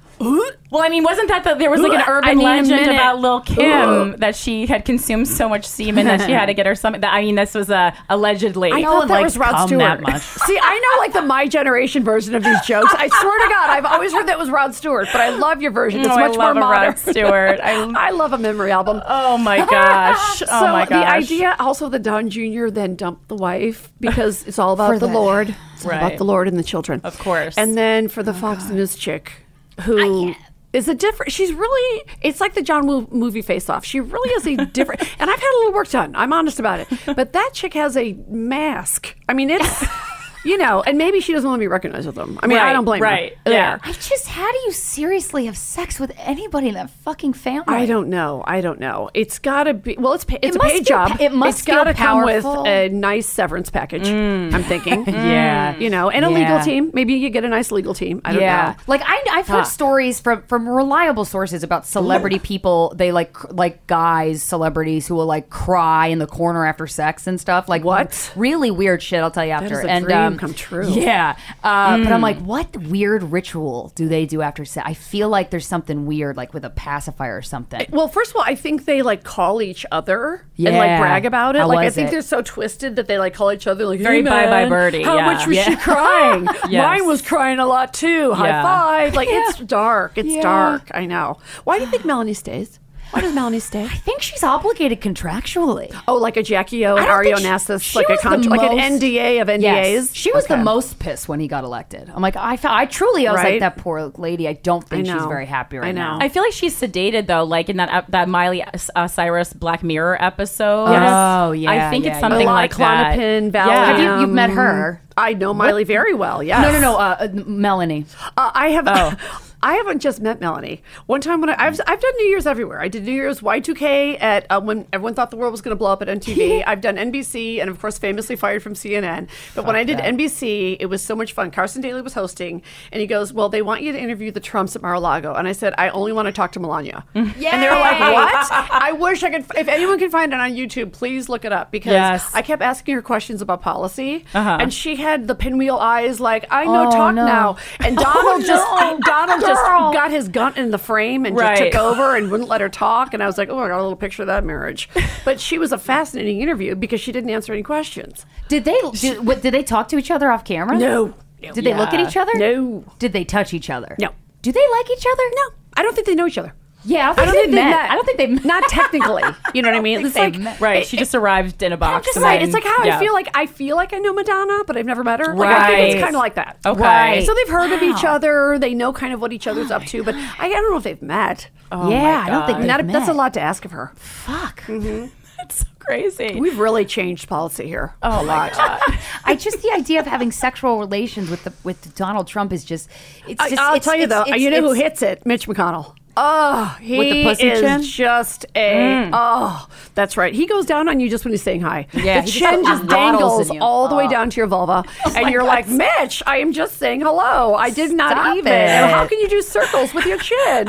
Well, I mean, wasn't that the, there was like an urban I need legend about Lil Kim Ugh. that she had consumed so much semen that she had to get her stomach. That, I mean, this was uh, allegedly. I thought that was Rod Stewart. See, I know like the my generation version of these jokes. I swear to God, I've always heard that was Rod Stewart, but I love your version. It's Oh, I much love more a Rod. Stewart. I, I love a memory album. Oh my gosh. so Oh my gosh. the gosh. idea also that Don Jr. then dumped the wife because it's all about the the- Lord. It's all Right. about the Lord and the children. Of course. And then for the Fox News chick who is a different she's really it's like the John Woo movie face off. She really is a different and I've had a little work done. I'm honest about it. But that chick has a mask. I mean it's you know, and maybe she doesn't want to be recognized with them. I mean, I don't blame right, her. Right. Yeah. There. I just, how do you seriously have sex with anybody in that fucking family? I don't know. I don't know. It's got to be. Well, it's pa- it's a paid job. pa- it must It's got to come with a nice severance package. Mm. I'm thinking. Yeah. You know, and a Yeah. legal team. Maybe you get a nice legal team. I don't yeah, know. like I, I've heard Huh. stories from from reliable sources about celebrity people. They like like guys, celebrities who will like cry in the corner after sex and stuff. Like What? Really weird shit. I'll tell you after. is a and dream um, um, come true. Yeah, uh, but I'm Mm. like, what weird ritual do they do after sex? I feel like there's something weird, like with a pacifier or something. Well, first of all, I think they like call each other and like brag about it. How like I think it? they're so twisted that they like call each other like Very hey, bye-bye man, birdie, How yeah. much was Yeah. she crying? Yes. Mine was crying a lot too. High Yeah. five. Like it's dark. It's Yeah. dark. I know. Why do you think Melanie stays? Why does Melanie stay? I think she's obligated contractually. Oh, like a Jackie O and don't Ario she- Nassus, she like a was the contra- like an NDA of NDAs. Yes. She was Okay. the most pissed when he got elected. I'm like, I, fe- I truly, I was Right? like, that poor lady. I don't think I she's very happy right I know. now. I feel like she's sedated though, like in that ep- that Miley uh, Cyrus Black Mirror episode. Yes. Oh, yeah, I think yeah, it's something a like of that. Klonopin, Valium. Yeah. Have you, you've met her? I know Miley very well. Yes. No, no, no. Uh, uh, Melanie. Uh, I have. Oh. I haven't just met Melanie. One time when I, I've I've done New Year's everywhere. I did New Year's Y2K at uh, when everyone thought the world was going to blow up at MTV. I've done NBC and of course famously fired from CNN. But when I did NBC, it was so much fun. Carson Daly was hosting, and he goes, "Well, they want you to interview the Trumps at Mar-a-Lago," and I said, "I only want to talk to Melania." And they were like, "What?" I wish I could. If anyone can find it on YouTube, please look it up because Yes. I kept asking her questions about policy, Uh-huh. and she had the pinwheel eyes, like I know Oh, talk no. now. And Donald just Donald Girl. Just got his gun in the frame and Right. just took over and wouldn't let her talk. And I was like, oh, I got a little picture of that marriage. But she was a fascinating interview because she didn't answer any questions. Did they? Did, what, did they talk to each other off camera? No. Did they look at each other? No. Did they touch each other? No. Do they like each other? No. I don't think they know each other. Yeah, I I don't, don't think think they they met. met. I don't think they met. Not technically. You know what I mean? It's like Right. She just arrived in a box. Just and right. then- It's like how yeah. I feel like I feel like I know Madonna, but I've never met her. Like I think Right. it's kind of like that. Okay. Right. So they've heard of each other. They know kind of what each other's up oh to, but I, I don't know if they've met. Oh yeah, I don't think God. they've Not, that's a lot to ask of her. Fuck. Mm-hmm. That's so crazy. We've really changed policy here. oh a my lot. God. I just the idea of having sexual relations with the with Donald Trump is just. It's I, just. I'll it's- tell you it's- though, it's- you know who hits it? Mitch McConnell. Oh, he With the pussy is chin? just a Mm. oh, that's right. He goes down on you just when he's saying hi. Yeah, the chin just just dangles all the way Oh. down to your vulva, and you're God. like, Mitch, I am just saying hello. I did not Stop even. it. How can you do circles with your chin?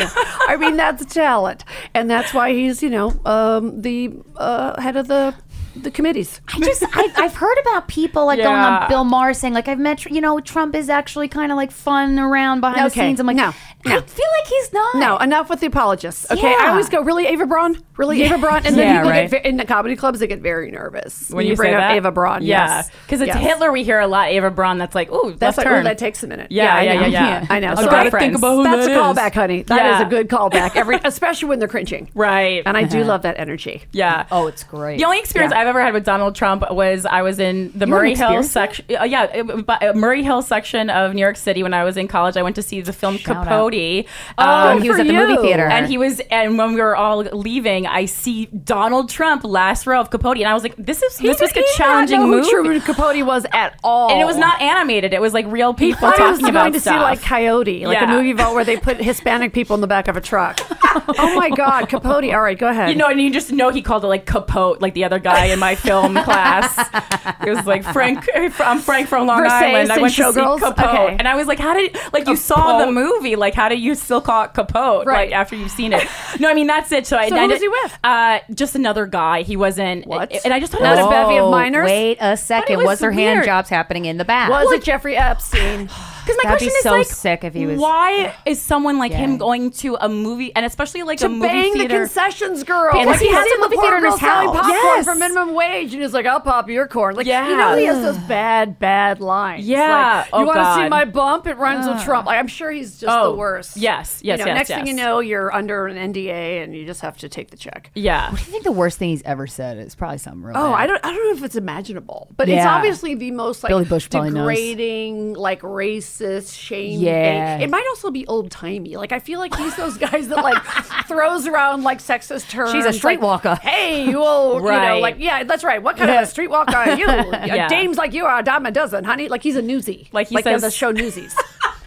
I mean, that's talent, and that's why he's you know um, the uh, head of the the committees. I just I, I've heard about people like going Yeah. on Bill Maher saying like I've met you know Trump is actually kind of like fun around behind the Okay, scenes. I'm like no, I feel like he's not. No, enough with the apologists. Okay, Yeah. I always go, really, Eva Braun? Really, Yeah. Eva Braun? And then Yeah, people right. get ve- in the comedy clubs, they get very nervous when you, bring say up that. Eva Braun. yeah, yes, because it's Yes. Hitler. We hear a lot. Eva Braun. That's like, ooh, That's left like, turn. that takes a minute. Yeah, I yeah, know. yeah, yeah. I know. I've So got I to think friends. about who That's that a is. callback, honey. That is Yeah. a good callback. Every, especially when they're cringing. Right. And I do Uh-huh. love that energy. Yeah. Oh, it's great. The only experience Yeah. I've ever had with Donald Trump was I was in the You Murray Hill section. Uh, yeah, it- uh, Murray Hill section of New York City when I was in college. I went to see the film Shout. Capote. Um, Oh, he was at the movie theater. and he was. And when we were all leaving, I see Donald Trump last row of Capote, and I was like, "This is this was a challenging know movie." Truman Capote was at all. and it was not animated; it was like real people talking I was about going to stuff. see like Coyote, like Yeah. a movie vault where they put Hispanic people in the back of a truck. oh my God, Capote! All right, go ahead. You know, and you just know he called it like Capote, like the other guy in my film class. It was like Frank. I'm Frank from Long Versace Island. I and went to see Capote, Okay. and I was like, "How did like you saw the movie? Like, how do you still call it Capote? Right. Like after you've seen it? No, I mean that's it. So, I, So I who did- was he with? Uh, just another guy. He wasn't. What? And I just thought Not it a bevy of Oh, minors? Wait a second. was Was, there hand jobs happening in the back? was it Jeffrey Epstein? Because my That'd be question is so like, sick if he was- Why is someone like him Yeah. going to a movie, and especially like to a movie bang the theater? concessions girl. Because like he he's has in a the movie poor theater in girl his selling house. popcorn Yes. for minimum wage, and he's like, "I'll pop your corn." Like, Yeah. you know, he has those bad, bad lines. Yeah. Like, Oh, you want to see God. my bump? It runs with ah. Trump. Like, I'm sure he's just Oh, the worst. yes, yes, You know, yes, Next thing yes. you know, you're under an NDA, and you just have to take the check. Yeah. What do you think the worst thing he's ever said is? Probably something real. Oh, bad. I don't. I don't know if it's imaginable, but it's Yeah. obviously the most like Billy Bush probably knows. degrading, like shame. Yeah. It might also be old timey. Like I feel like he's those guys that like throws around like sexist terms. She's a like, streetwalker. hey, you old, you know, Right. like yeah, that's right. What kind of a streetwalker are you? Yeah. Dames like you are a dime a dozen, honey. Like he's a newsie. Like he like on says- the show Newsies.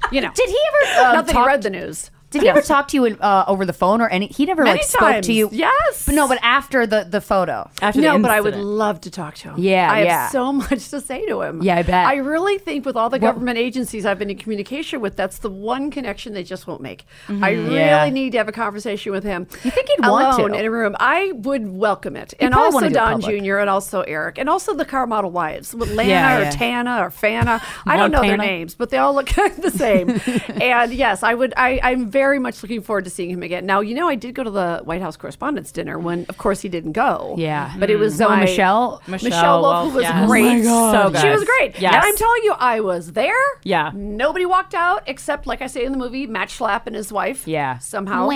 You know. Did he ever? Uh, Not that he read the news. Did he ever talk to you uh, over the phone or any? He never Many like spoke times. to you. Yes. But no, but after the the photo. After the no, but I would love to talk to him. Yeah, I yeah. have so much to say to him. Yeah, I bet. I really think with all the government agencies I've been in communication with, that's the one connection they just won't make. I really Yeah. need to have a conversation with him. You think he'd want to? in a room? I would welcome it, and also do Don. Jr. and also Eric, and also the car model wives, with Lana Yeah, or. Tana or Fana. I don't know their names, but they all look the same. and yes, I would. I, I'm very much looking forward to seeing him again. Now, you know, I did go to the White House Correspondents' Dinner when, of course, he didn't go. Yeah. but it was mm. Zoe my- Michelle? Michelle, Michelle Wolf, who was yes. Oh great. my God. So She was great. Yes. And I'm telling you, I was there. Yeah. Nobody walked out except, like I say in the movie, Matt Schlapp and his wife. Yeah. Somehow.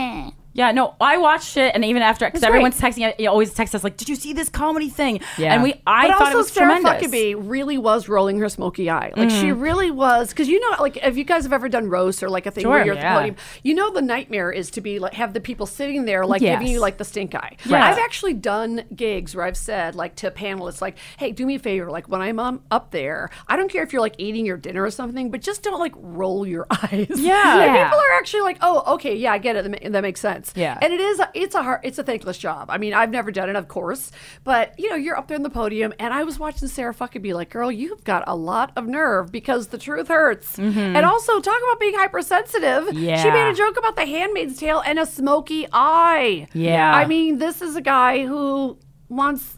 Yeah, no, I watched it, and even after, because everyone's texting, you always text us like, "Did you see this comedy thing?" Yeah. and we, I but thought also it was Sarah tremendous. Huckabee really was rolling her smoky eye. Like she Mhm. really was, because you know, like if you guys have ever done roast or like a thing Sure, where you're at the podium, you know the nightmare is to be like have the people sitting there like Yes. giving you like the stink eye. Yeah. I've actually done gigs where I've said like to panelists like, "Hey, do me a favor, like when I'm um, up there, I don't care if you're like eating your dinner or something, but just don't like roll your eyes." Yeah. Yeah. people are actually like, "Oh, okay, yeah, I get it. That makes sense." Yeah. and it is a, it's a hard, it's a thankless job. I mean, I've never done it, of course, but you know, you're up there in the podium, and I was watching Sarah fucking be like, girl, you've got a lot of nerve because the truth hurts, and also talk about being hypersensitive. Yeah. she Mm-hmm. Made a joke about the Handmaid's Tale and a smoky eye. Yeah. I mean, this is a guy who wants.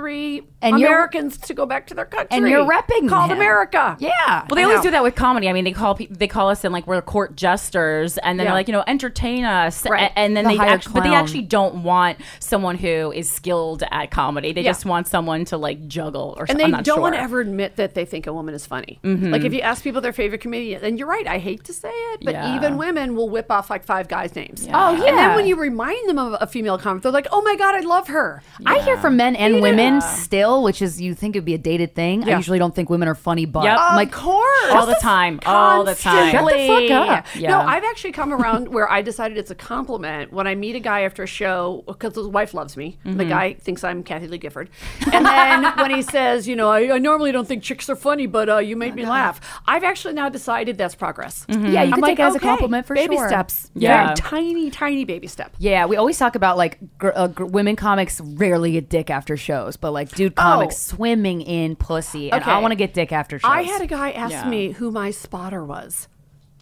Three And Americans to go back to their country, And you're repping called him. America. Yeah. Well, they I always know. do that with comedy. I mean, they call pe- they call us in like we're court jesters, and then Yeah. they're like, you know, entertain us, Right. A- and then The they hired actually, but they actually don't want someone who is skilled at comedy. They Yeah. just want someone to like juggle or something. and something. they I'm don't not want to ever admit that they think a woman is funny. Mhm. Like if you ask people their favorite comedian, and you're right, I hate to say it, but Yeah. even women will whip off like five guys' names. Oh, yeah. And then when you remind them of a female comic, they're like, "Oh my god, I love her." I hear from men and You women women still, which is you think it'd be a dated thing. I Yeah. usually don't think women are funny, but Yep. I'm Of like, course. all the time, all the time. Shut the fuck up. No, I've actually come around where I decided it's a compliment when I meet a guy after a show because his wife loves me. The Mm-hmm. Mhm. guy thinks I'm Kathie Lee Gifford. And then when he says, you know, I, I normally don't think chicks are funny, but uh, you made me laugh. I've actually now decided that's progress. Yeah, you I'm can like, take it as a okay, compliment for baby sure. steps. Yeah. Very tiny, tiny baby step. Yeah, we always talk about like gr- uh, gr- women comics rarely get dick after shows, but like dude comics Oh. swimming in pussy, and I want to get dick after shows. I had a guy ask Yeah. me who my spotter was.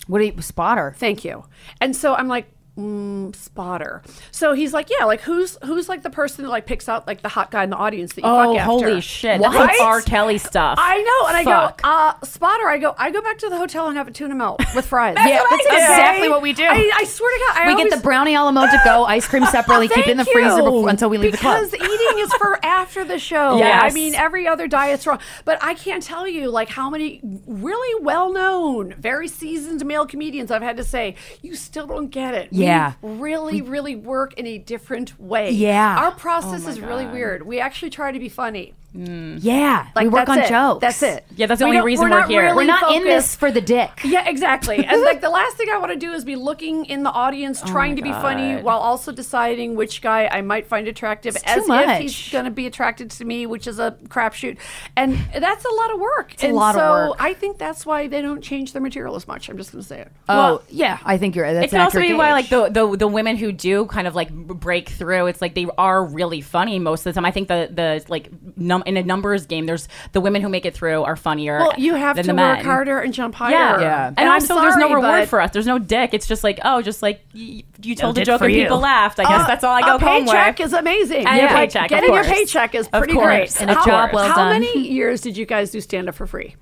What do you spotter? Thank you. And so I'm like, mm, spotter. So he's like, yeah, like who's who's like the person that like picks out like the hot guy in the audience that you Oh, fuck after? holy shit. That's like R. Kelly stuff. I know, and Fuck. I go, uh, spotter. I go, I go back to the hotel and have a tuna melt with fries. yeah, that's exactly what we do. I, I swear to God, I we always, get the brownie a la go, ice cream separately, keep it in the freezer before, until we leave because the club. Because eating is for after the show. Yes. I mean, every other diet's wrong. But I can't tell you like how many really well-known, very seasoned male comedians I've had to say, you still don't get it. We Yeah. really, really work in a different way. Yeah. Our process Oh is really weird. We actually try to be funny. Mm. Yeah, Like we work on it. jokes. That's it. Yeah, that's the We only reason we're we're here. really We're not in this for the dick. Yeah, exactly. and like the last thing I want to do is be looking in the audience, oh trying to be funny while also deciding which guy I might find attractive, It's as too if he's going to be attracted to me, which is a crapshoot. And that's a lot of work. It's a and lot of so work. I think that's why they don't change their material as much. I'm just going to say it. Oh, yeah, I think you're right. That's it can also be accurate why like the, the the women who do kind of like break through it's like they are really funny most of the time i think the the like num- in a numbers game there's the women who make it through are funnier Well, you have than to the work men. harder and jump higher. yeah, Yeah. and, And I'm also there's no reward for us there's no dick it's just like oh just like y- you told a joke and you. people laughed i guess Uh, that's all i a go home paycheck with is amazing. And a Yeah. paycheck, of Getting your paycheck is pretty course. great. And a How- job well How done. many years did you guys do stand up for free?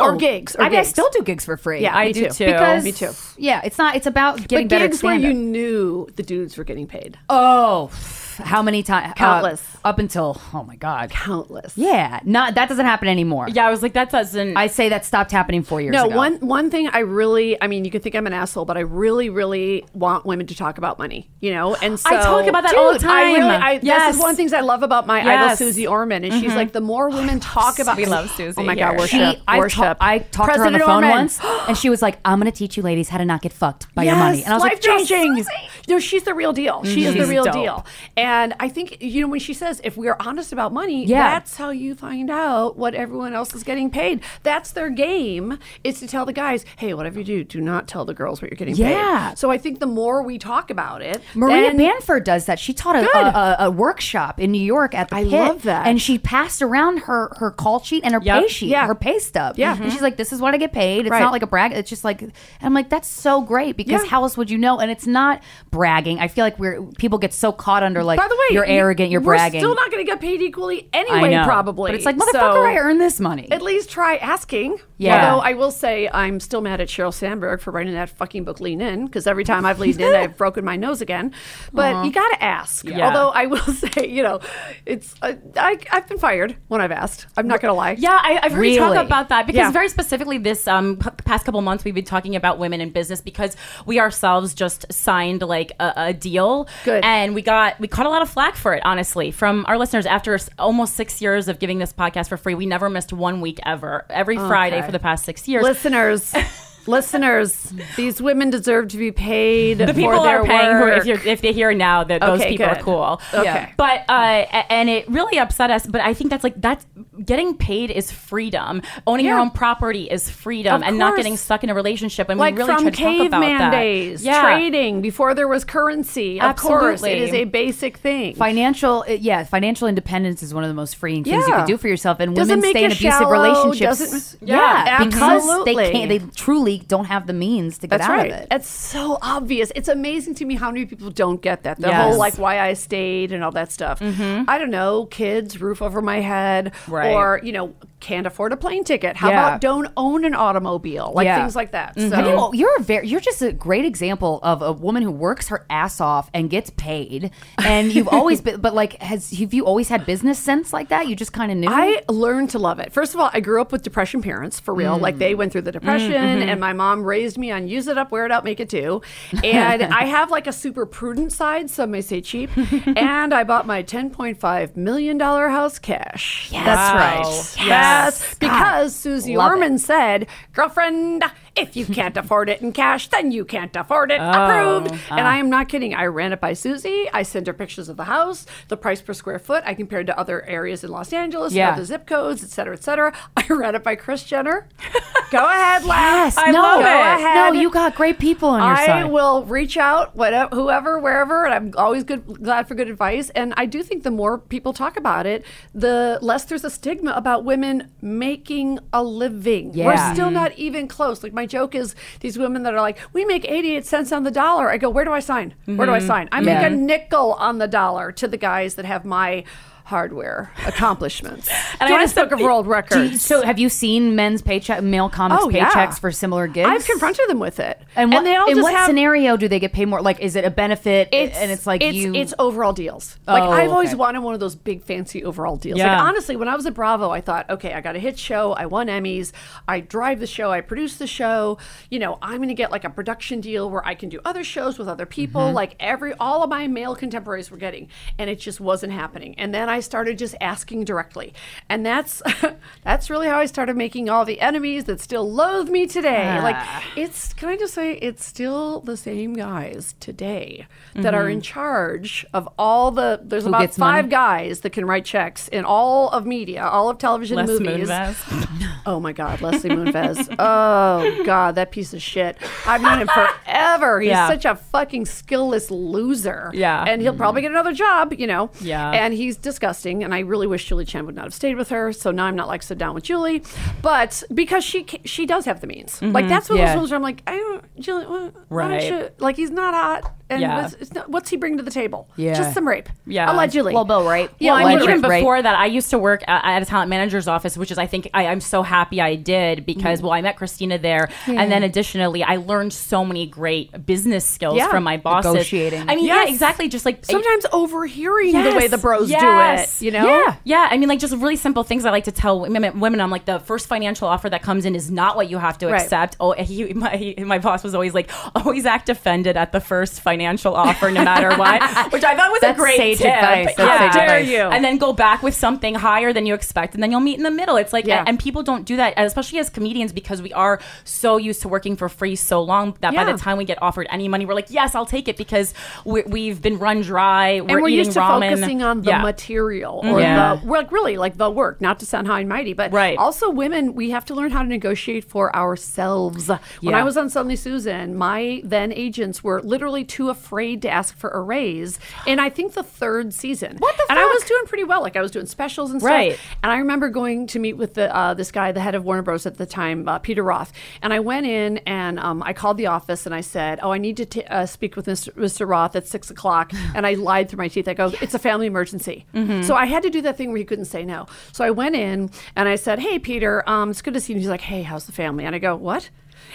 Oh, or gigs? Or I mean, I still do gigs for free. Yeah, I me do too. too. Because Me too. Yeah, it's not. It's about getting but better gigs where you knew the dudes were getting paid. Oh, how many times? Countless. up until oh my god, Countless. Yeah, not that doesn't happen anymore. yeah i was like that doesn't I say that stopped happening four years No, ago. one one thing I really, I mean, you could think I'm an asshole, but I really, really want women to talk about money, you know. And so I talk about that all the Dude, I really, time. I, This Yes. is one of the things I love about my idol Suze Orman, and she's Mhm. like, the more women talk about, money. We love Suze Oh my here. god, She, worship, I, worship. ta- I talked to her on the President phone Orman. once, and she was like, "I'm going to teach you ladies how to not get fucked by your money." And I was life like, "Yes, changing. No, she's the real deal. She is the real dope. deal. And I think you know when she says if we're honest about money, Yeah. that's how you find out what everyone else is getting paid. That's their game is to tell the guys, hey, whatever you do, do not tell the girls what you're getting Yeah. paid. So I think the more we talk about it, Maria Bamford does that. She taught a, a, a, workshop in New York at the I Pit, love that. and she passed around her her call sheet and her Yep. pay sheet, Yeah. her pay stub. Yeah. and mm-hmm. she's like, "This is what I get paid. It's Right. not like a brag. It's just like." And I'm like, "That's so great because Yeah. how else would you know?" And it's not bragging. I feel like we're people get so caught under like, By the way, you're arrogant, you're we're bragging. still not going to get paid equally I anyway, know. probably. but it's like, motherfucker, So- I earned this money. At least try asking. Yeah. Although I will say I'm still mad at Sheryl Sandberg for writing that fucking book Lean In because every time I've leaned in, I've broken my nose again. But Aw. you got to ask. Yeah. Although I will say, you know, it's uh, I, I've been fired when I've asked. I'm not going to lie. Yeah, I, I've heard you Really? talk about that because Yeah. very specifically this um, p- past couple months we've been talking about women in business because we ourselves just signed like a, a deal, Good. and we got we caught a lot of flack for it honestly from our listeners after almost six years of giving this podcast for free. We never missed one week ever, every Friday Okay. for the past six years. Listeners, listeners, these women deserve to be paid. the people for their are paying who, work. if, you're, if they hear now that those Okay, people are cool. Okay. Yeah. But uh, and it really upset us. But I think that's like that's getting paid is freedom. Owning your own property is freedom, Of and not getting stuck in a relationship. And like we really from try to talk about caveman that. days, Yeah. trading before there was currency. Of course, it Absolutely. is a basic thing. Financial, uh, yeah, financial independence is one of the most freeing things you can do for yourself. And Doesn't women make stay in abusive shallow, relationships, doesn't- yeah, Yeah, because absolutely. they can't, they truly don't have the means to get That's out right. of it. It's so obvious. It's amazing to me how many people don't get that. The Yes. whole like why I stayed and all that stuff. Mm-hmm. I don't know, kids, roof over my head, Right. or you know, can't afford a plane ticket? How Yeah. about don't own an automobile? Like Yeah. things like that. Mhm. So you- you're a very, you're just a great example of a woman who works her ass off and gets paid. And you've always been, but like, has have you always had business sense like that? You just kind of knew. I learned to love it. First of all, I grew up with depression parents for real. Mm. Like they went through the depression, Mm, mhm. and my mom raised me on use it up, wear it out, make it two. And I have like a super prudent side, some may say cheap. and I bought my $10.5 million house cash. Yes. That's Wow. right. Yes. Yes. God, Because Suze love Orman said, girlfriend, if you can't afford it in cash, then you can't afford it. Oh. Approved. And Ah. I am not kidding. I ran it by Suze. I sent her pictures of the house, the price per square foot. I compared to other areas in Los Angeles, Yeah. and other zip codes, et cetera, et cetera. I ran it by Kris Jenner. Go ahead, laugh. Yes, no, Go ahead. no, you got great people on your I side. will reach out, whatever, whoever, wherever, and I'm always good, glad for good advice. And I do think the more people talk about it, the less there's a stigma about women making a living. Yeah. We're still Mhm. not even close. Like my joke is these women that are like, we make 88 cents on the dollar. I go, where do I sign? Where do I Mhm. sign? I Yeah. make a nickel on the dollar to the guys that have my hardware accomplishments. And I Guinness Book of World Do you- Records. so, have you seen men's paycheck, male comics Oh, yeah. paychecks for similar gigs? I've confronted them with it. And, what, they all in what have- scenario do they get paid more? Like, is it a benefit? It's, and it's like it's, you. it's overall deals. Like Oh, I've always okay. wanted one of those big fancy overall deals. Like honestly, when I was at Bravo, I thought, okay, I got a hit show. I won Emmys. I drive the show. I produce the show. You know, I'm going to get like a production deal where I can do other shows with other people. Mm-hmm. Mhm. Like every all of my male contemporaries were getting, and it just wasn't happening. And then I started just asking directly, and that's that's really how I started making all the enemies that still loathe me today. Like Ah. it's can I just say it's still the same guys today that are in Mhm. charge of all the there's Who about five money? guys that can write checks in all of media, all of television Les movies. Moonves. Oh my God, Leslie Moonves. oh God, that piece of shit. I've known him forever. He's Yeah. such a fucking skillless loser. Yeah. And he'll probably get another job, you know. Yeah. And he's disgusting. And I really wish Julie Chen would not have stayed with her. So now I'm not like so down with Julie. But because she she does have the means. Like Mhm. that's one of Yeah. those ones where I'm like, I don't, Julie, why, why Right. don't you, like he's not hot. And Yeah. what's, it's not, what's he bringing to the table? Yeah. Just some rape. Yeah. Allegedly. Well, Bill, right? Yeah, well, I mean, even before that, I used to work at, at a talent manager's office, which is I think I, I'm so happy I did because Mhm. well, I met Krystyna there, Yeah. and then additionally, I learned so many great business skills Yeah. from my bosses. Negotiating. I mean, Yes. yeah, exactly. Just like Sometimes overhearing the way the bros yes. do it, you know? Yeah, yeah. I mean, like just really simple things I like to tell women. women I'm like, the first financial offer that comes in is not what you have to Right. accept. Oh, he, my, he- my boss was always like, always act offended at the first financial offer, no matter what, which I thought was That's a great sage tip. advice. That's yeah. sage How dare advice. you. And then go back with something higher than you expect, and then you'll meet in the middle. It's like, Yeah. and people don't do that, especially as comedians, because we are so used to working for free so long that by the time we get offered any money, we're like, yes, I'll take it because we, we've been run dry. We're and we're eating used to ramen. focusing on the Yeah. material or mm-hmm. Yeah. the well, like really like the work, not to sound high and mighty, but Right. also women, we have to learn how to negotiate for ourselves. When I was on Suddenly Susan, my then agents were literally too afraid to ask for a raise. And I think the third season. What the fuck? And I was doing pretty well. Like I was doing specials and stuff. Right. And I remember going to meet with the uh, this guy, the head of Warner Bros. at the time, uh, Peter Roth. And I went in and um, I called the office and I said, "Oh, I need to t- uh, speak with Mr. Mr. Roth at six o'clock." And I lied through my teeth. I go, "It's a family emergency." Mhm. So I had to do that thing where he couldn't say no. So I went in and I said, "Hey, Peter, um, it's good to see you." He's like, "Hey, how's the family?" And I go, "What?"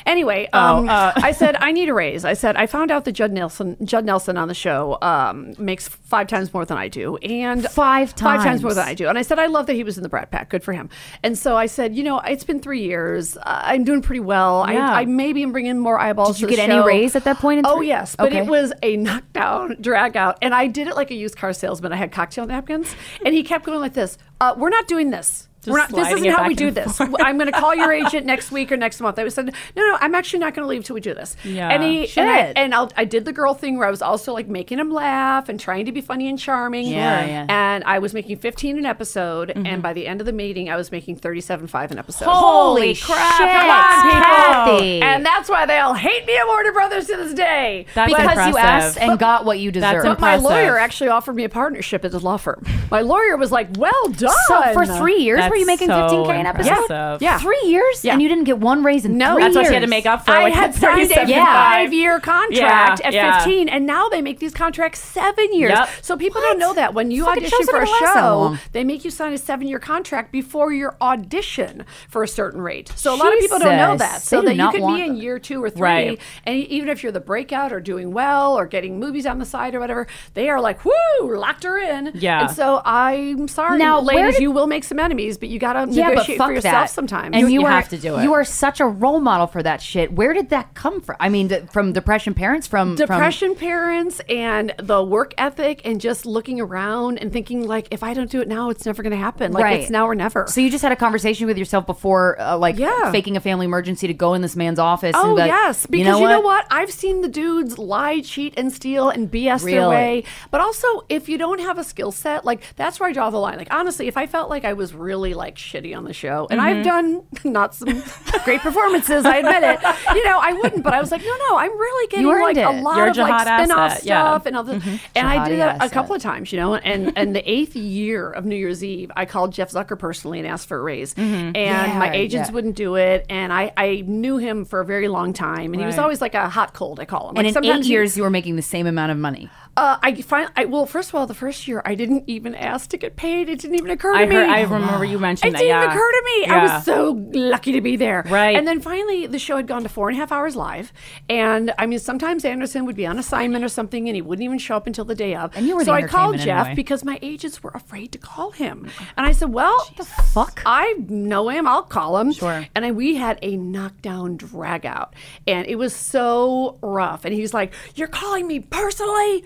Anyway, Oh, um, uh. I said I need a raise. I said I found out that Judd Nelson, Judd Nelson on the show, um, makes five times more than I do, and Five times, five times more than I do. And I said I love that he was in the Brat Pack. Good for him. And so I said, you know, it's been three years. Uh, I'm doing pretty well. Yeah. I, I maybe am bringing more eyeballs. Did you get any raise at that point in Oh yes, but Okay. it was a knockdown, drag out, and I did it like a used car salesman. I had cocktail napkins, and he kept going like this. Uh, We're not doing this. Just We're not, this isn't how we do this. forth. I'm going to call your agent next week or next month. I was said, no, no, I'm actually not going to leave till we do this. Yeah. And he and, I, Shit. and I'll, I did the girl thing where I was also like making him laugh and trying to be funny and charming. Yeah, yeah. And I was making 15 an episode, Mm-hmm. and by the end of the meeting, I was making 37.5 an episode. Holy crap. shit, Come on. Kathy. And that's why they all hate me at Warner Brothers to this day. That's because you asked and got what you That's deserve. But my lawyer actually offered me a partnership at the law firm. My lawyer was like, "Well done." So for three years That's were you making so 15k an episode? impressive. Yeah. Three years, and you didn't get one raise in No, three That's years. what she had to make up for. I had signed a 37. five-year contract Yeah, at yeah. 15, and now they make these contracts seven years. Yep. So people don't know that when you Fucking audition for a never last that show, they make you sign a seven-year contract before your audition for a certain rate. So a lot of people don't know that. So that you could be in year two or three, Right. and even if you're the breakout or doing well or getting movies on the side or whatever, they are like, "Woo, locked her in." Yeah. And so I'm sorry, Now, ladies, did- you will make some enemies, but you got to Yeah, but negotiate fuck for yourself that. sometimes. And you, You are, have to do it. You are such a role model for that shit. Where did that come from? I mean, th- from depression parents, from from- depression parents and the work ethic and just looking around and thinking like if i don't do it now it's never going to happen like Right. it's now or never So you just had a conversation with yourself before, uh, like Yeah. faking a family emergency to go in this man's office. Oh and be like, yes, because you know, what? I've seen the dudes lie, cheat, and steal and BS their way. But also, if you don't have a skill set, like that's where I draw the line. Like honestly, if I felt like I was really like shitty on the show, and I've Mhm. done not some great performances, I admit it. You know, I wouldn't. But I was like, no, no, I'm really getting like a lot You're of like spin-off asset, yeah. stuff and other. And I did that a couple of times, you know. And and the eighth year of New Year's Eve, I called Jeff Zucker personally and asked for a raise, and Yeah, my agents yeah. wouldn't do it. And I I knew him for a very long time, and he was always like a hot cold. I call him. and like in eight years, you were making the same amount of money. Uh, I find I well, first of all, the first year I didn't even ask to get paid. It didn't even occur to I me. heard. I remember you mentioned It didn't that. even yeah. occur to me. I was so lucky to be there. Right. And then finally, the show had gone to four and a half hours live. And I mean, sometimes Anderson would be on assignment or something, and he wouldn't even show up until the day of. And you were so I called Jeff anyway. because my agents were afraid to call him, and I said, "Well, the fuck, I know him. I'll call him." Sure. And I, we had a knockdown drag out, and it was so rough. And he's like, "You're calling me personally."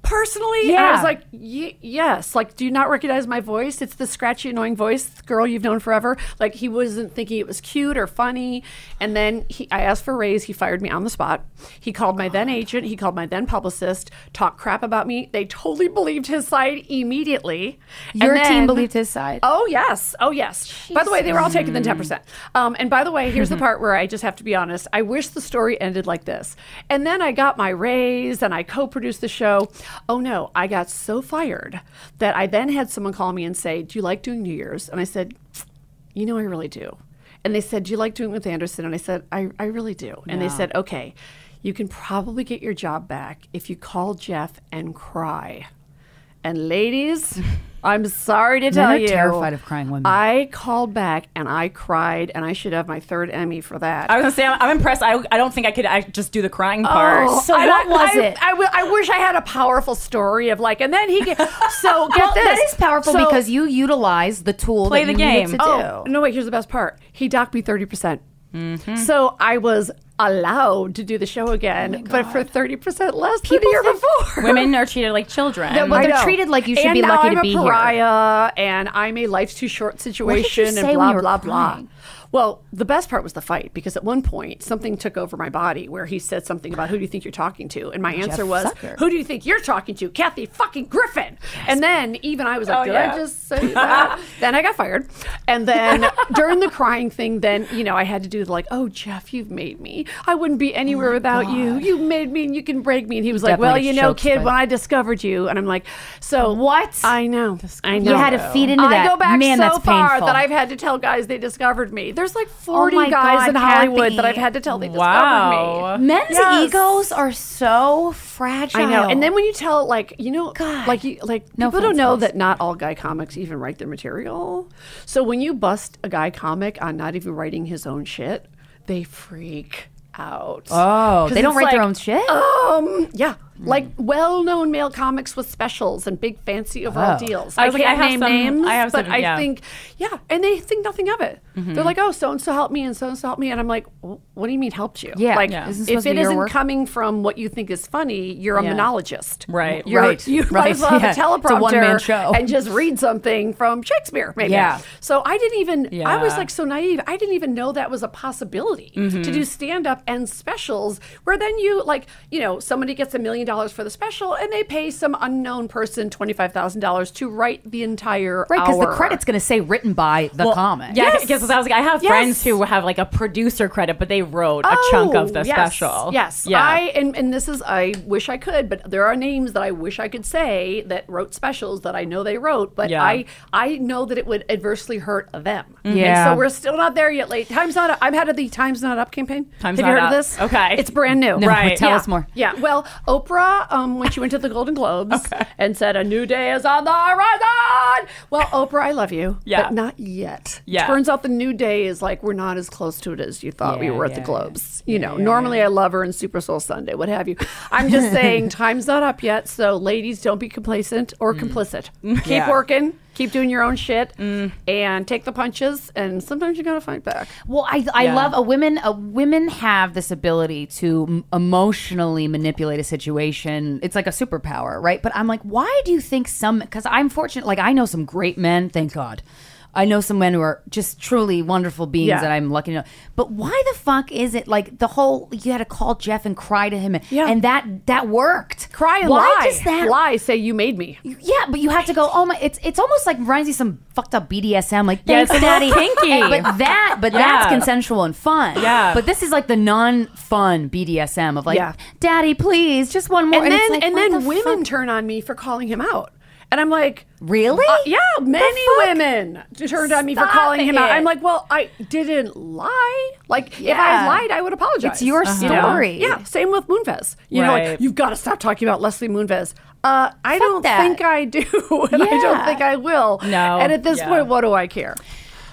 Personally, and I was like, y- yes. Like, do you not recognize my voice? It's the scratchy, annoying voice, girl you've known forever. Like, he wasn't thinking it was cute or funny. And then he, I asked for a raise. He fired me on the spot. He called my then agent. He called my then publicist. Talked crap about me. They totally believed his side immediately. Your team believed his side. Oh yes, oh yes. By the way, they were all taking the ten percent. Um, and by the way, here's the part where I just have to be honest. I wish the story ended like this. And then I got my raise, and I co-produced the show. Oh no, I got so fired that I then had someone call me and say, "Do you like doing New Year's?" And I said, "You know, I really do." And they said, "Do you like doing it with Anderson?" And I said, "I, I really do." And they said, "Okay, you can probably get your job back if you call Jeff and cry." And ladies, I'm sorry to Men tell are you, terrified of crying women. I called back and I cried, and I should have my third Emmy for that. I was gonna say I'm, I'm impressed. I, I don't think I could I just do the crying part. Oh, So I- what was I, it? I, wi- I wish I had a powerful story of like, and then he get, so get Well, this. that is powerful So- because you utilize the tool Play that the you needed game. to Oh do. no! Wait, here's the best part. He docked me thirty percent. Mm-hmm. So I was allowed to do the show oh again, but for thirty percent less People than the year before. Women are treated like children. That- well, they're treated like you should and be lucky I'm to be here. pariah, and I'm a life's too short situation, and blah blah blah. Crying? Well, the best part was the fight because at one point something took over my body where he said something about who do you think you're talking to, and my answer was, Zucker. "Who do you think you're talking to, Kathy fucking Griffin?" And then even I was like, Oh, "Did yeah. I just say that?" then I got fired, and then during the crying thing, then you know I had to do the like, "Oh Jeff, you've made me. I wouldn't be anywhere oh without you. You made me, and you can break me." And he was like, "Well, you know, kid, when I discovered you," and I'm like, "So What? I know, I know." You had to feed into I that. go back Man, so that's far painful. that I've had to tell guys they discovered me. There's like 40 my guys God, in Hollywood Kathy. that I've had to tell they Wow. discovered me. Men's Yes. egos are so fragile. I know. And then when you tell like, you know, God. like you like No people don't know that not all guy comics even write their material. So when you bust a guy comic on not even writing his own shit, they freak out. Oh, they don't it's write their own shit? Um, yeah. Like well-known male comics with specials and big fancy overall Oh. deals. I I, like, can't I have name some- names, I have but some- I think, yeah, and they think nothing of it. Mm-hmm. They're like, oh, so and so helped me, and so and so helped me, and I'm like, "Wh- what do you mean helped you? Yeah. like Yeah. If supposed to it be your isn't work? coming from what you think is funny, you're a Yeah. monologist, Right. You're, Right. You might as well have Yeah. a It's a teleprompter one-man show. and just read something from Shakespeare, maybe. Yeah. So I didn't even. I was like so naive. I didn't even know that was a possibility Mm-hmm. to do stand up and specials, where then you like, you know, somebody gets a million dollars for the special, and they pay some unknown person twenty five thousand dollars to write the entire Right, because the credit's going to say written by the Well, comic. Yeah, because I was like, I have Yes. friends who have like a producer credit, but they wrote a chunk of oh, the Oh, yes, special. Yes, yeah. I and, and this is I wish I could, but there are names that I wish I could say that wrote specials that I know they wrote, but Yeah. I I know that it would adversely hurt them. Mm-hmm. And Yeah. so we're still not there yet. Late times not. Up. I'm head of the Times Not Up campaign. Time's not Up. Have Not you heard Up. of this? Okay. it's brand new. No, Right. tell Yeah. us more. Yeah. Well, Oprah, um, when she went to the Golden Globes and said a new day is on the horizon. Well, Oprah, I love you, Yeah. but not yet. Yeah. Turns out the new day is like we're not as close to it as you thought we were at the Globes. You know, normally I love her in Super Soul Sunday, what have you. I'm just saying, time's not up yet. So, ladies, don't be complacent or complicit. Keep Yeah. working. Keep doing your own shit mm. and take the punches. And sometimes you gotta fight back. Well, I, I Yeah. love a women. A women have this ability to m- emotionally manipulate a situation. It's like a superpower, right? But I'm like, why do you think some? Because I'm fortunate. Like I know some great men. Thank God. I know some men who are just truly wonderful beings Yeah. that I'm lucky to know. But why the fuck is it like the whole? You had to call Jeff and cry to him, Yeah. and that that worked. Cry and why lie. Does that lie. Say you made me. yeah, but you have to go. Oh my! It's it's almost like reminds me of some fucked up BDSM. Like Yeah, thanks, it's a little daddy. kinky. And- but that, but Yeah. that's consensual and fun. Yeah. But this is like the non-fun BDSM of like, Yeah. daddy, please, just one more. And, it's then like, and what then the women fuck? turn on me for calling him out. And I'm like, really? Uh, yeah, many women turned on me for calling him out. I'm like, well, I didn't lie. Like, if I lied, I would apologize. It's your You know? story. Yeah, same with Moonves. You know, like, you've got to stop talking about Leslie Moonves. Uh, I Fuck don't that. think I do, and I don't think I will. No, And at this yeah. point, what do I care?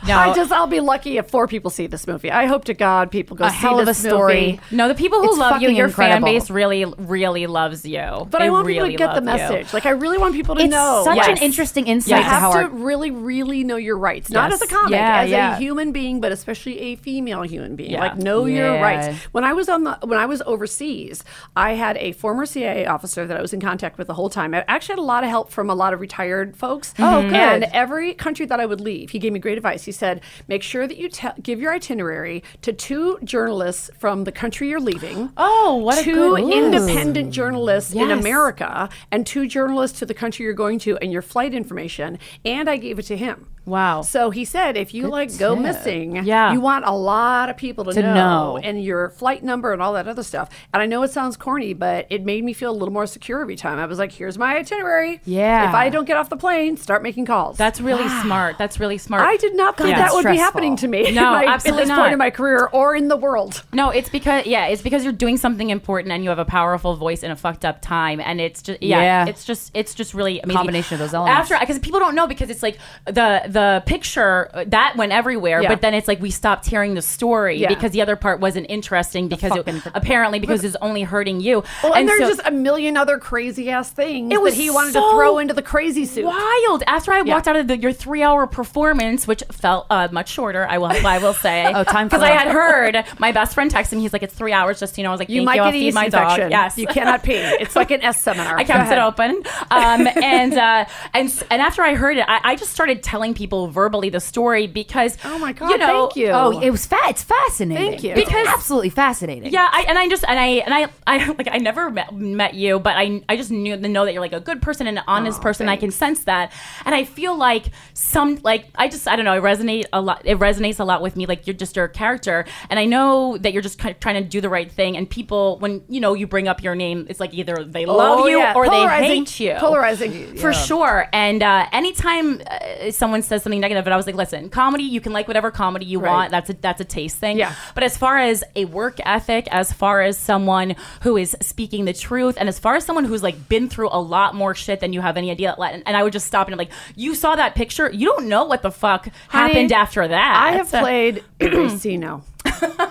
No. I just I'll be lucky if four people see this movie. I hope to God people go A see hell of this a story. movie. No, the people who It's love you, fucking your fan base really, really loves you. But They I want really people to get the love you. message. Like I really want people to It's know. such Yes. an interesting You insight to have how to our really, really know your rights. Not Yes. as a comic, Yeah, as yeah. a human being, but especially a female human being. Yeah. Like know your rights. When I was on the when I was overseas, I had a former CIA officer that I was in contact with the whole time. I actually had a lot of help from a lot of retired folks. Oh, good. And every country that I would leave, he gave me great advice. He said, make sure that you tell give your itinerary to two journalists from the country you're leaving. Oh, what a two good- Ooh. independent journalists in America and two journalists to the country you're going to and your flight information. And I gave it to him. Wow. So he said, if you like go missing, Yeah. you want a lot of people to, To know, know. and your flight number and all that other stuff. And I know it sounds corny, but it made me feel a little more secure every time. I was like, here's my itinerary. Yeah. If I don't get off the plane, start making calls. That's really smart. That's really smart. I did not think Yeah. that would be happening to me. No, my- absolutely at this not. point in my career or in the world. No, it's because yeah, it's because you're doing something important and you have a powerful voice in a fucked up time, and it's just yeah, Yeah. it's just it's just really amazing. Combination of those elements. After because people don't know because it's like the the picture uh, that went everywhere, Yeah. but then it's like we stopped hearing the story Yeah. because the other part wasn't interesting because it, apparently because it's only hurting you. Well, and, there's so- just a million other crazy ass things It was that he wanted so to throw into the crazy suit. wild. After I Yeah. walked out of the, your three hour performance, which felt uh, much shorter, I will I will say. Oh, time because I had heard my best friend text me. He's like, "It's three hours, just you know." I was like, You "Thank might you, I'll get a feed yeast my infection. dog." Yes, You cannot pee. It's like an S seminar. I kept it open, um, and uh, and and after I heard it, I, I just started telling people verbally the story because Oh my God, you know, thank you. oh, it was fa- It's fascinating. Thank you. It's Because- absolutely fascinating. Yeah, I, and I just and I and I I like I never met, met you, but I I just knew know that you're like a good person and an honest person. I can sense that, and I feel like some like I just I don't know. It resonate a lot. It resonates a lot with me. Like you're just your character, and I know that you're just kind of trying to do the right thing. And people, when you know you bring up your name, it's like either they love Oh, you yeah. or they Polarizing. hate you. Polarizing. for sure. And uh, anytime uh, someone says something negative, but I was like, listen, comedy, you can like whatever comedy you Right. want. That's a that's a taste thing. Yeah. But as far as a work ethic, as far as someone who is speaking the truth, and as far as someone who's like been through a lot more shit than you have any idea, and, and I would just stop and I'm like, you saw that picture, you don't know what the fuck Honey, happened after that. I have played a racino.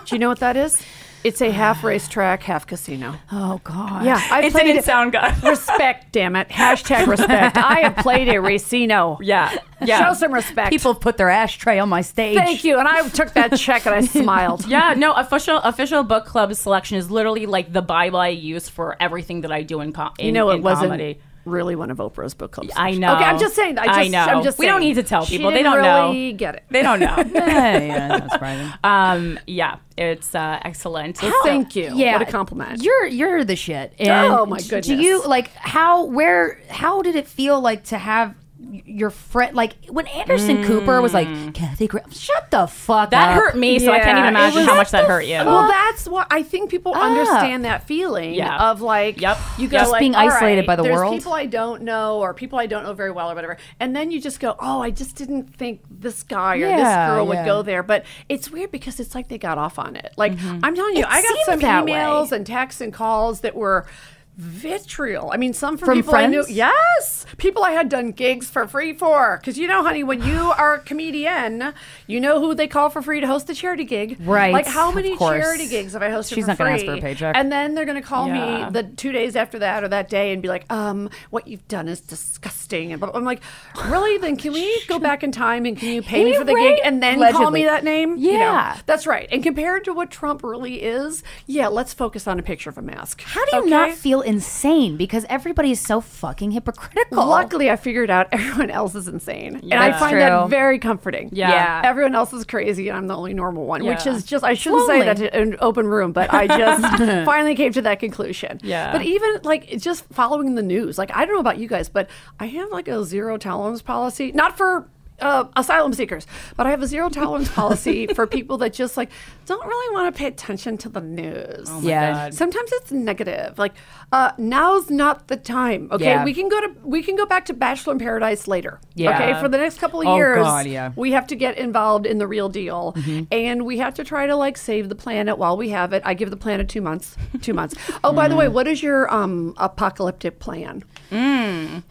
Do you know what that is? It's a half racetrack, half casino. Oh God. Yeah, I It played didn't sound good. respect, damn it. Hashtag respect. I have played a racino. Yeah. Yeah. Show some respect. People have put their ashtray on my stage. Thank you. And I took that check and I smiled. yeah, no, official official book club selection is literally like the Bible I use for everything that I do in, com- in You know, it in wasn't. comedy. Really one of Oprah's book clubs. I know. Okay, I'm just saying. I, just, I know. I'm just We don't need to tell people. They didn't don't know. really Get it? They don't know. yeah, yeah, that's surprising. Um, yeah, it's uh, excellent. Well, thank you. Yeah, What a compliment. You're you're the shit. And Oh, my goodness. Do you like how where how did it feel like to have your friend like when Anderson Cooper was like Kathy Gra- shut the fuck Mm. That up. hurt me, so I can't even imagine was- how much that hurt you. Well, that's what I think people Ah. understand that feeling Yeah. of like, Yep. you go Just like, being isolated right, by the there's world." people I don't know or people I don't know very well or whatever, and then you just go, oh, I just didn't think this guy or Yeah, this girl would go there. But it's weird because it's like they got off on it. Like Mm-hmm. I'm telling you, It I got some emails way. and texts and calls that were. Vitriol. I mean, some from, From people I knew. friends? Yes, people I had done gigs for free for. Because you know, honey, when you are a comedian, you know who they call for free to host a charity gig. Right, Like how many charity gigs have I hosted She's for not gonna ask for a paycheck. And then they're going to call Yeah. me the two days after that or that day and be like, um, what you've done is disgusting. And. I'm like, really? Then can we go back in time and can you pay me for the right? gig and then call me that name? You know, Yeah. that's right. And compared to what Trump really is, yeah, let's focus on a picture of a mask. How do you not feel insane? Because everybody is so fucking hypocritical. Luckily, I figured out everyone else is insane, Yeah, and I find true. that very comforting. Yeah. Yeah. everyone else is crazy, and I'm the only normal one. Which is just I shouldn't say that to an open room, but I just finally came to that conclusion. Yeah. But even like just following the news, like I don't know about you guys, but I have like a zero tolerance policy, not for. Uh, asylum seekers, but I have a zero tolerance policy for people that just like don't really want to pay attention to the news. Oh my Yeah. God. sometimes it's negative. Like uh, now's not the time. Okay, Yeah. we can go to we can go back to Bachelor in Paradise later. Yeah. Okay, for the next couple of Oh, years, God, yeah. we have to get involved in the real deal, Mm-hmm. and we have to try to like save the planet while we have it. I give the planet two months. Two months. Oh, by the Mm. way, what is your um apocalyptic plan? Mm.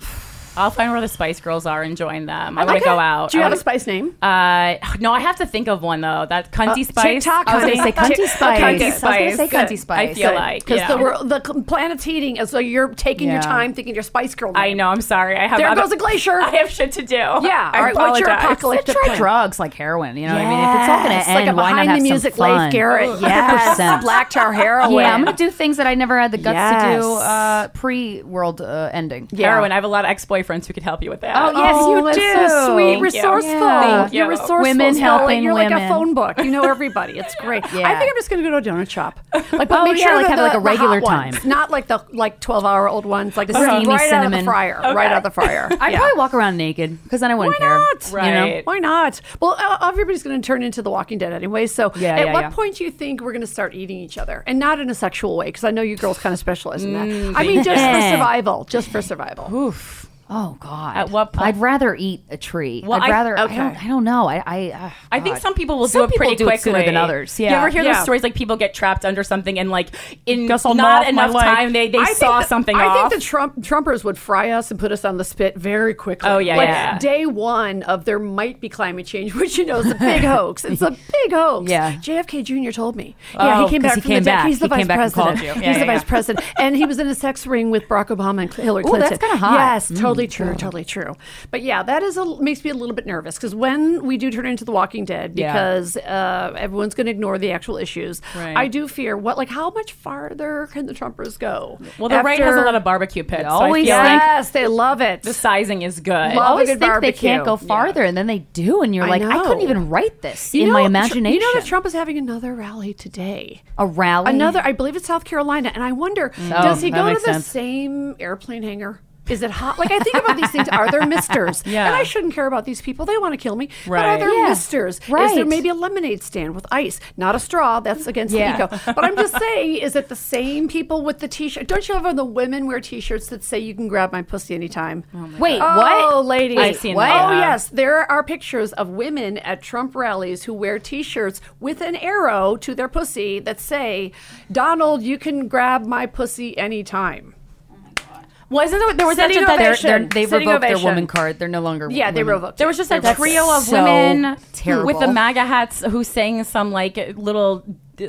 I'll find where the Spice Girls are and join them. I want to Okay. go out. Do you I have a wanna- spice name? Uh, no, I have to think of one though. That cunty Uh, spice. TikTok, I was gonna honey. say cunty Tick- spice. I good. was gonna say cunty spice. I feel Good. like because yeah. the world, the planet's heating, and so you're taking your time thinking your Spice Girl. I know. I'm sorry. I have. There other- goes a glacier. I have shit to do. Yeah. I All right. What's your apologize. apocalyptic Try plan? drugs like heroin. You know what I mean? If it's all going to like end, a why not behind have the music some fun? Leif Garrett. 100%. Yes, black tar heroin. Yeah, I'm going to do things that I never had the guts to do uh, pre world uh, ending. Heroin. I have a lot of ex boyfriends who could help you with that. Oh, yes, you that's do. so sweet, Thank you. resourceful. Yeah. Thank You're resourceful. Women So, helping You're like a phone book. You know everybody. It's great. Yeah. I think I'm just going to go to a donut shop. Like, but Oh, make yeah, sure like that have, the, like, a regular hot ones, time. not like the like 12 hour old ones, like The right steamy out of cinnamon. the fryer, right out of the fryer. I'd Yeah. probably walk around naked because then I wouldn't Why care. not? You know? Right. Why not? Well, uh, everybody's going to turn into The Walking Dead anyway. So, Yeah, at what point do you think we're going to start eating each other, and not in a sexual way? Because I know you girls kind of specialize in that. Mm, I mean, just for survival. Just for survival. Oof. Oh God. At what point- I'd rather eat a tree. Well, I'd I- rather. okay. I don't. I don't know. I. I, uh, I think some people will Some do it pretty do it quickly sooner than others. Yeah. You Yeah. ever hear Yeah. those stories like people get trapped under something and like in not gnaw off my enough time they, they I saw that- something I off. think the Trump Trumpers would fry us and put us on the spit very quickly. Oh, yeah, like yeah. day one of there might be climate change, which you know is a big hoax. It's a big hoax. Yeah. JFK Jr. told me. Yeah, Oh, he came back he from came the dead. back. He's the He vice came back and called president. He's the vice president, and he was in a sex ring with Barack Obama and Hillary Ooh, Clinton. that's kinda hot. Yes, Mm, totally true, totally true. But yeah, that is a, makes me a little bit nervous because when we do turn into The Walking Dead, Yeah. because uh, everyone's going to ignore the actual issues. Right. I do fear what, like, how much farther can the Trumpers go? well, the right has a lot of barbecue pits. So I always feel like Yes, they love it. the sizing is good. Love I a always good think they can't go barbecue. farther, and then they do, and you're I like, I couldn't even write this You in know, my Tr- imagination. You know that Trump is having another rally today. a rally, Another, I believe it's South Carolina, and I wonder, Oh, does he go to the sense. same airplane hangar? Is it hot? Like I think about these things. Are there misters? Yeah. And I shouldn't care about these people. They want to kill me. But are there Yeah. misters? Is there maybe a lemonade stand with ice, not a straw? That's against Yeah. the eco. But I'm just saying, is it the same people with the t-shirt? Don't you ever the women wear t-shirts that say you can grab my pussy anytime? Oh Wait, what? Oh, what? ladies. I've seen what? that, Oh, yes. There are pictures of women at Trump rallies who wear t shirts with an arrow to their pussy that say, Donald, you can grab my pussy anytime. Wasn't there, there was such a, They're, ovation. they're, they've Sitting revoked their woman card. They're no longer. Yeah, they revoked There was just a That's trio of so women terrible. with the MAGA hats who sang some like little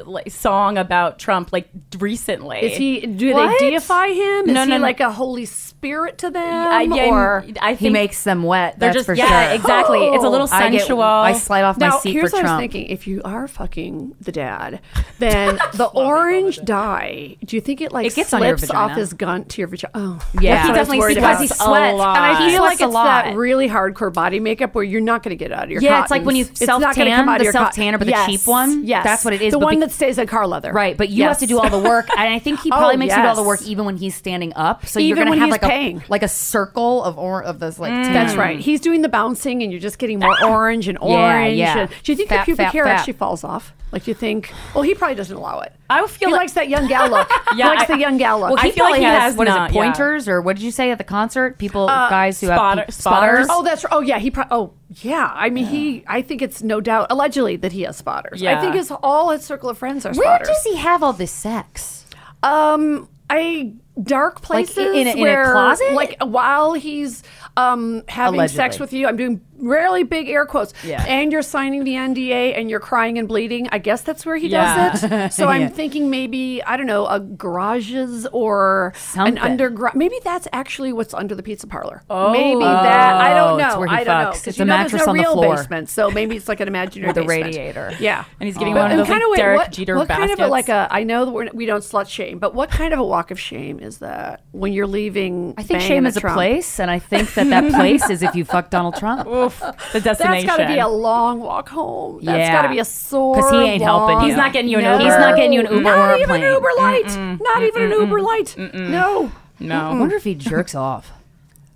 like, song about Trump like recently. Is he? Do What? they deify him? Is No, he no, no. like a holy spirit to them? I- yeah, or I he think makes them wet. they're That's just- for yeah, sure. exactly. It's a oh. little I get- sensual. I slide off my now, seat here's for what I Trump. was thinking: if you are fucking the dad, then the orange dye. Do you think it like It gets slips off his gun to your vagina? Oh, Yeah. He what I was definitely worried sweats. about. He sweats. and I He feel like sweats a it's that really hardcore body makeup where you're not going to get out of your. Yeah, it's like when you It's not gonna self-tan, come out of the your self-tanner, but the Yes, cheap one. Yes, That's what it is, The but one that stays in car leather. Right, but you have to do all the work, and I think he oh, probably Oh, makes you do all the work even when he's standing up. So you're gonna have he's like a like a circle of or of this like. tan. That's right. He's doing the bouncing, and you're just getting more orange and Yeah, orange. yeah. and- do you think Fat, the pubic fat, hair fat. actually falls off? Like, you think? Well, he probably doesn't allow it. I feel he likes that young gal look. yeah, he likes I- the young gal look. Well, he I feel like he has, has what is not, it yeah. pointers or what did you say at the concert? People, Uh, guys who spotter- have pe- spotters. spotters. Oh, that's oh yeah. He pro- oh yeah. I mean, he. I think it's no doubt allegedly that he has spotters. I think his all his circle of friends are Where spotters. does he have all this sex? Um, I dark Like, places in a- in a where, closet? like while he's um having sex with you. I'm doing really big air quotes. Yeah. And you're signing the NDA and you're crying and bleeding. I guess that's where he Yeah. does it. So I'm Yeah. thinking maybe I don't know a garages or Something. an underground. Maybe that's actually what's under the pizza parlor. Oh. maybe that I don't Oh, know. it's where he I don't know It's a know mattress no on the real floor. basement. So maybe it's like an imaginary With a radiator. Yeah, And he's getting But- one of those, like, kinda Derek what, Jeter what kind of a, like a? I know that we're, we don't slut shame, but what kind of a walk of shame is that when you're leaving? I think shame is a Trump? place, and I think that that place is if you fuck Donald Trump. Oof, the That's destination. got to be a long walk home. That's Yeah. got to be a sore. 'Cause he ain't helping you. He's not getting you an No. Uber. He's not getting you an Uber Not or a even plane. an Uber Light. Mm-mm. Not even an Uber Light. Mm-mm. No. No. I wonder if he jerks off.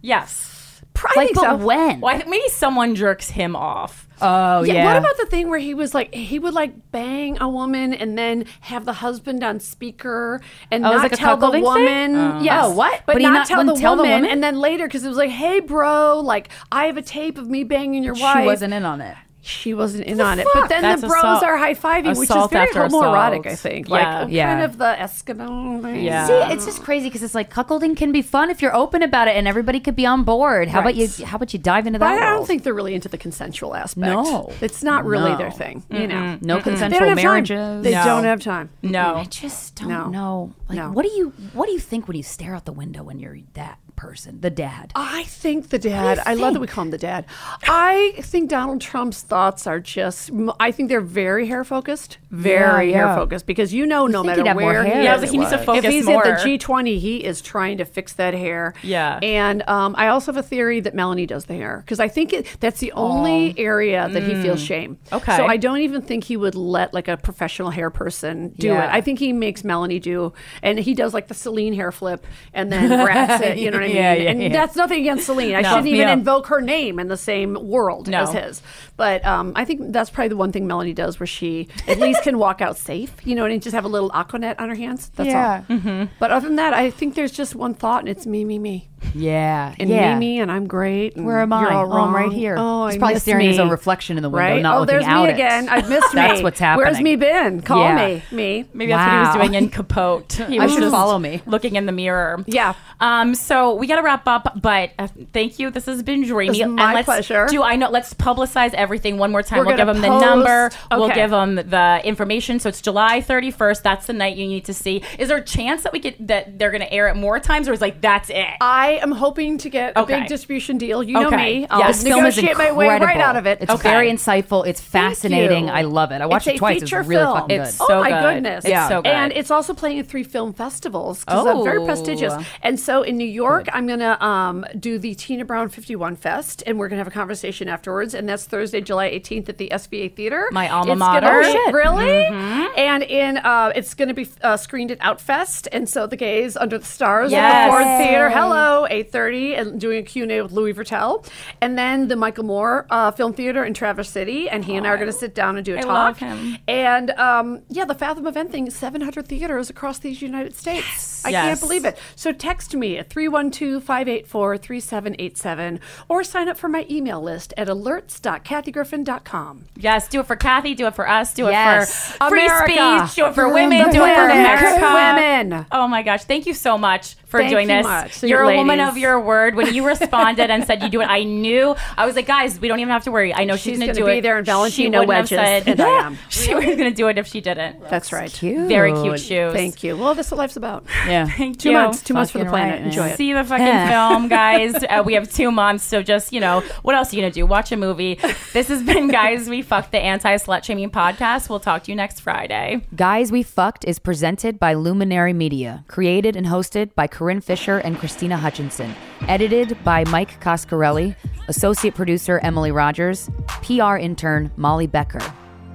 Yes. Probably like, think but so. when? Well, I think maybe someone jerks him off. Oh yeah, yeah. What about the thing where he was like he would like bang a woman and then have the husband on speaker and Oh, not like tell the woman? Oh. Yes. Oh, what? But, But not, not- tell, the, tell the woman, woman? And then later because it was like, hey, bro, like I have a tape of me banging your She wife. She wasn't in on it. She wasn't in The on it. But then That's the bros assault- are high fiving, which is very homoerotic, assault. I think. Yeah. Like Yeah. kind of the Eskimo thing. Yeah. See, it's just crazy because it's like cuckolding can be fun if you're open about it and everybody could be on board. How about you? How about you dive into But that? I don't world? think they're really into the consensual aspect. No. It's not really No. their thing. You know. No They consensual don't time. marriages. They No. don't have time. No. I just don't No. know. Like, No. what do you what do you think when you stare out the window when you're that person, the dad? I think the dad. I love that we call him the dad. I think Donald Trump's thoughts are just. I think they're very hair focused. Very Yeah, hair yeah. focused because you know, no think matter he'd more where hair he Yeah, I is, was like, he needs to focus if he's more. at the G20, he is trying to fix that hair. Yeah. And um, I also have a theory that Melania does the hair because I think it, that's the only area that he feels shame. Okay. So I don't even think he would let like a professional hair person do Yeah. it. I think he makes Melania do, and he does like the Celine hair flip and then wraps it. You know what I mean? Yeah, yeah, and yeah. that's nothing against Celine. I No. shouldn't even up. invoke her name in the same world No. as his. But um, I think that's probably the one thing Melania does where she at least can walk out safe, you know, and just have a little aquanet on her hands. That's Yeah. all. Mm-hmm. But other than that, I think there's just one thought, and it's me, me, me. Yeah, And yeah. me, me, and I'm great. And Where am you're I? all Oh, I'm right here. Oh, He's I probably miss staring at his own reflection in the window, right? not oh, looking there's out me again. I've missed me. That's what's happening. Where's me been? Call Yeah. me. Me. Maybe that's what he was doing in Capote. He I was should just follow me. looking in the mirror. Yeah. Um. So we got to wrap up, but uh, thank you. This has been dreamy. This is my and let's pleasure. Do I know? Let's publicize everything one more time. We're we'll give them the number. post- We'll give them the information. So it's July 31st. That's the night you need to see. Is there a chance that we get that they're going to air it more times, or is like that's it? I am hoping to get a Okay. big distribution deal. You know Okay. me. I'll Yes. This film is negotiate my way right out of it. It's Okay. very insightful. It's fascinating. I love it. I watched It's it twice. It's feature really film. fucking good. It's oh so my good. goodness! It's so good. And it's also playing at three film festivals because I'm very Oh. prestigious. And so in New York, I'm gonna um, do the Tina Brown 51 Fest, and we're gonna have a conversation afterwards. And that's Thursday, July 18th at the SVA Theater. My alma It's mater. oh, Oh, really? Mhm. And in uh, it's gonna be uh, screened at Outfest, and so the gays under the stars Yes. at the Ford Theater. Hello, 8:30, and doing a Q&A with Louis Virtel, and then the Michael Moore uh, Film Theater in Traverse City, and he and I are gonna sit down and do a I talk. love him. And um, yeah, the Fathom event thing, 700 theaters across these United States. I Yes. can't believe it. So text me at 312-584-3787 or sign up for my email list at alerts.kathygriffin.com. Yes, do it for Kathy, do it for us, do Yes. it for free speech, do it for women, do it for. America. Women. Oh my gosh, thank you so much for Thank doing you this. much, You're a woman of your word. When you responded and said you do it, I knew. I was like, guys, we don't even have to worry. I know she's, She's going to do be it. there in She Valentino wouldn't have wedges, said- and I am. she was going to do it if she didn't. That's right. Cute. Very cute shoes. Thank you. Well, that's what life's about. Yeah. Thank Two you. months. Two months for the planet. right. Enjoy it. See the fucking Yeah. film, guys. Uh, we have two months, so just you know, what else are you gonna do? Watch a movie. This has been, guys. We fucked the anti slut shaming podcast. We'll talk to you next Friday. Guys We Fucked is presented by Luminary Media, created and hosted by Corinne Fisher and Krystyna Hutchinson, edited by Mike Coscarelli, associate producer Emily Rogers, PR intern Molly Becker.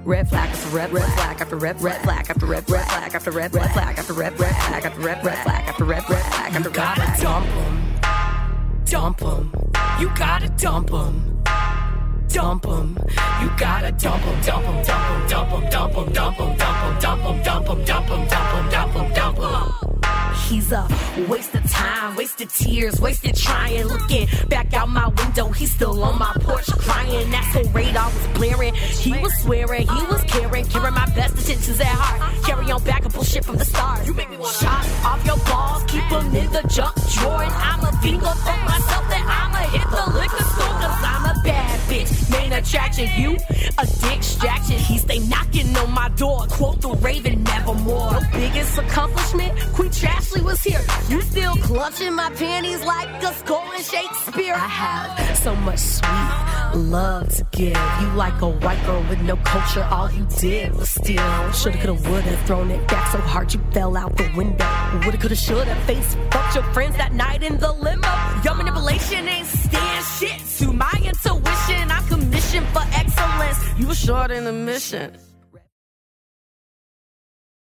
Red flag after red, black after red flag after red, red flag after red, red flag after red, red flag after red, red flag after red, red flag after red, red flag after red flag. dump 'em, dump 'em. You gotta dump 'em, dump 'em. You gotta dump 'em, dump 'em, dump 'em, dump 'em, dump 'em, dump 'em, dump 'em, dump 'em, dump 'em, dump 'em, dump 'em, dump 'em, dump 'em. He's a waste of time, wasted tears, wasted trying. Looking back out my window, he's still on my porch crying. That's when radar was blaring. He was swearing, he was caring, caring my best intentions at heart. Carry on back and bullshit from the start. You make me want shot off your balls, keep them in the junk drawer. And I'm a finger for myself that I'ma hit the liquor store. Cause I'm a bad bitch, main attraction. You a distraction. He stay knocking on my door. Quote the Raven, nevermore. Your biggest accomplishment, Queen Was here. You still clutching my panties like a skull in Shakespeare. I have so much sweet love to give. You like a white girl with no culture. All you did was steal. Shoulda, coulda, woulda, thrown it back so hard you fell out the window. Woulda, coulda, shoulda, face fucked your friends that night in the limo. Your manipulation ain't stand shit to my intuition. I'm commissioned for excellence. You were short in the mission.